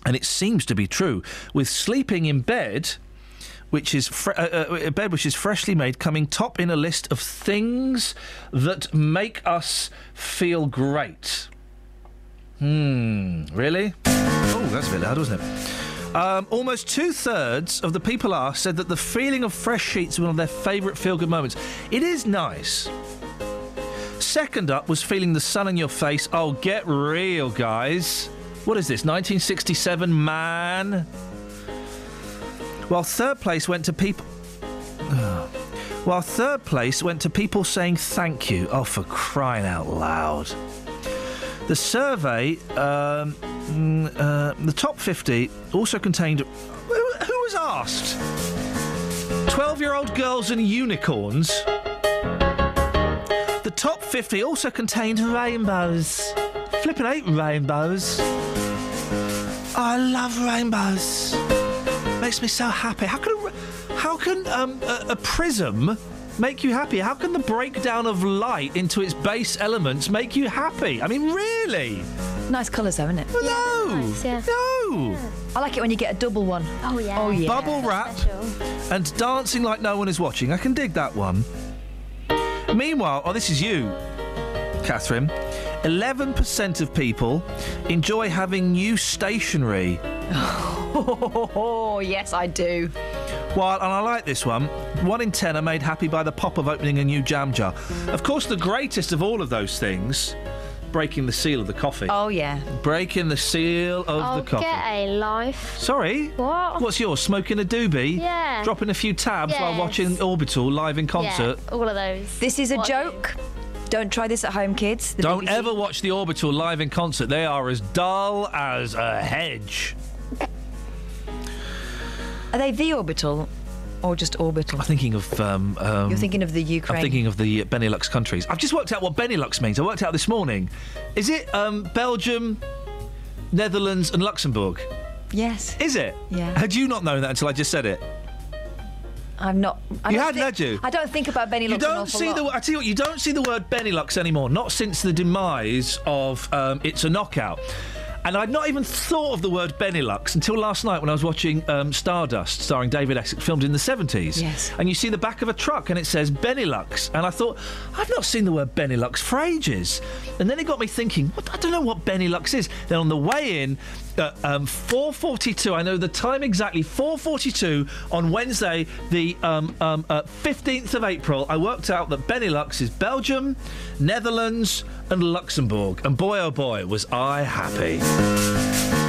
And it seems to be true. With sleeping in bed, which is fre- uh, uh, a bed which is freshly made, coming top in a list of things that make us feel great. Hmm, really? Oh, that's a bit loud, wasn't it? Um, almost two thirds of the people asked said that the feeling of fresh sheets was one of their favourite feel good moments. It is nice. Second up was feeling the sun on your face. Oh, get real, guys. What is this, 1967, man? While third place went to people. While third place went to people saying thank you. Oh, for crying out loud. The survey, um, mm, uh, the top 50, also contained. Who, who was asked? 12 year old girls and unicorns. The top 50 also contained rainbows. Flipping eight rainbows. Oh, I love rainbows. Makes me so happy. How can a, how can um, a, a prism make you happy? How can the breakdown of light into its base elements make you happy? I mean, really? Nice colours, though, isn't it? No. No. I like it when you get a double one. Oh yeah. Oh yeah. Bubble wrap and dancing like no one is watching. I can dig that one. Meanwhile, oh, this is you, Catherine. 11% of people enjoy having new stationery. Oh yes, I do. While, and I like this one, one in ten are made happy by the pop of opening a new jam jar. Of course, the greatest of all of those things, breaking the seal of the coffee. Oh, yeah. Breaking the seal of Oh, the coffee. get a life. Sorry? What? What's yours? Smoking a doobie? Yeah. Dropping a few tabs while watching Orbital live in concert? Yeah, all of those. This is a What joke. Don't try this at home, kids. The Don't BBC ever watch the Orbital live in concert. They are as dull as a hedge. Are they the orbital or just orbital? I'm thinking of. Um, um, You're thinking of the Ukraine. I'm thinking of the Benelux countries. I've just worked out what Benelux means. I worked out this morning. Is it um, Belgium, Netherlands, and Luxembourg? Yes. Is it? Yeah. Had you not known that until I just said it? I'm not. I You don't hadn't, think- had you? I don't think about Benny You don't see the. I tell you what, you don't see the word Benelux anymore. Not since the demise of um, It's a Knockout. And I'd not even thought of the word Benelux until last night when I was watching um, Stardust, starring David Essex, filmed in the 70s. Yes. And you see the back of a truck and it says Benelux. And I thought, I've not seen the word Benelux for ages. And then it got me thinking, what, I don't know what Benelux is. Then on the way in, uh, um, 4.42, I know the time exactly, 4.42 on Wednesday, the um, um, uh, 15th of April, I worked out that Benelux is Belgium, Netherlands, and Luxembourg. And boy, oh boy, was I happy.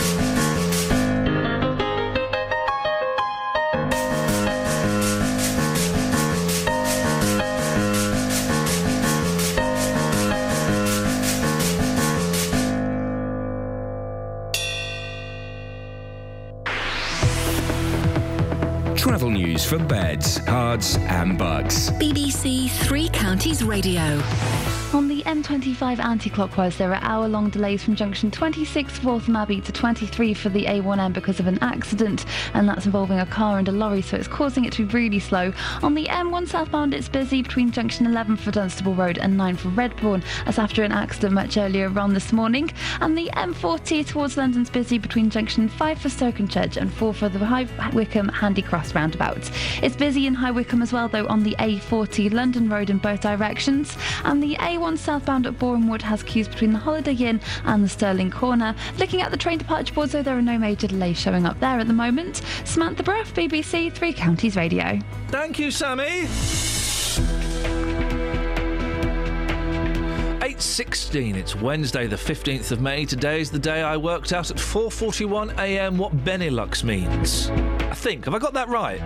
Travel news for beds, cards, and bugs. BBC Three Counties Radio. On the M25 anti-clockwise, there are hour-long delays from junction 26 Waltham Abbey to 23 for the A1M because of an accident, and that's involving a car and a lorry, so it's causing it to be really slow. On the M1 southbound, it's busy between junction 11 for Dunstable Road and 9 for Redbourn, as after an accident much earlier on this morning. And the M40 towards London's busy between junction 5 for Stokenchurch and 4 for the High Wycombe Handy Cross It's busy in High Wycombe as well, though, on the A40 London Road in both directions, and the A1 southbound at Boreham Wood has queues between the Holiday Inn and the Stirling Corner. Looking at the train departure boards, though, there are no major delays showing up there at the moment. Samantha Bruff, BBC Three Counties Radio. Thank you, Sammy. 8.16, it's Wednesday the 15th of May. Today is the day I worked out at 4.41am what Benelux means. I think. Have I got that right?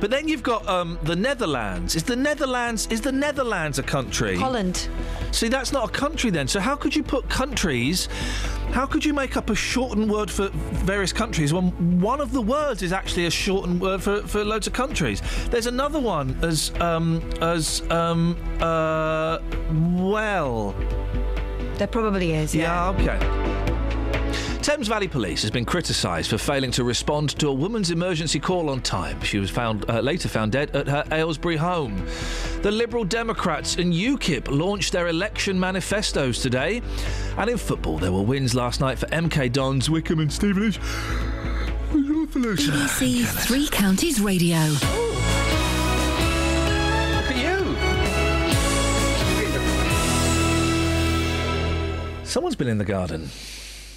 But then you've got um, the Netherlands. Is the Netherlands is the Netherlands a country? Holland. See, that's not a country then. So how could you put countries? How could you make up a shortened word for various countries when one of the words is actually a shortened word for, for loads of countries? There's another one as um, as um, uh, well. There probably is. Yeah. okay. Thames Valley Police has been criticised for failing to respond to a woman's emergency call on time. She was found uh, later found dead at her Aylesbury home. The Liberal Democrats and UKIP launched their election manifestos today. And in football, there were wins last night for MK Dons, Wycombe, and Stevenage. BBC Three Counties Radio. You. Someone's been in the garden.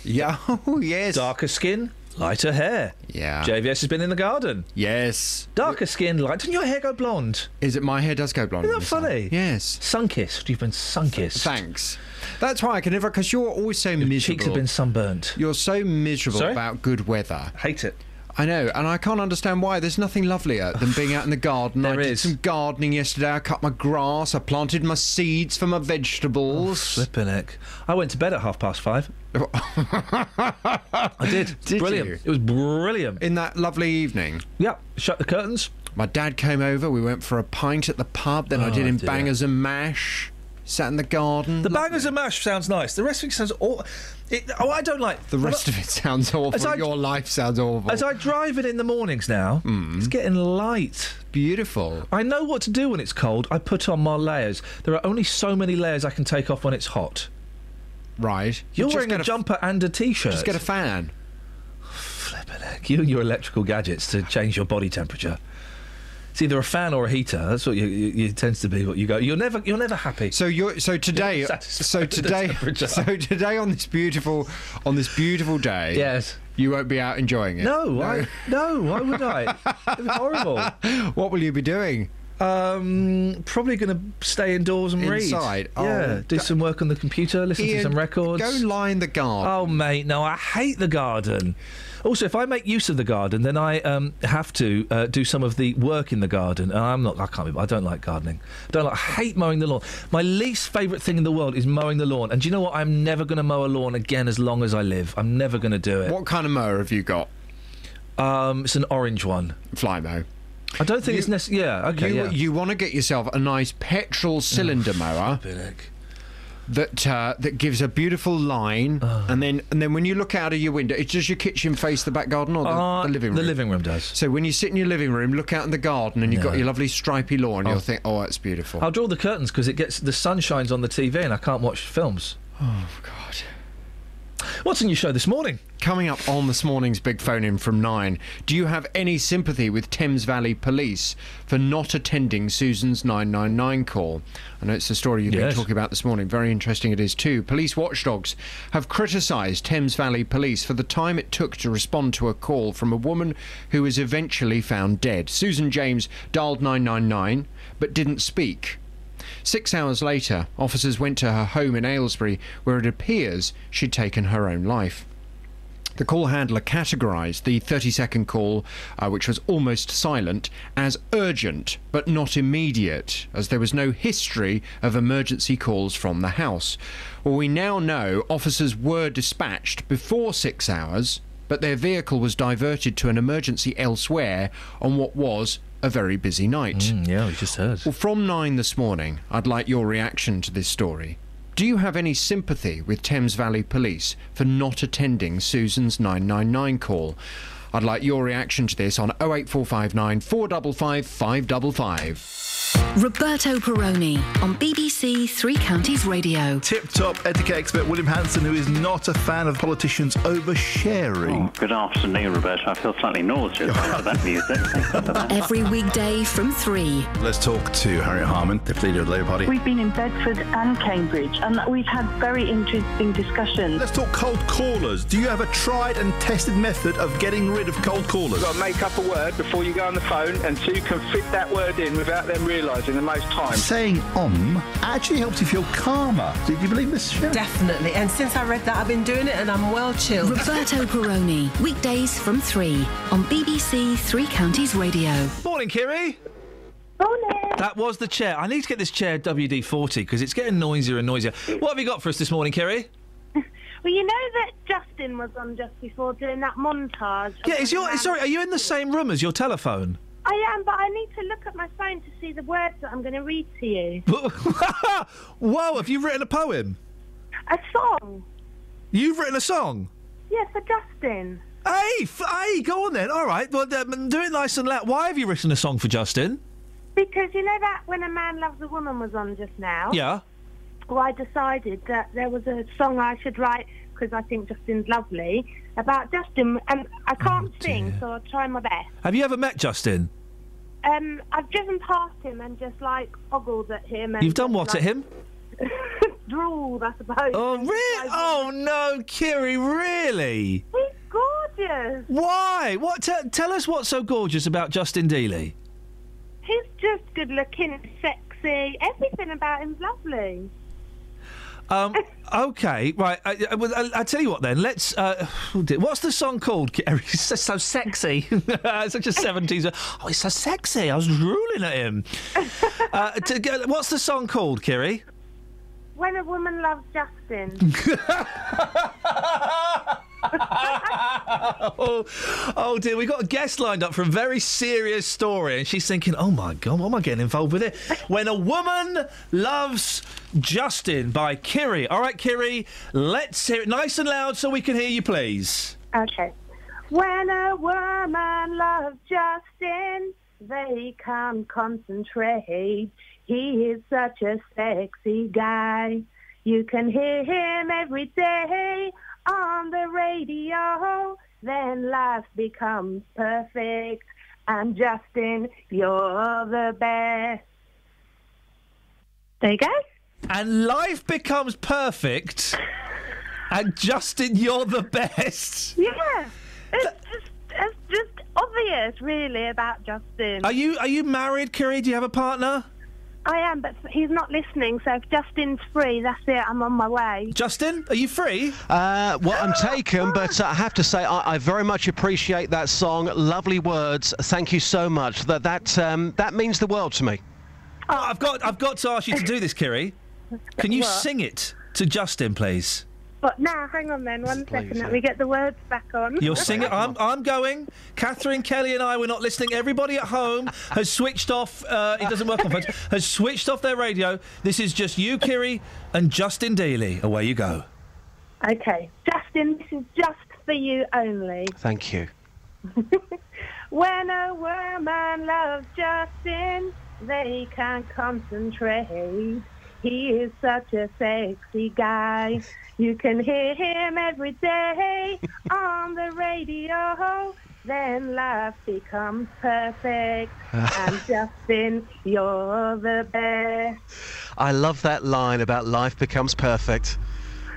Yeah, oh, yes. Darker skin, lighter hair. Yeah. JVS has been in the garden. Yes. Darker skin, light. Didn't your hair go blonde? Is it my hair does go blonde? Isn't that funny? Yes. Sunkissed. You've been sunkissed. Thanks. That's why I can never, because you're always so miserable. Cheeks have been sunburnt. You're so miserable Sorry? about good weather. Hate it. I know, and I can't understand why. There's nothing lovelier than being out in the garden. There I did is. some gardening yesterday. I cut my grass. I planted my seeds for my vegetables. Oh, heck. I went to bed at half past five. I did. Did brilliant. you? It was brilliant. In that lovely evening. Yep. Shut the curtains. My dad came over. We went for a pint at the pub. Then I oh, did Oh, him dear. bangers and mash. Sat in the garden. The bangers and mash sounds nice. The rest of it sounds all. It, oh, I don't like The rest of it sounds awful. I- Your life sounds awful. As I drive it in the mornings now, hmm. it's getting light. Beautiful. I know what to do when it's cold. I put on my layers. There are only so many layers I can take off when it's hot. Right. You're wearing a a- jumper and a t-shirt. Just get a fan. Flippin' heck. You and your electrical gadgets to change your body temperature. It's either a fan or a heater. That's what you, you, you tends to be. What you go. You're never. You're never happy. So you're so today. satisfied So today. So today on this beautiful on this beautiful day. Yes. You won't be out enjoying it. No, I, no, why would I? It'd be horrible. What will you be doing? Um, probably going to stay indoors and read. Inside? Yeah, Oh, do some work on the computer, listen to some records. Go lie in the garden. Oh, mate, no, I hate the garden. Also, if I make use of the garden, then I um, have to uh, do some of the work in the garden. And I'm not. I can't. Be, I don't like gardening. I don't like. I hate mowing the lawn. My least favourite thing in the world is mowing the lawn. And do you know what? I'm never going to mow a lawn again as long as I live. I'm never going to do it. What kind of mower have you got? Um, it's an orange one. Flymo. I don't think it's necessary. Yeah. Okay. you, yeah. you want to get yourself a nice petrol cylinder mower that uh, that gives a beautiful line, and then and then when you look out of your window, it's does your kitchen face the back garden or the, Uh, the living room? the living room does. So when you sit in your living room, look out in the garden, and you've got your lovely stripy lawn, Oh. you'll think, oh, that's beautiful. I'll draw the curtains because it gets the sun shines on the TV and I can't watch films. Oh God. What's in your show this morning? Coming up on this morning's Big Phone In from nine, do you have any sympathy with Thames Valley Police for not attending Susan's 999 call? I know it's the story you've Yes. been talking about this morning. Very interesting it is too. Police watchdogs have criticised Thames Valley Police for the time it took to respond to a call from a woman who was eventually found dead. Susan James dialed 999 but didn't speak. Six hours later, officers went to her home in Aylesbury, where it appears she'd taken her own life. The call handler categorised the 30 second call, uh, which was almost silent, as urgent but not immediate, as there was no history of emergency calls from the house. Well, we now know officers were dispatched before six hours, but their vehicle was diverted to an emergency elsewhere on what was a very busy night. Mm, yeah, we just heard. Well, from nine this morning, I'd like your reaction to this story. Do you have any sympathy with Thames Valley Police for not attending Susan's 999 call? I'd like your reaction to this on 08459 455 555. Roberto Perrone on BBC Three Counties Radio. Tip top etiquette expert William Hanson, who is not a fan of politicians oversharing. Oh, good afternoon, Roberto. I feel slightly nauseous after that music. Thanks for that. Every weekday from three. Let's talk to Harriet Harman, the leader of the Labour Party. We've been in Bedford and Cambridge, and we've had very interesting discussions. Let's talk cold callers. Do you have a tried and tested method of getting rid of cold callers? You've got to make up a word before you go on the phone, and so you can fit that word in without them realising the most time. Saying om actually helps you feel calmer. Did you believe this, Sharon? Definitely. And since I read that, I've been doing it and I'm well chilled. Roberto Perrone, weekdays from three on BBC Three Counties Radio. Morning, Kiri. Morning. That was the chair. I need to get this chair WD 40 because it's getting noisier and noisier. What have you got for us this morning, Kiri? Well, you know that Justin was on just before doing that montage. Yeah, is your. Sorry, are you in the same room as your telephone? I am, but I need to look at my phone to see the words that I'm going to read to you. Whoa, have you written a poem? A song. You've written a song? Yeah, for Justin. Hey, f- hey, go on then. All right, well, um, do it nice and loud. Why have you written a song for Justin? Because you know that when a man loves a woman was on just now. Yeah. Well, I decided that there was a song I should write because I think Justin's lovely about Justin, and I can't sing, so I'll try my best. Have you ever met Justin? Um, I've driven past him and just like ogled at him. And You've done what like, at him? Drooled, I suppose. Oh, really? Oh, no, Kiri, really? He's gorgeous. Why? What? T- tell us what's so gorgeous about Justin Dealey. He's just good looking, sexy. Everything about him's lovely. Um, okay, right. I, I, I, I'll tell you what then. Let's. Uh, what's the song called? Kiri? It's so, sexy. Such a 70s. Oh, it's so sexy. I was drooling at him. uh, to, what's the song called, Kiri? When a woman loves Justin. oh, oh dear, we've got a guest lined up for a very serious story, and she's thinking, "Oh my god, what am I getting involved with it?" When a woman loves Justin by Kiri. All right, Kiri, let's hear it nice and loud so we can hear you, please. Okay. When a woman loves Justin, they can't concentrate. He is such a sexy guy. You can hear him every day on the radio. Then life becomes perfect. And Justin, you're the best. There you go. And life becomes perfect. And Justin, you're the best. Yeah. It's just, it's just obvious, really, about Justin. Are you are you married, Kiri? Do you have a partner? I am, but he's not listening. So if Justin's free, that's it. I'm on my way. Justin, are you free? Uh, well, I'm taken, but uh, I have to say I, I very much appreciate that song. Lovely words. Thank you so much. That that um, that means the world to me. Oh, I've got I've got to ask you to do this, Kiri. Can you What? sing it to Justin, please? But now, hang on then, one second. Let me get the words back on. You're singing. I'm, I'm going. Catherine, Kelly, and I. We're not listening. Everybody at home has switched off. Uh, it doesn't work on phones. Has switched off their radio. This is just you, Kiri, and Justin Dealey. Away you go. Okay, Justin, this is just for you only. Thank you. When a woman loves Justin, they can't concentrate. He is such a sexy guy. You can hear him every day on the radio. Then life becomes perfect. and Justin, you're the best. I love that line about life becomes perfect.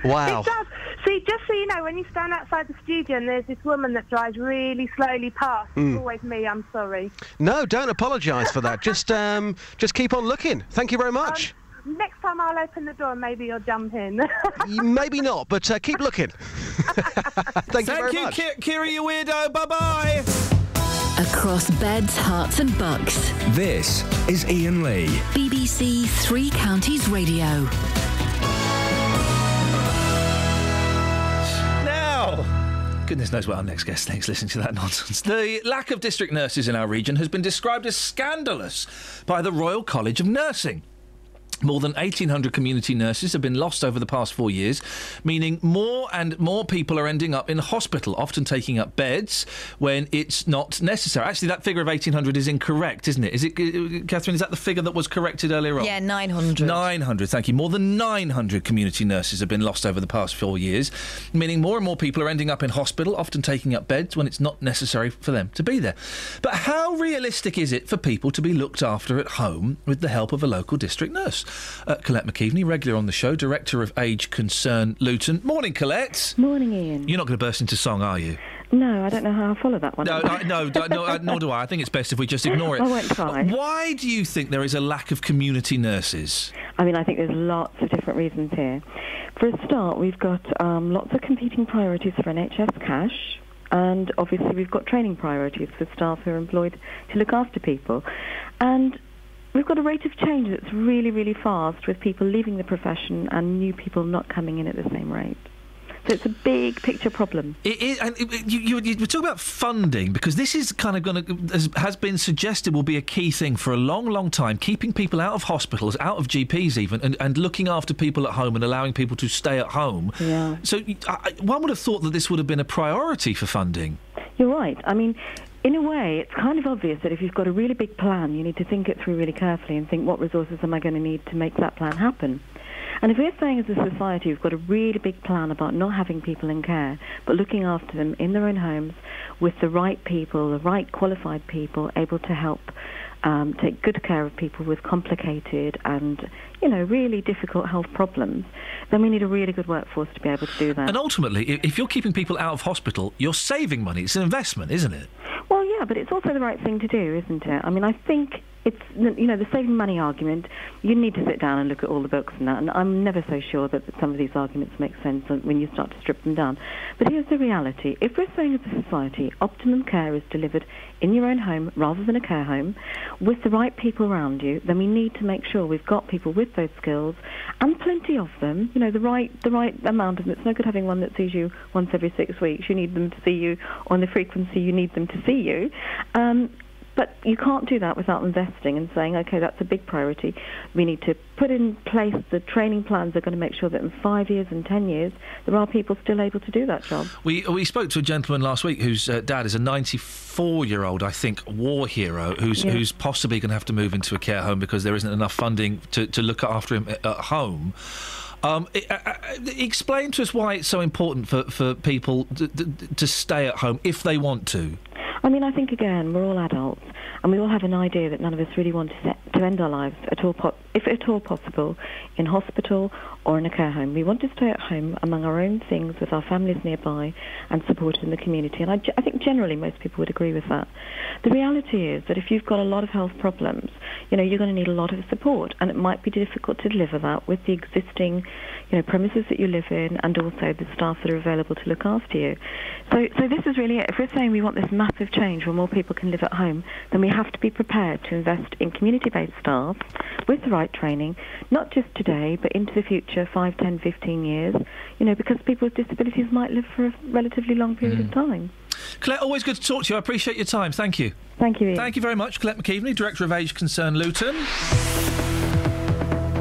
Wow. It does. See, just so you know, when you stand outside the studio and there's this woman that drives really slowly past, Mm. it's always me. I'm sorry. No, don't apologise for that. Just um, just keep on looking. Thank you very much. Next time I'll open the door and maybe you'll jump in. Maybe not, but uh, keep looking. Thank you very you, much. Ki- Kiri, you weirdo. Bye bye. Across beds, Herts, and Bucks. This is Iain Lee. BBC Three Counties Radio. Now, goodness knows what our next guest thinks listening to that nonsense. The lack of district nurses in our region has been described as scandalous by the Royal College of Nursing. More than 1,800 community nurses have been lost over the past four years, meaning more and more people are ending up in hospital, often taking up beds when it's not necessary. Actually, that figure of 1,800 is incorrect, isn't it? Is it, Catherine? Is that the figure that was corrected earlier on? Yeah, 900. 900, thank you. More than 900 community nurses have been lost over the past four years, meaning more and more people are ending up in hospital, often taking up beds when it's not necessary for them to be there. But how realistic is it for people to be looked after at home with the help of a local district nurse? Uh, Colette McKeaveney, regular on the show, Director of Age Concern Luton. Morning, Colette. Morning, Iain. You're not going to burst into song, are you? No, I don't know how I follow that one. No, I, no, no, no, uh, nor do I. I think it's best if we just ignore it. I won't try. Why do you think there is a lack of community nurses? I mean, I think there's lots of different reasons here. For a start, we've got um, lots of competing priorities for NHS cash, and obviously we've got training priorities for staff who are employed to look after people. And we've got a rate of change that's really, really fast with people leaving the profession and new people not coming in at the same rate. So it's a big picture problem. It is, and it- it- you, you, you talk about funding because this is kind of going to has, been suggested will be a key thing for a long, long time. Keeping people out of hospitals, out of GPs, even, and, and looking after people at home and allowing people to stay at home. Yeah. So I- one would have thought that this would have been a priority for funding. You're right. I mean, in a way, it's kind of obvious that if you've got a really big plan, you need to think it through really carefully and think what resources am I going to need to make that plan happen. And if we're saying as a society we've got a really big plan about not having people in care, but looking after them in their own homes with the right people, the right qualified people, able to help um, take good care of people with complicated and, you know, really difficult health problems, then we need a really good workforce to be able to do that. And ultimately, if you're keeping people out of hospital, you're saving money. It's an investment, isn't it? Well, yeah, but it's also the right thing to do, isn't it? I mean, I think it's you know the saving money argument. You need to sit down and look at all the books and that. And I'm never so sure that some of these arguments make sense when you start to strip them down. But here's the reality: if we're saying as a society, optimum care is delivered in your own home rather than a care home, with the right people around you, then we need to make sure we've got people with those skills and plenty of them. You know, the right the right amount of them. It's no good having one that sees you once every six weeks. You need them to see you on the frequency you need them to see you. Um, but you can't do that without investing and saying, okay, that's a big priority. We need to put in place the training plans that are going to make sure that in five years and ten years, there are people still able to do that job. We we spoke to a gentleman last week whose uh, dad is a 94 year old, I think, war hero who's who's possibly going to have to move into a care home because there isn't enough funding to, to look after him at, at home. Um, i- uh, uh, explain to us why it's so important for, for people to, to, to stay at home if they want to. I mean, I think again, we're all adults, and we all have an idea that none of us really want to, set, to end our lives at all, po- if at all possible, in hospital or in a care home. We want to stay at home among our own things with our families nearby and supported in the community. And I, I think generally most people would agree with that. The reality is that if you've got a lot of health problems, you know, you're going to need a lot of support, and it might be difficult to deliver that with the existing, you know, premises that you live in and also the staff that are available to look after you. So, so this is really it. If we're saying we want this massive change where more people can live at home, then we have to be prepared to invest in community-based staff with the right training, not just today, but into the future, 5, 10, 15 years, you know, because people with disabilities might live for a relatively long period of hmm. time. Colette, always good to talk to you. I appreciate your time. Thank you. Thank you. Iain. Thank you very much, Colette McKeaveney, Director of Age Concern Luton.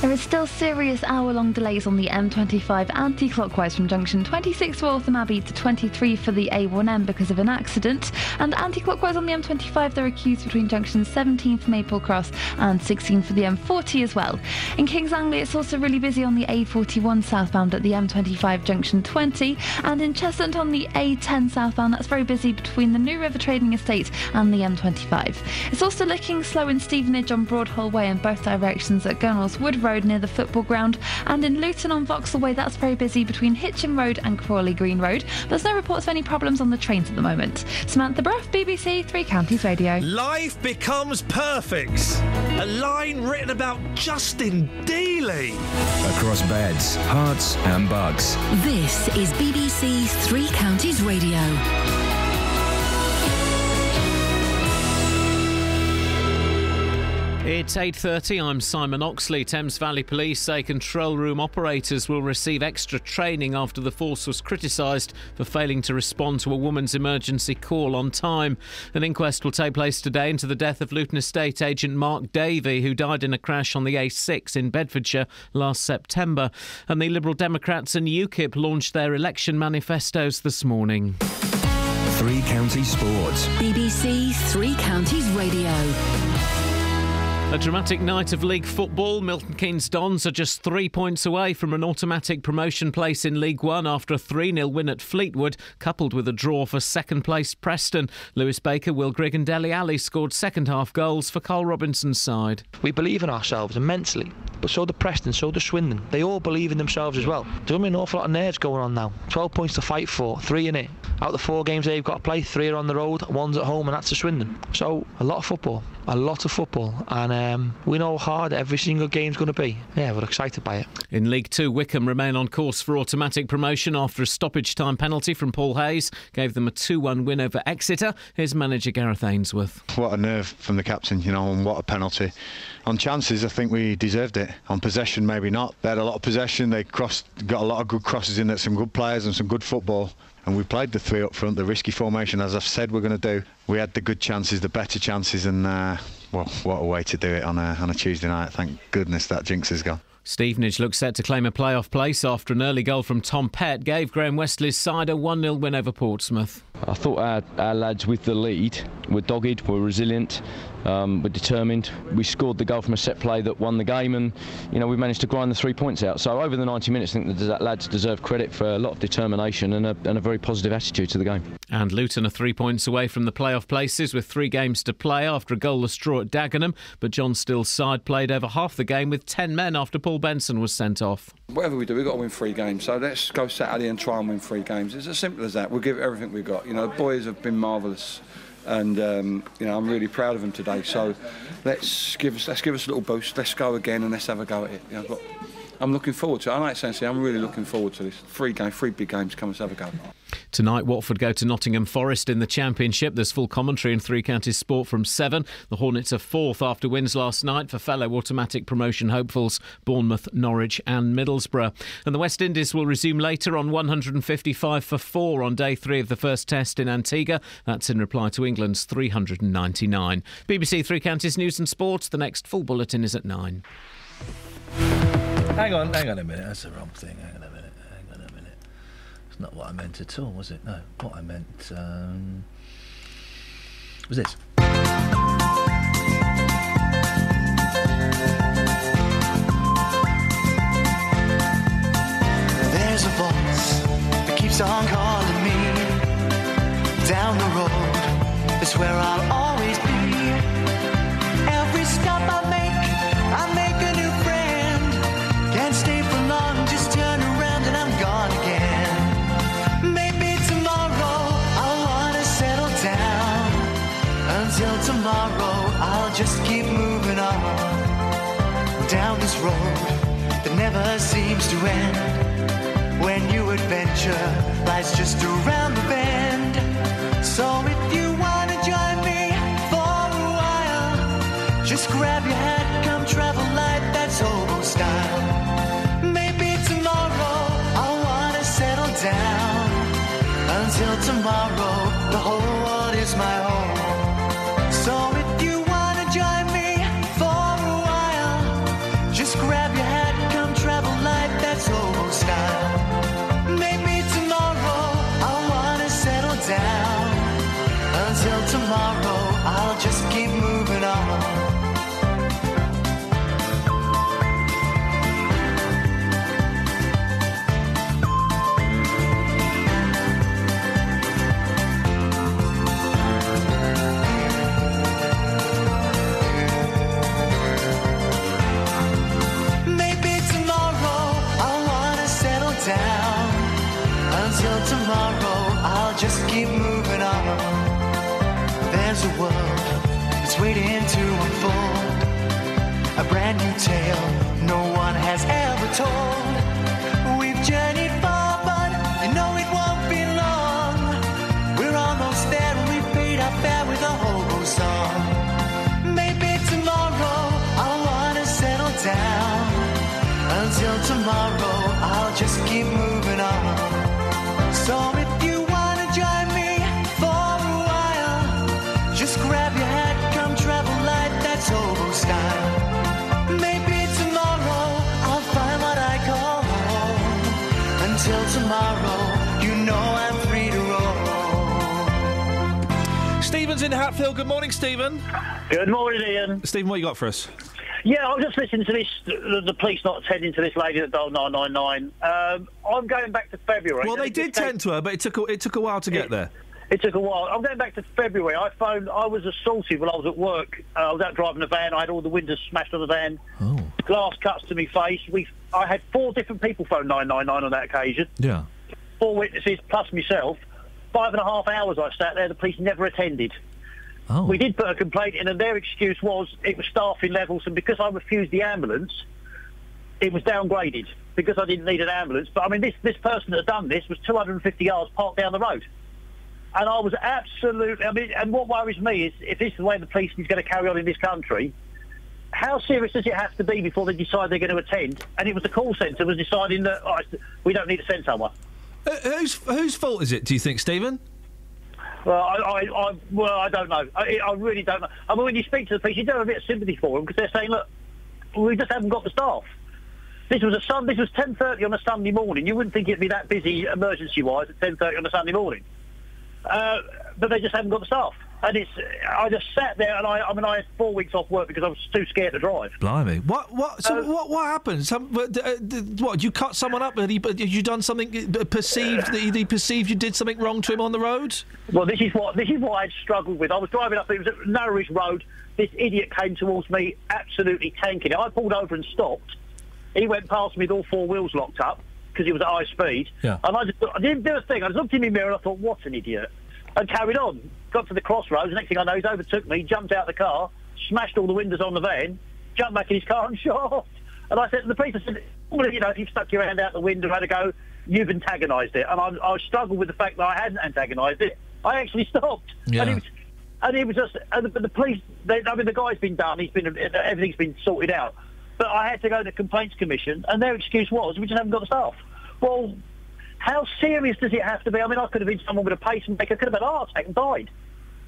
There is still serious hour-long delays on the M25 anti-clockwise from junction 26 for Waltham Abbey to 23 for the A1M because of an accident, and anti-clockwise on the M25 there are queues between junctions 17 for Maple Cross and 16 for the M40 as well. In Kings Langley it's also really busy on the A41 southbound at the M25 junction 20, and in Cheshunt on the A10 southbound that's very busy between the New River Trading Estate and the M25. It's also looking slow in Stevenage on Broadhall Way in both directions at Gunnels Wood Road near the football ground, and in Luton on Vauxhall Way that's very busy between Hitchin Road and Crawley Green Road. There's no reports of any problems on the trains at the moment. Samantha Bruff, BBC Three Counties Radio. Life becomes perfect. A line written about Justin Dealey. Across beds, Herts, and Bucks. This is BBC Three Counties Radio. It's 8:30. I'm Simon Oxley. Thames Valley Police say control room operators will receive extra training after the force was criticised for failing to respond to a woman's emergency call on time. An inquest will take place today into the death of Luton Estate agent Mark Davey, who died in a crash on the A6 in Bedfordshire last September. And the Liberal Democrats and UKIP launched their election manifestos this morning. Three Counties Sports. BBC Three Counties Radio. A dramatic night of league football. Milton Keynes Dons are just three points away from an automatic promotion place in League One after a 3 0 win at Fleetwood, coupled with a draw for second place Preston. Lewis Baker, Will Grigg, and Dele Alli scored second half goals for Karl Robinson's side. We believe in ourselves immensely, but so do Preston, so does Swindon. They all believe in themselves as well. There's going to be an awful lot of nerves going on now. 12 points to fight for, three in it. Out of the four games they've got to play, three are on the road, one's at home, and that's to Swindon. So, a lot of football, a lot of football, and uh, um, we know how hard every single game's going to be. Yeah, we're excited by it. In League Two, Wycombe remain on course for automatic promotion after a stoppage time penalty from Paul Hayes gave them a 2 1 win over Exeter. Here's manager Gareth Ainsworth. What a nerve from the captain, you know, and what a penalty. On chances, I think we deserved it. On possession, maybe not. They had a lot of possession. They crossed, got a lot of good crosses in at some good players and some good football. And we played the three up front, the risky formation, as I've said we're going to do. We had the good chances, the better chances, and uh, well, what a way to do it on a on a Tuesday night. Thank goodness that jinx is gone. Stevenage looks set to claim a playoff place after an early goal from Tom Pett gave Graham Westley's side a 1 0 win over Portsmouth. I thought our, our lads with the lead were dogged, were resilient, um, were determined. We scored the goal from a set play that won the game, and you know we managed to grind the three points out. So over the 90 minutes, I think the lads deserve credit for a lot of determination and a, and a very positive attitude to the game. And Luton are three points away from the playoff places with three games to play after a goalless draw at Dagenham. But John Still's side played over half the game with 10 men after Paul Benson was sent off. Whatever we do, we've got to win three games. So let's go Saturday and try and win three games. It's as simple as that. We'll give it everything we've got. You know, the boys have been marvellous. And um, you know I'm really proud of them today. So let's give us let's give us a little boost. Let's go again and let's have a go at it. You know, I'm looking forward to it. I like Sensei. I'm really looking forward to this. Three game, three big games. Come, let's have a go. Tonight, Watford go to Nottingham Forest in the Championship. There's full commentary in Three Counties Sport from 7. The Hornets are fourth after wins last night for fellow automatic promotion hopefuls Bournemouth, Norwich, and Middlesbrough. And the West Indies will resume later on 155 for 4 on day 3 of the first test in Antigua. That's in reply to England's 399. BBC Three Counties News and Sports. The next full bulletin is at 9. Hang on, hang on a minute. That's the wrong thing. Hang on a minute. Hang on a minute. It's not what I meant at all, was it? No. What I meant um, was this. There's a voice that keeps on calling me down the road. It's where I'll always tomorrow, I'll just keep moving on down this road that never seems to end. When new adventure lies just around the bend. So if you wanna join me for a while, just grab your hat, come travel light, that's hobo style. Maybe tomorrow I'll wanna settle down. Until tomorrow, ever Stephen's in Hatfield. Good morning, Stephen. Good morning, Iain. Stephen, what you got for us? Yeah, I was just listening to this, the, the police not attending to this lady that dialed 999. Um, I'm going back to February. Well, they did tend to her, but it took a, it took a while to get there. It took a while. I'm going back to February. I phoned, I was assaulted while I was at work. Uh, I was out driving a van. I had all the windows smashed on the van. Oh. Glass cuts to my face. We, I had four different people phone 999 on that occasion. Yeah. Four witnesses plus myself. Five and a half hours I sat there. The police never attended. Oh. We did put a complaint in, and their excuse was it was staffing levels, and because I refused the ambulance, it was downgraded because I didn't need an ambulance. But I mean, this this person that had done this was 250 yards parked down the road, and I was absolutely. I mean, and what worries me is if this is the way the police is going to carry on in this country. How serious does it have to be before they decide they're going to attend? And it was the call centre was deciding that oh, we don't need to send someone. Uh, whose whose fault is it? Do you think, Stephen? Well, I, I, I, well, I don't know. I, I really don't know. I mean, when you speak to the police, you do have a bit of sympathy for them because they're saying, look, we just haven't got the staff. This was a sun. This was 10:30 on a Sunday morning. You wouldn't think it'd be that busy emergency-wise at 10:30 on a Sunday morning. Uh, but they just haven't got the staff. And it's. I just sat there, and I. I mean, I had four weeks off work because I was too scared to drive. Blimey! What what? So what what happened? Some uh, what? You cut someone up? Had he? Had you done something? uh, Perceived that he, he perceived you did something wrong to him on the road? Well, this is what this is what I'd struggled with. I was driving up. It was a narrowish road. This idiot came towards me, absolutely tanking it. I pulled over and stopped. He went past me with all four wheels locked up because he was at high speed. Yeah. And I just I didn't do a thing. I just looked in the mirror and I thought, what an idiot, and carried on. Got to the crossroads. Next thing I know, he's overtook me, jumped out of the car, smashed all the windows on the van, jumped back in his car and shot off. And I said to the police, I said, well, you know, if you've stuck your hand out the window and had a go, you've antagonised it. And I, I struggled with the fact that I hadn't antagonised it. I actually stopped. Yeah. And it was, and it was just, and the, the police, they, I mean, the guy's been done, he's been, everything's been sorted out. But I had to go to the complaints commission, and their excuse was, we just haven't got the staff. Well, how serious does it have to be? I mean, I could have been someone with a pacemaker, I could have had a heart attack and died.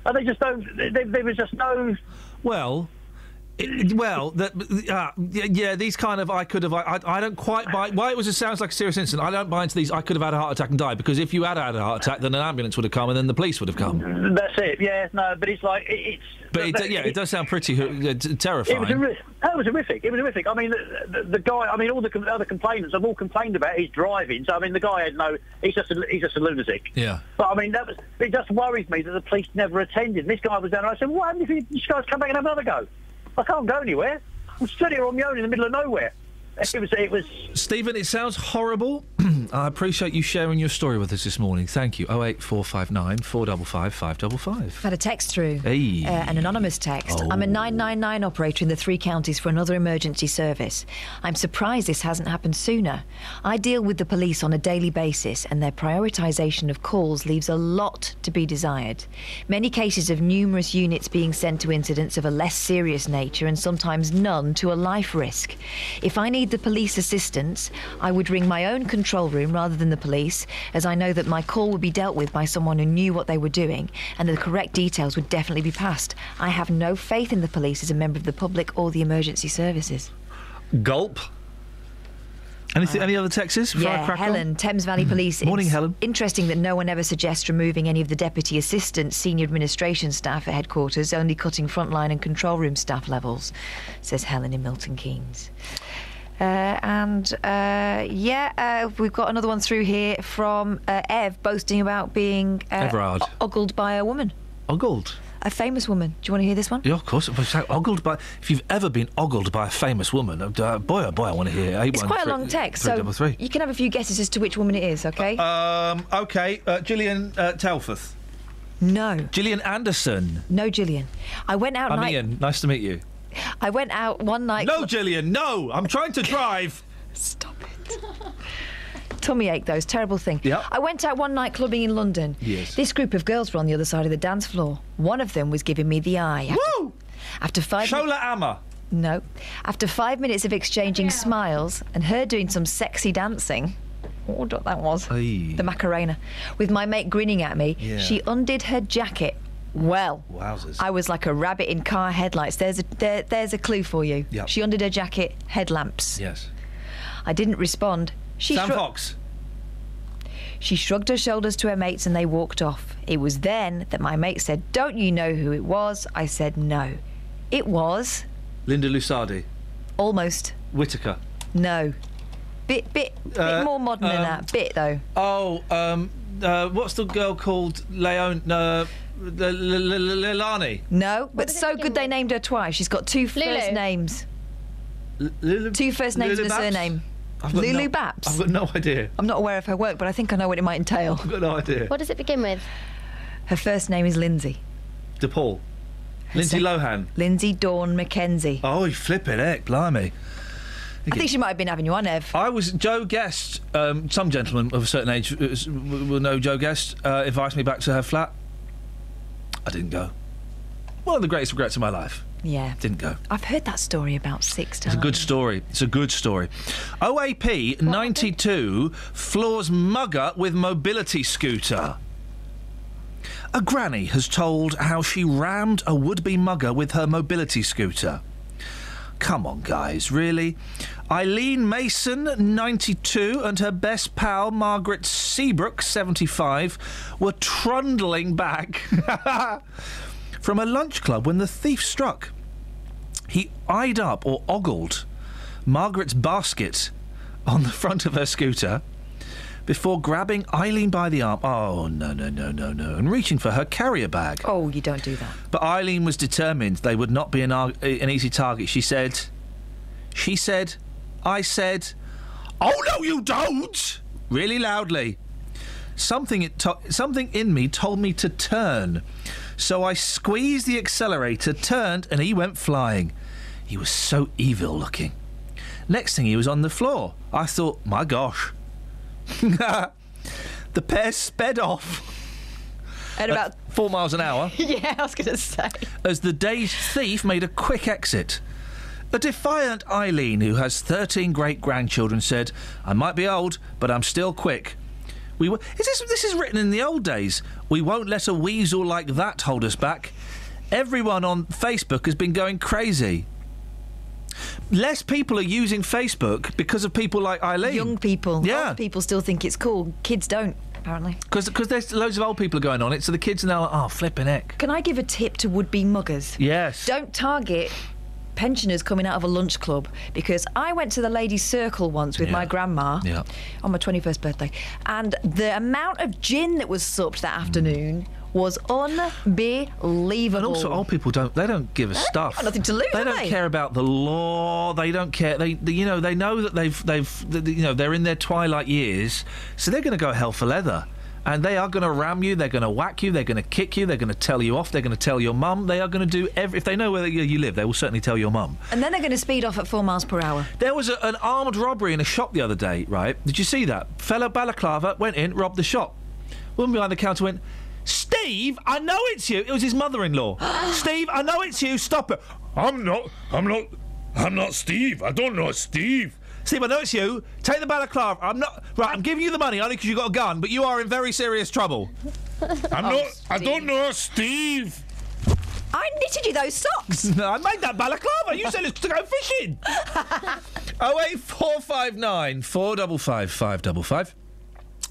And they just don't, there, there was just no... Well, It- well, that, uh, yeah, yeah, these kind of I could have. I, I, I don't quite buy. Why it was? It sounds like a serious incident. I don't buy into these. I could have had a heart attack and died because if you had had a heart attack, then an ambulance would have come and then the police would have come. That's it. Yeah, no, but it's like it, it's. But it, yeah, it does sound pretty uh, t- It was, terrifying. that was horrific. It was horrific. I mean, the, the, the guy. I mean, all the com- other complainants have all complained about his driving. So I mean, the guy had no. He's just a, he's just a lunatic. Yeah. But I mean, that was. It just worries me that the police never attended. This guy was down. And I said, "What happened if you, you guys come back and have another go? I can't go anywhere. I'm stood here on my own in the middle of nowhere." It was. It was. Stephen, it sounds horrible. I appreciate you sharing your story with us this morning. Thank you. Oh eight four five nine four double five five double five. I've had a text through. Hey. Uh, an anonymous text. Oh. I'm a 999 operator in the three counties for another emergency service. I'm surprised this hasn't happened sooner. I deal with the police on a daily basis, and their prioritisation of calls leaves a lot to be desired. Many cases of numerous units being sent to incidents of a less serious nature, and sometimes none to a life risk. If I need the police assistance, I would ring my own control room rather than the police, as I know that my call would be dealt with by someone who knew what they were doing, and the correct details would definitely be passed. I have no faith in the police as a member of the public or the emergency services. Gulp. Anything? Uh, any other texts? Yeah, crackle? Helen, Thames Valley Police. Morning, It's Helen. Interesting that no one ever suggests removing any of the deputy assistant senior administration staff at headquarters, only cutting frontline and control room staff levels, says Helen in Milton Keynes. Uh, and uh, yeah, uh, we've got another one through here from uh, Ev boasting about being uh, Everard. ogled by a woman, Ogled. a famous woman. Do you want to hear this one? Yeah, of course. Ogled by, if you've ever been ogled by a famous woman, uh, boy, oh boy, I want to hear. Eight It's one quite a long text, three so three. you can have a few guesses as to which woman it is. Okay? Um. Okay. Uh, Gillian uh, Telforth. no, Gillian Anderson. no, Gillian. I went out. I'm night- Ian. Nice to meet you. I went out one night. No, Gillian. No. I'm trying to drive. Stop it. Tummy ache, those terrible thing. Yep. I went out one night clubbing in London. Yes. This group of girls were on the other side of the dance floor. One of them was giving me the eye. After, Woo! After five. Shola Ama. No. After five minutes of exchanging smiles and her doing some sexy dancing. Oh, what that was. Aye. The Macarena. With my mate grinning at me, Yeah. she undid her jacket. Well, Wowzers. I was like a rabbit in car headlights. There's a there, there's a clue for you. Yep. She undid her jacket, headlamps. Yes. I didn't respond. She Sam shrug- Fox. She shrugged her shoulders to her mates and they walked off. It was then that my mate said, Don't you know who it was? I said, No. It was Linda Lusardi. almost Whitaker. no. Bit, bit, Uh, bit more modern than um, that. Bit though. Oh, um, uh, what's the girl called? Leon. Uh, Lilani. No, but so good they named her twice. She's got two first names. Two first names and a surname. Lulu no, Babs. I've got no idea. I'm not aware of her work, but I think I know what it might entail. I've got no idea. What does it begin with? Her first name is Lindsay. DePaul. Lindsay Lohan. Linsey Dawn McKenzie. Oh, you flipping heck, blimey. I think she might have been having you on, Ev. I was Jo Guest. Um, some gentleman of a certain age uh, will know Jo Guest. Uh, invited me back to her flat. I didn't go. One of the greatest regrets of my life. Yeah. Didn't go. I've heard that story about six times. It's a good story. It's a good story. OAP 92 floors mugger with mobility scooter. A granny has told how she rammed a would be mugger with her mobility scooter. Come on, guys, really? Eileen Mason, 92, and her best pal, Margaret Seabrook, 75, were trundling back from a lunch club when the thief struck. He eyed up or ogled Margaret's basket on the front of her scooter before grabbing Eileen by the arm. Oh, no, no, no, no, no. And reaching for her carrier bag. Oh, you don't do that. But Eileen was determined they would not be an, ar- eh, an easy target. She said, She said, I said, Oh, no, you don't! Really loudly. Something, it to- something in me told me to turn. So I squeezed the accelerator, turned, and he went flying. He was so evil looking. Next thing, he was on the floor. I thought, my gosh. the pair sped off. At about four miles an hour yeah, I was going to say. as the dazed thief made a quick exit. A defiant Eileen, who has 13 great grandchildren, said, I might be old, but I'm still quick. We w- is this, this is written in the old days. We won't let a weasel like that hold us back. Everyone on Facebook has been going crazy. Less people are using Facebook because of people like Eileen. Young people. Yeah. Old people still think it's cool. Kids don't, apparently. Because there's loads of old people going on it, so the kids are now like, oh, flipping heck. Can I give a tip to would-be muggers? Yes. Don't target pensioners coming out of a lunch club because I went to the ladies' circle once with my grandma Yeah. on my 21st birthday, and the amount of gin that was supped that afternoon was unbelievable. And also, old people don't. They don't give a stuff. nothing to lose, They don't they? care about the law. They don't care. They, they, you know, they know that they've, they've, you know, they're in their twilight years, so they're going to go hell for leather. And they are going to ram you. They're going to whack you. They're going to kick you. They're going to tell you off. They're going to tell your mum. They are going to do every. If they know where you you live, they will certainly tell your mum. And then they're going to speed off at four miles per hour. There was a, an armed robbery in a shop the other day, right? Did you see that? Fellow balaclava went in, robbed the shop. Woman behind the counter went, Steve, I know it's you. It was his mother-in-law. Steve, I know it's you. Stop it. I'm not. I'm not. I'm not Steve. I don't know Steve. Steve, I know it's you. Take the balaclava. I'm not. Right, I'm giving you the money only because you got a gun, but you are in very serious trouble. I'm oh, not. Steve. I don't know Steve. I knitted you those socks. I made that balaclava. You said it's to go fishing. 08459 455 555.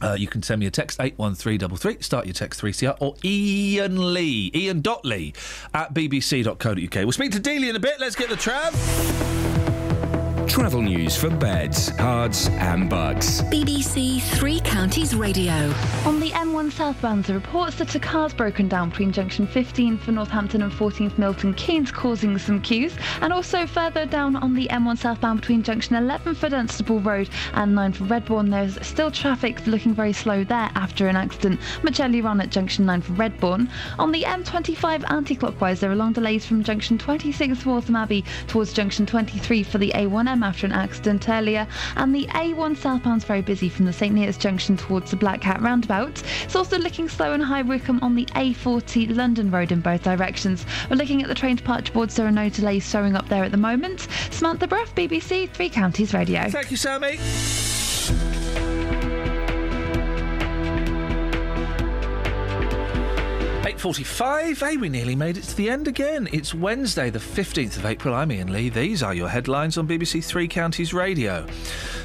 Uh, you can send me a text eight one three double three. Start your text three CR or Iain Lee Iain Lee at bbc.co.uk. We'll speak to Dealey in a bit. Let's get the trav. Travel news for beds, cards, and Bucks. BBC Three Counties Radio. On the M1 southbound, there are reports that a car's broken down between junction 15 for Northampton and 14th Milton Keynes, causing some queues. And also further down on the M1 southbound between junction 11 for Dunstable Road and 9 for Redbourn, there's still traffic looking very slow there after an accident much earlier on at junction 9 for Redbourn. On the M25 anti-clockwise, there are long delays from junction 26 for Waltham Abbey towards junction 23 for the A1M after an accident earlier. And the A1 southbound's very busy from the St Neots junction towards the Black Cat roundabout. It's also looking slow in High Wycombe on the A40 London Road in both directions. We're looking at the train departure boards. There are no delays showing up there at the moment. Samantha Bruff, BBC Three Counties Radio. Thank you, Sammy. Eight forty-five. Hey, we nearly made it to the end again. It's Wednesday, the fifteenth of April. I'm Iain Lee. These are your headlines on BBC Three Counties Radio.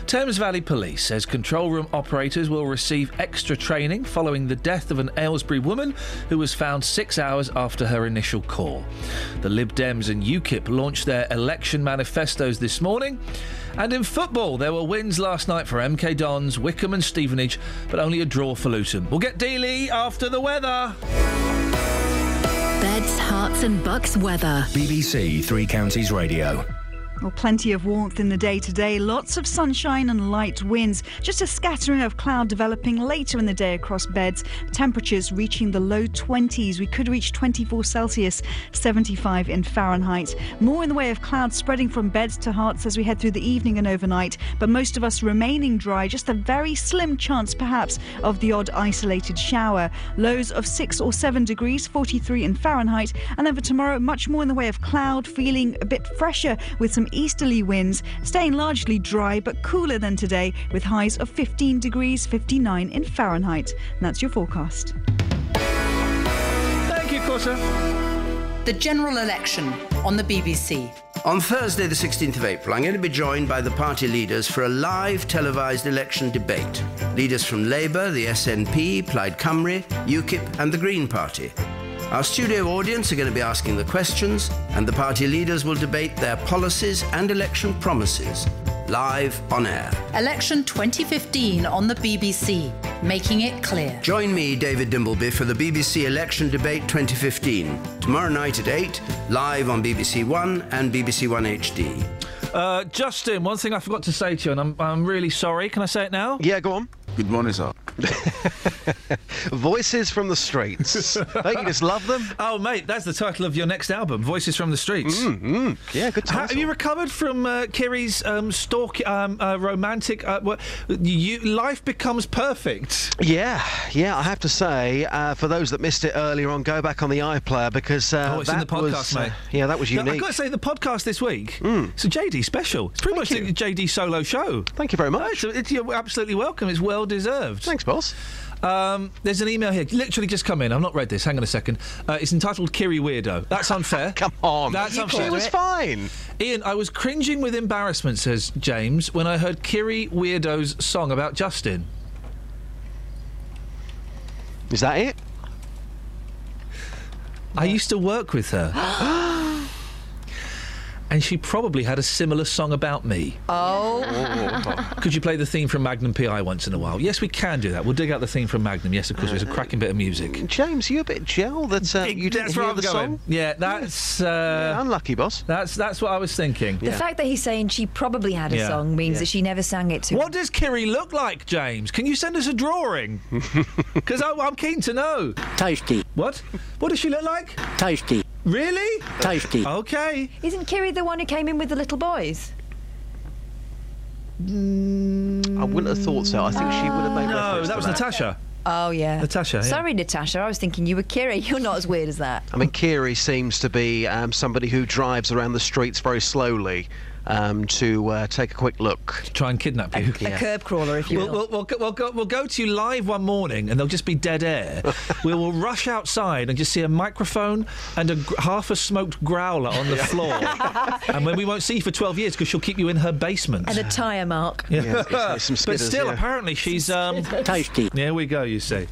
Thames Valley Police says control room operators will receive extra training following the death of an Aylesbury woman who was found six hours after her initial call. The Lib Dems and UKIP launched their election manifestos this morning. And in football, there were wins last night for MK Dons, Wycombe, and Stevenage, but only a draw for Luton. We'll get Dealey after the weather. Beds, Herts, and Bucks weather. BBC Three Counties Radio. Well, plenty of warmth in the day today, lots of sunshine and light winds. Just a scattering of cloud developing later in the day across beds. Temperatures reaching the low 20s. We could reach 24 Celsius, 75 in Fahrenheit. More in the way of clouds spreading from beds to Herts as we head through the evening and overnight, but most of us remaining dry. Just a very slim chance, perhaps, of the odd isolated shower. Lows of 6 or 7 degrees, 43 in Fahrenheit. And then for tomorrow, much more in the way of cloud, feeling a bit fresher with some easterly winds, staying largely dry but cooler than today with highs of 15 degrees, 59 in Fahrenheit. And that's your forecast. Thank you, Costa. The general election on the BBC. On Thursday, the 16th of April, I'm going to be joined by the party leaders for a live televised election debate. Leaders from Labour, the SNP, Plaid Cymru, UKIP, and the Green Party. Our studio audience are going to be asking the questions, and the party leaders will debate their policies and election promises live on air. Election 2015 on the BBC. Making it clear. Join me, David Dimbleby, for the BBC Election Debate 2015. Tomorrow night at 8, live on BBC One and BBC One HD. Uh, Justin, one thing I forgot to say to you, and I'm, I'm really sorry. Can I say it now? Yeah, go on. Good morning, sir. Voices from the streets. Don't you just love them? Oh, mate, that's the title of your next album, Voices from the Streets. Mm, Yeah, good Ha- have you recovered from uh, Kiri's um, stalk, um, uh, romantic? Uh, what, you, life becomes perfect. Yeah, yeah, I have to say, uh, for those that missed it earlier on, go back on the iPlayer because uh, oh, it's that in the podcast, was, uh, mate. yeah, that was No, unique. I've got to say, the podcast this week, Mm. it's a JD special. It's pretty much a JD solo show. Thank you very much. it's, it's, you're absolutely welcome. It's well deserved. Thanks, boss. Um, there's an email here, literally just come in. I've not read this. Hang on a second. Uh, it's entitled "Kiri Weirdo." That's unfair. Come on, That's You unfair. She was fine. Iain, I was cringing with embarrassment, says James, when I heard Kiri Weirdo's song about Justin. Is that it? I used to work with her. and she probably had a similar song about me. Oh. Could you play the theme from Magnum PI once in a while? Yes, we can do that. We'll dig out the theme from Magnum. Yes, of course. It's a cracking bit of music. James, you a bit gel that uh, you didn't That's hear where I'm the going. song? Yeah, that's uh, unlucky, boss. That's that's what I was thinking. The fact that he's saying she probably had a Yeah. song means Yeah. that she never sang it to What does Kiri look like, James? Can you send us a drawing? Because I'm keen to know. Tasty. What? What does she look like? Tasty. Really? Tasty. Okay. Isn't Kiri the one who came in with the little boys? I wouldn't have thought so. I think she would have made No, reference that to was Natasha. Oh yeah. Natasha, yeah. Sorry, Natasha. I was thinking you were Kiri. You're not as weird as that. I mean, Kiri seems to be um, somebody who drives around the streets very slowly um, to uh, take a quick look. Try and kidnap you. A curb crawler, if you We'll, will. we'll, we'll, go, we'll, go, we'll go to you live one morning and there'll just be dead air. we will rush outside and just see a microphone and a half a smoked growler on the floor. and when we won't see you for 12 years because she'll keep you in her basement. And a tyre mark. Yeah. Yeah, some but skidders, still, yeah. apparently she's um, tasty. There we go. You see,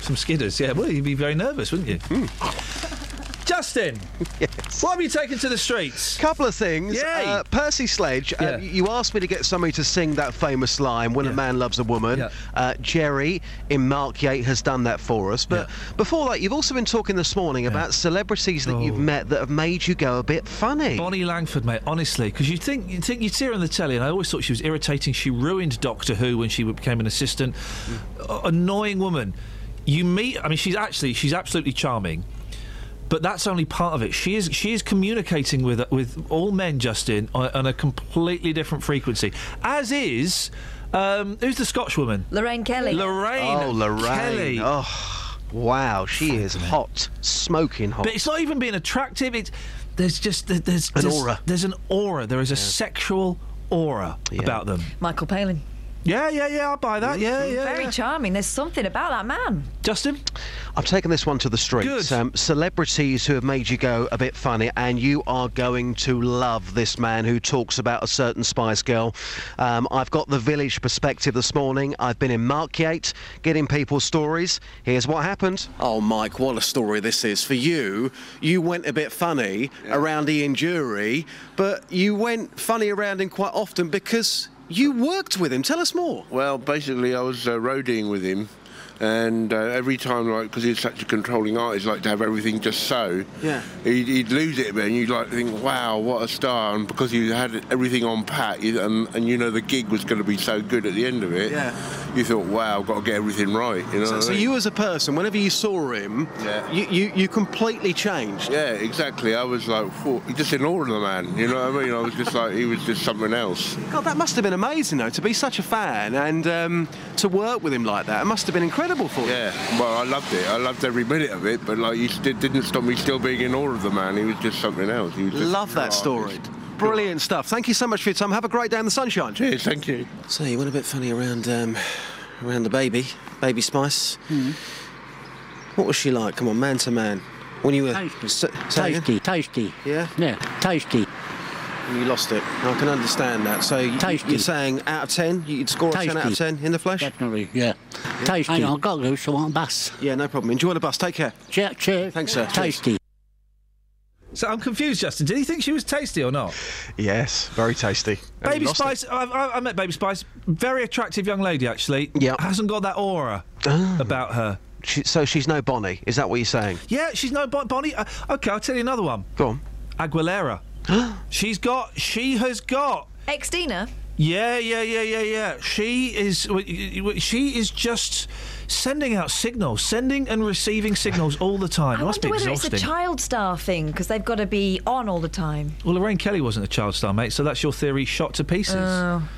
some skidders. Yeah, well, you'd be very nervous, wouldn't you? Hmm. Justin, yes. what have you taken to the streets? Couple of things. Yay. Uh, Percy Sledge, Yeah. uh, you asked me to get somebody to sing that famous line, When a Man Loves a Woman. Yeah. Uh, Jerry in Markyate has done that for us. But before that, you've also been talking this morning about celebrities that Oh. you've met that have made you go a bit funny. Bonnie Langford, mate. Honestly, because you think you think you'd see her on the telly, and I always thought she was irritating. She ruined Doctor Who when she became an assistant. A- annoying woman. You meet. I mean, she's actually she's absolutely charming. But that's only part of it. She is she is communicating with with all men, Justin, on, on a completely different frequency. As is um, who's the Scotch woman? Lorraine Kelly. Lorraine. Oh, Lorraine. Kelly. Oh, wow. She is hot. Smoking hot. But it's not even being attractive. It's there's just there's An there's, aura. There's an aura. There is a sexual aura about them. Michael Palin. Yeah, yeah, yeah. I'll buy that. Yeah, yeah. Very yeah. charming. There's something about that man. Justin. I've taken this one to the streets. Um, celebrities who have made you go a bit funny, and you are going to love this man who talks about a certain Spice Girl. Um, I've got the village perspective this morning. I've been in Markyate getting people's stories. Here's what happened. Oh, Mike, what a story this is. For you, you went a bit funny around Ian Dury, but you went funny around him quite often because you worked with him. Tell us more. Well, basically, I was uh, roadieing with him, and uh, every time, like, because he's such a controlling artist, like to have everything just so. Yeah. He'd, he'd lose it a bit, and you'd like think, "Wow, what a star!" And because you had everything on pat, you, and, and you know the gig was going to be so good at the end of it. Yeah. You thought, "Wow, I've got to get everything right." You know. So, what I mean? you as a person, whenever you saw him, Yeah. you, you, you completely changed. Yeah, exactly. I was like, just in awe of the man. You know what I mean? I was just like, he was just something else. God, that must have been amazing, though, to be such a fan and um, to work with him like that. It must have been incredible for you. Yeah, well, I loved it. I loved every minute of it, but like, you st- didn't stop me still being in awe of the man. He was just something else. He was just Love that story. Brilliant stuff. Thank you so much for your time. Have a great day in the sunshine. Cheers, thank you. So you went a bit funny around um, around the baby, baby Spice. What was she like? Come on, man to man. When you were Tasty. Say- say? Tasty, tasty. Yeah? Yeah, tasty. You lost it. I can understand that. So you, Tasty. you're saying out of ten, you'd score a ten out of ten in the flesh? Definitely, yeah. Tasty. Hang on, I've got to go, so I want a bus. Yeah, no problem. Enjoy the bus. Take care. Cheers, cheers. Thanks, sir. Cheers. Tasty. So I'm confused, Justin. Did he think she was tasty or not? Yes, very tasty. Baby you lost it. Spice. I, I, I met Baby Spice. Very attractive young lady, actually. Yeah. Hasn't got that aura about her. She, so she's no Bonnie. Is that what you're saying? Yeah, she's no Bonnie. Uh, okay, I'll tell you another one. Go on. Aguilera. she's got. She has got. Ex Dina. Yeah, yeah, yeah, yeah, yeah. She is. She is just sending out signals, sending and receiving signals all the time. I it must wonder be whether exhausting. it's a child star thing because they've got to be on all the time. well, Lorraine Kelly wasn't a child star, mate. So that's your theory shot to pieces. Oh.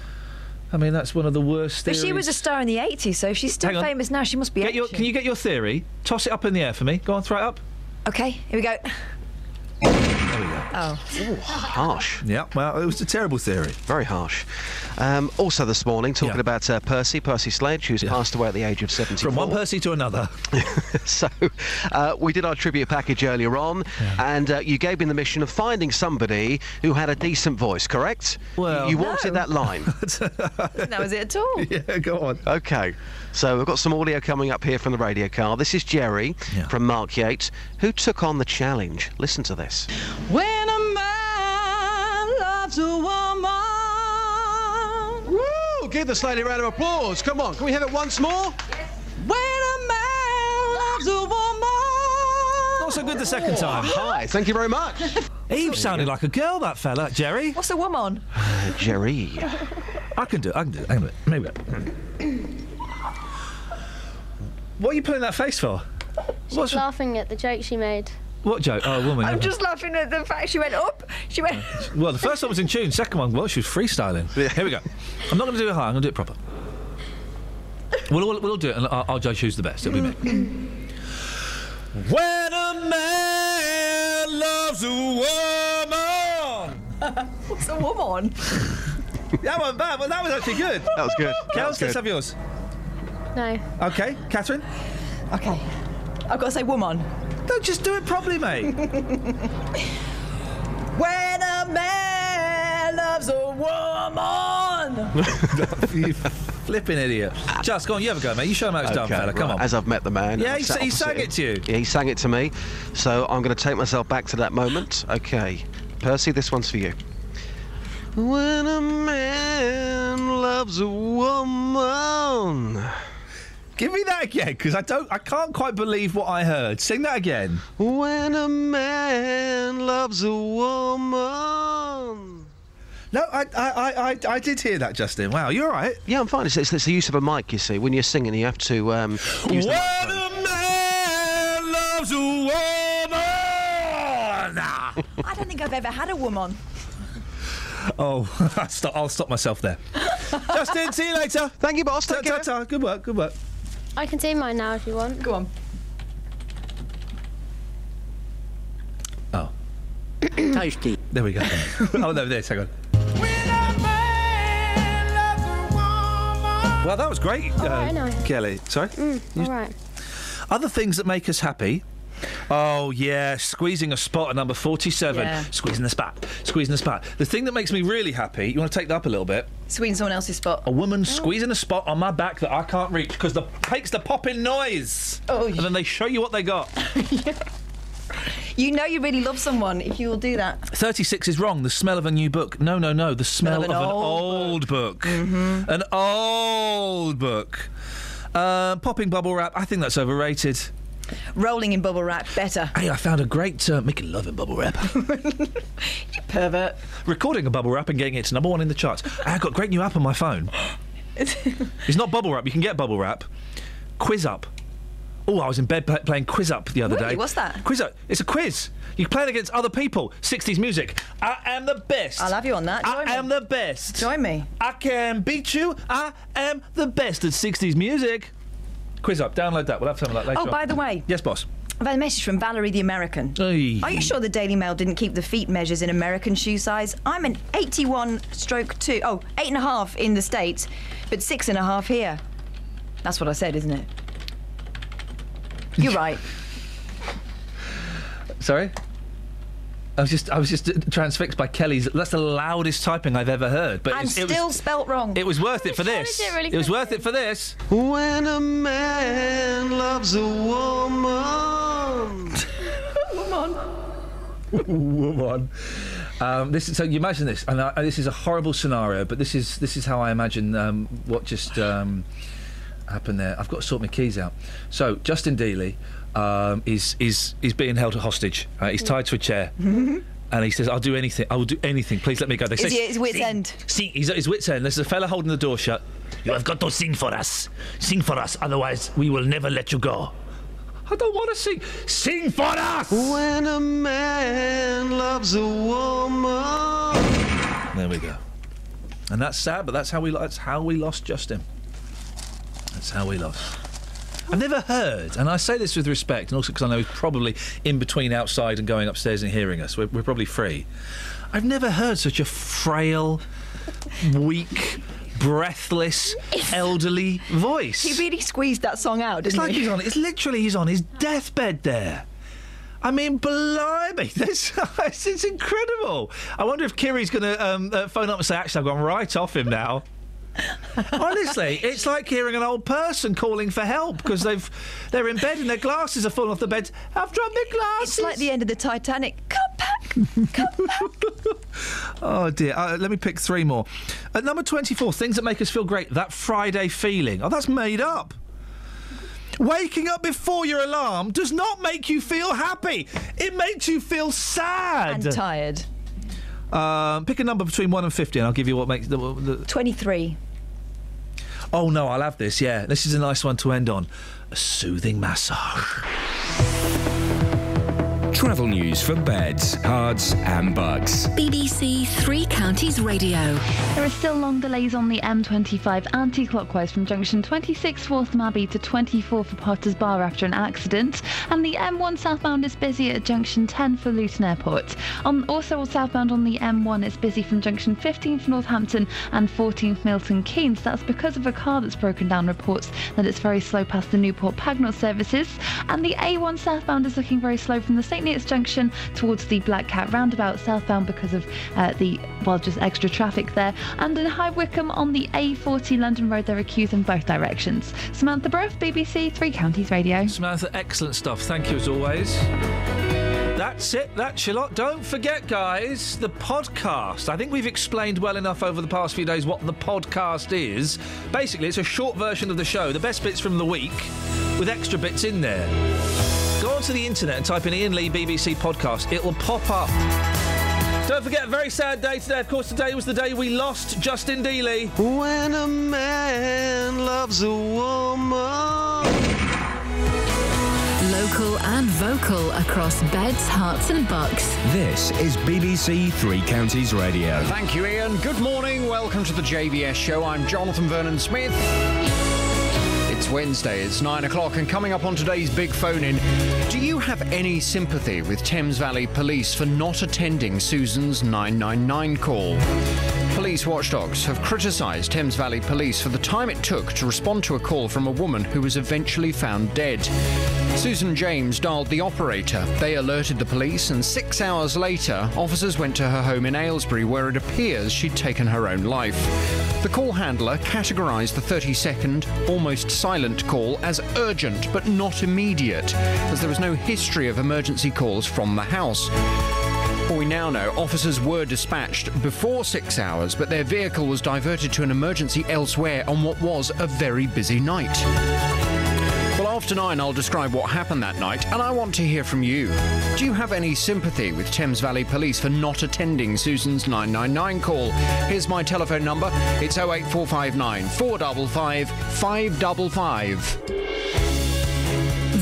I mean, that's one of the worst But she was a star in the 80s, so if she's still famous now. She must be. Get your, can you get your theory? Toss it up in the air for me. Go on, throw it up. Okay, here we go. There we go. Oh. Harsh. Yeah, well, it was a terrible theory. Very harsh. Um, also this morning, talking Yeah. about uh, Percy, Percy Sledge, who's passed away at the age of 74. From one Percy to another. so uh, we did our tribute package earlier on, and uh, you gave me the mission of finding somebody who had a decent voice, correct? Well- you No. wanted that line. that was it at all. yeah, go on. Okay, so we've got some audio coming up here from the radio car. This is Jerry from Markyate's, who took on the challenge. Listen to this. When a man loves a woman. Woo! Give this lady a round of applause. Come on, can we have it once more? When a man loves a woman. Not so good the second time. Hi, thank you very much. Eve sounded like a girl, that fella, Jerry. What's a woman? Uh, Jerry. I can do it. I can do it. Hang on a minute. Maybe. What are you putting that face for? She's laughing at the joke she made. What joke? Oh, a woman. I'm yeah. just laughing at the fact she went up. She went. Well, the first one was in tune. Second one, well, she was freestyling. Here we go. I'm not going to do it high. I'm going to do it proper. We'll, we'll, we'll do it, and I'll, I'll judge who's the best. It'll be me. When a man loves a woman. What's a woman? that wasn't bad, but that was actually good. That was good. That Kels, was let's have yours. No. Okay, Catherine. Okay. I've got to say woman. Don't just do it properly, mate. When a man loves a woman. you flipping idiot. Just go on, you have a go, mate. You show him how it's done, Okay, fella. Come right, on. As I've met the man. Yeah, he he sang it to you. Yeah, he sang it to me. So I'm going to take myself back to that moment. Okay. Percy, this one's for you. When a man loves a woman. Give me that again, because I don't, I can't quite believe what I heard. Sing that again. When a man loves a woman. No, I, I, I, I, I did hear that, Justin. Wow, you're all right. Yeah, I'm fine. It's, it's, it's the use of a mic, you see. When you're singing, you have to um, use the When a man loves a woman. I don't think I've ever had a woman. Oh, stop, I'll stop myself there. Justin, see you later. Thank you, boss. Ta- ta- ta. Good work, good work. I can do mine now if you want. Go on. Oh. Tasty. There we go. oh, no, there, hang on. Well, that was great, uh, I know. Kelly. Sorry? Mm, all right. Other things that make us happy. Oh, yeah, squeezing a spot at number 47. Yeah. Squeezing the spot. Squeezing the spot. The thing that makes me really happy, you want to take that up a little bit? Squeezing someone else's spot. A woman squeezing a spot on my back that I can't reach because the makes the popping noise. Oh, and then they show you what they got. yeah. You know you really love someone if you will do that. 36 is wrong. The smell of a new book. No, no, no. The smell, of of an an old old book. An old book. Uh, popping bubble wrap. I think that's overrated. Rolling in bubble wrap, better. Hey, I found a great uh, making love in bubble wrap. You pervert. Recording a bubble wrap and getting it to number one in the charts. I got a great new app on my phone. it's not bubble wrap. You can get bubble wrap. Quiz up. Oh, I was in bed pla- playing Quiz Up the other Really? day. What's that? Quiz Up. It's a quiz. You play it against other people. 60s music. I am the best. I'll have you on that. I me. am the best. Join me. I can beat you. I am the best at 60s music. Quiz Up. Download that. We'll have some of that later. Oh, on. by the way, Yes, boss. I've had a message from Valerie the American. Hey. Are you sure the Daily Mail didn't keep the feet measures in American shoe size? I'm an 81 stroke 2, oh, eight and a half in the States, but six and a half here. That's what I said, isn't it? You're right. Sorry? I was just I was just transfixed by Kelly's. That's the loudest typing I've ever heard. But and it's- it still was, spelt wrong. it was worth it for this. it really it was worth it for this. When a man loves a woman. Woman. Woman. Um, this is, so you imagine this, and I, this is a horrible scenario, but this is this is how I imagine um, what just um, happened there. I've got to sort my keys out. So Justin Dealey um, is is is being held hostage. Uh, he's tied to a chair. And he says, "I'll do anything. I will do anything. Please let me go." They Is say, he at his wit's "Sing, end? Sing. He's at his wit's end. There's a fella holding the door shut. You have got to sing for us. Sing for us. Otherwise, we will never let you go. I don't want to sing. Sing for us. When a man loves a woman. There we go. And that's sad, but that's how we that's how we lost Justin. That's how we lost. I've never heard, and I say this with respect, and also because I know he's probably in between outside and going upstairs and hearing us. We're, we're probably free. I've never heard such a frail, weak, breathless, elderly voice. He really squeezed that song out, It's didn't like he? he's on. It's literally he's on his deathbed there. I mean, blimey, this, it's, it's incredible. I wonder if Kiri's going to um, uh, phone up and say, "Actually, I've gone right off him now." Honestly, it's like hearing an old person calling for help because they've they're in bed and their glasses are falling off the bed. I've dropped my glasses. It's like the end of the Titanic. Come back! come back. Oh dear. Uh, let me pick three more. At number twenty-four, things that make us feel great. That Friday feeling. Oh, that's made up. Waking up before your alarm does not make you feel happy. It makes you feel sad And tired. Um, pick a number between one and fifty, and I'll give you what makes the, the. Twenty-three. Oh no, I'll have this. Yeah, this is a nice one to end on. A soothing massage. Travel news for beds, cards, and Bucks. BBC Three Counties Radio. There are still long delays on the M25 anti-clockwise from junction 26 Waltham Abbey to 24 for Potters Bar after an accident, and the M1 southbound is busy at junction 10 for Luton Airport. On also southbound on the M1 it's busy from junction 15 for Northampton and 14 for Milton Keynes. That's because of a car that's broken down. Reports that it's very slow past the Newport Pagnell services, and the A1 southbound is looking very slow from the St Neots junction towards the Black Cat roundabout southbound because of uh, the well just extra traffic there. And in High Wycombe on the A40 London Road there are queues in both directions. Samantha Bruff, BBC Three Counties Radio. Samantha, excellent stuff. Thank you as always. That's it. That's your lot. Don't forget, guys, the podcast. I think we've explained well enough over the past few days what the podcast is. Basically, it's a short version of the show, the best bits from the week, with extra bits in there. Go onto the internet and type in Iain Lee BBC podcast. It will pop up. Don't forget, a very sad day today. Of course, today was the day we lost Justin Dealey. When a man loves a woman. Local and vocal across beds, Herts, and bucks. This is BBC Three Counties Radio. Thank you, Iain. Good morning. Welcome to the JVS show. I'm Jonathan Vernon Smith. It's Wednesday, it's nine o'clock, and coming up on today's big phone in, do you have any sympathy with Thames Valley Police for not attending Susan's 999 call? Police watchdogs have criticised Thames Valley Police for the time it took to respond to a call from a woman who was eventually found dead. Susan James dialed the operator. They alerted the police, and six hours later, officers went to her home in Aylesbury where it appears she'd taken her own life. The call handler categorised the 30 second, almost silent call as urgent but not immediate, as there was no history of emergency calls from the house. Well, we now know officers were dispatched before six hours, but their vehicle was diverted to an emergency elsewhere on what was a very busy night. Well, after nine, I'll describe what happened that night, and I want to hear from you. Do you have any sympathy with Thames Valley Police for not attending Susan's 999 call? Here's my telephone number. It's 08459 455 555.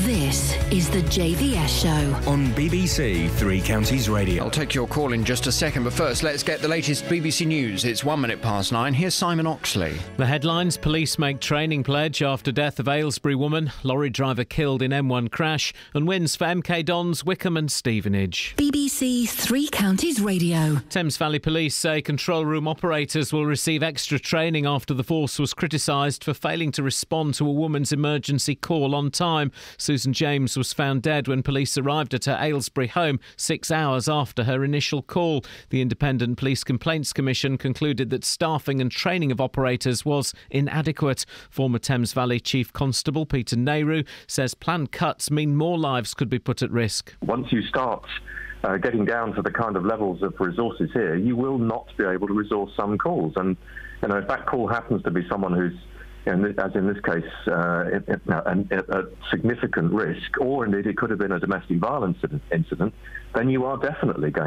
This is the JVS show. On BBC Three Counties Radio. I'll take your call in just a second, but first, let's get the latest BBC News. It's one minute past nine. Here's Simon Oxley. The headlines Police make training pledge after death of Aylesbury woman, lorry driver killed in M1 crash, and wins for MK Dons, Wycombe and Stevenage. BBC Three Counties Radio. Thames Valley Police say control room operators will receive extra training after the force was criticised for failing to respond to a woman's emergency call on time. Susan James was found dead when police arrived at her Aylesbury home six hours after her initial call. The Independent Police Complaints Commission concluded that staffing and training of operators was inadequate. Former Thames Valley Chief Constable Peter Neyroud says planned cuts mean more lives could be put at risk. Once you start uh, getting down to the kind of levels of resources here, you will not be able to resource some calls. And you know, if that call happens to be someone who's thi- as in this case, uh, significant risk, or indeed it could have been a domestic violence incident, then you are definitely going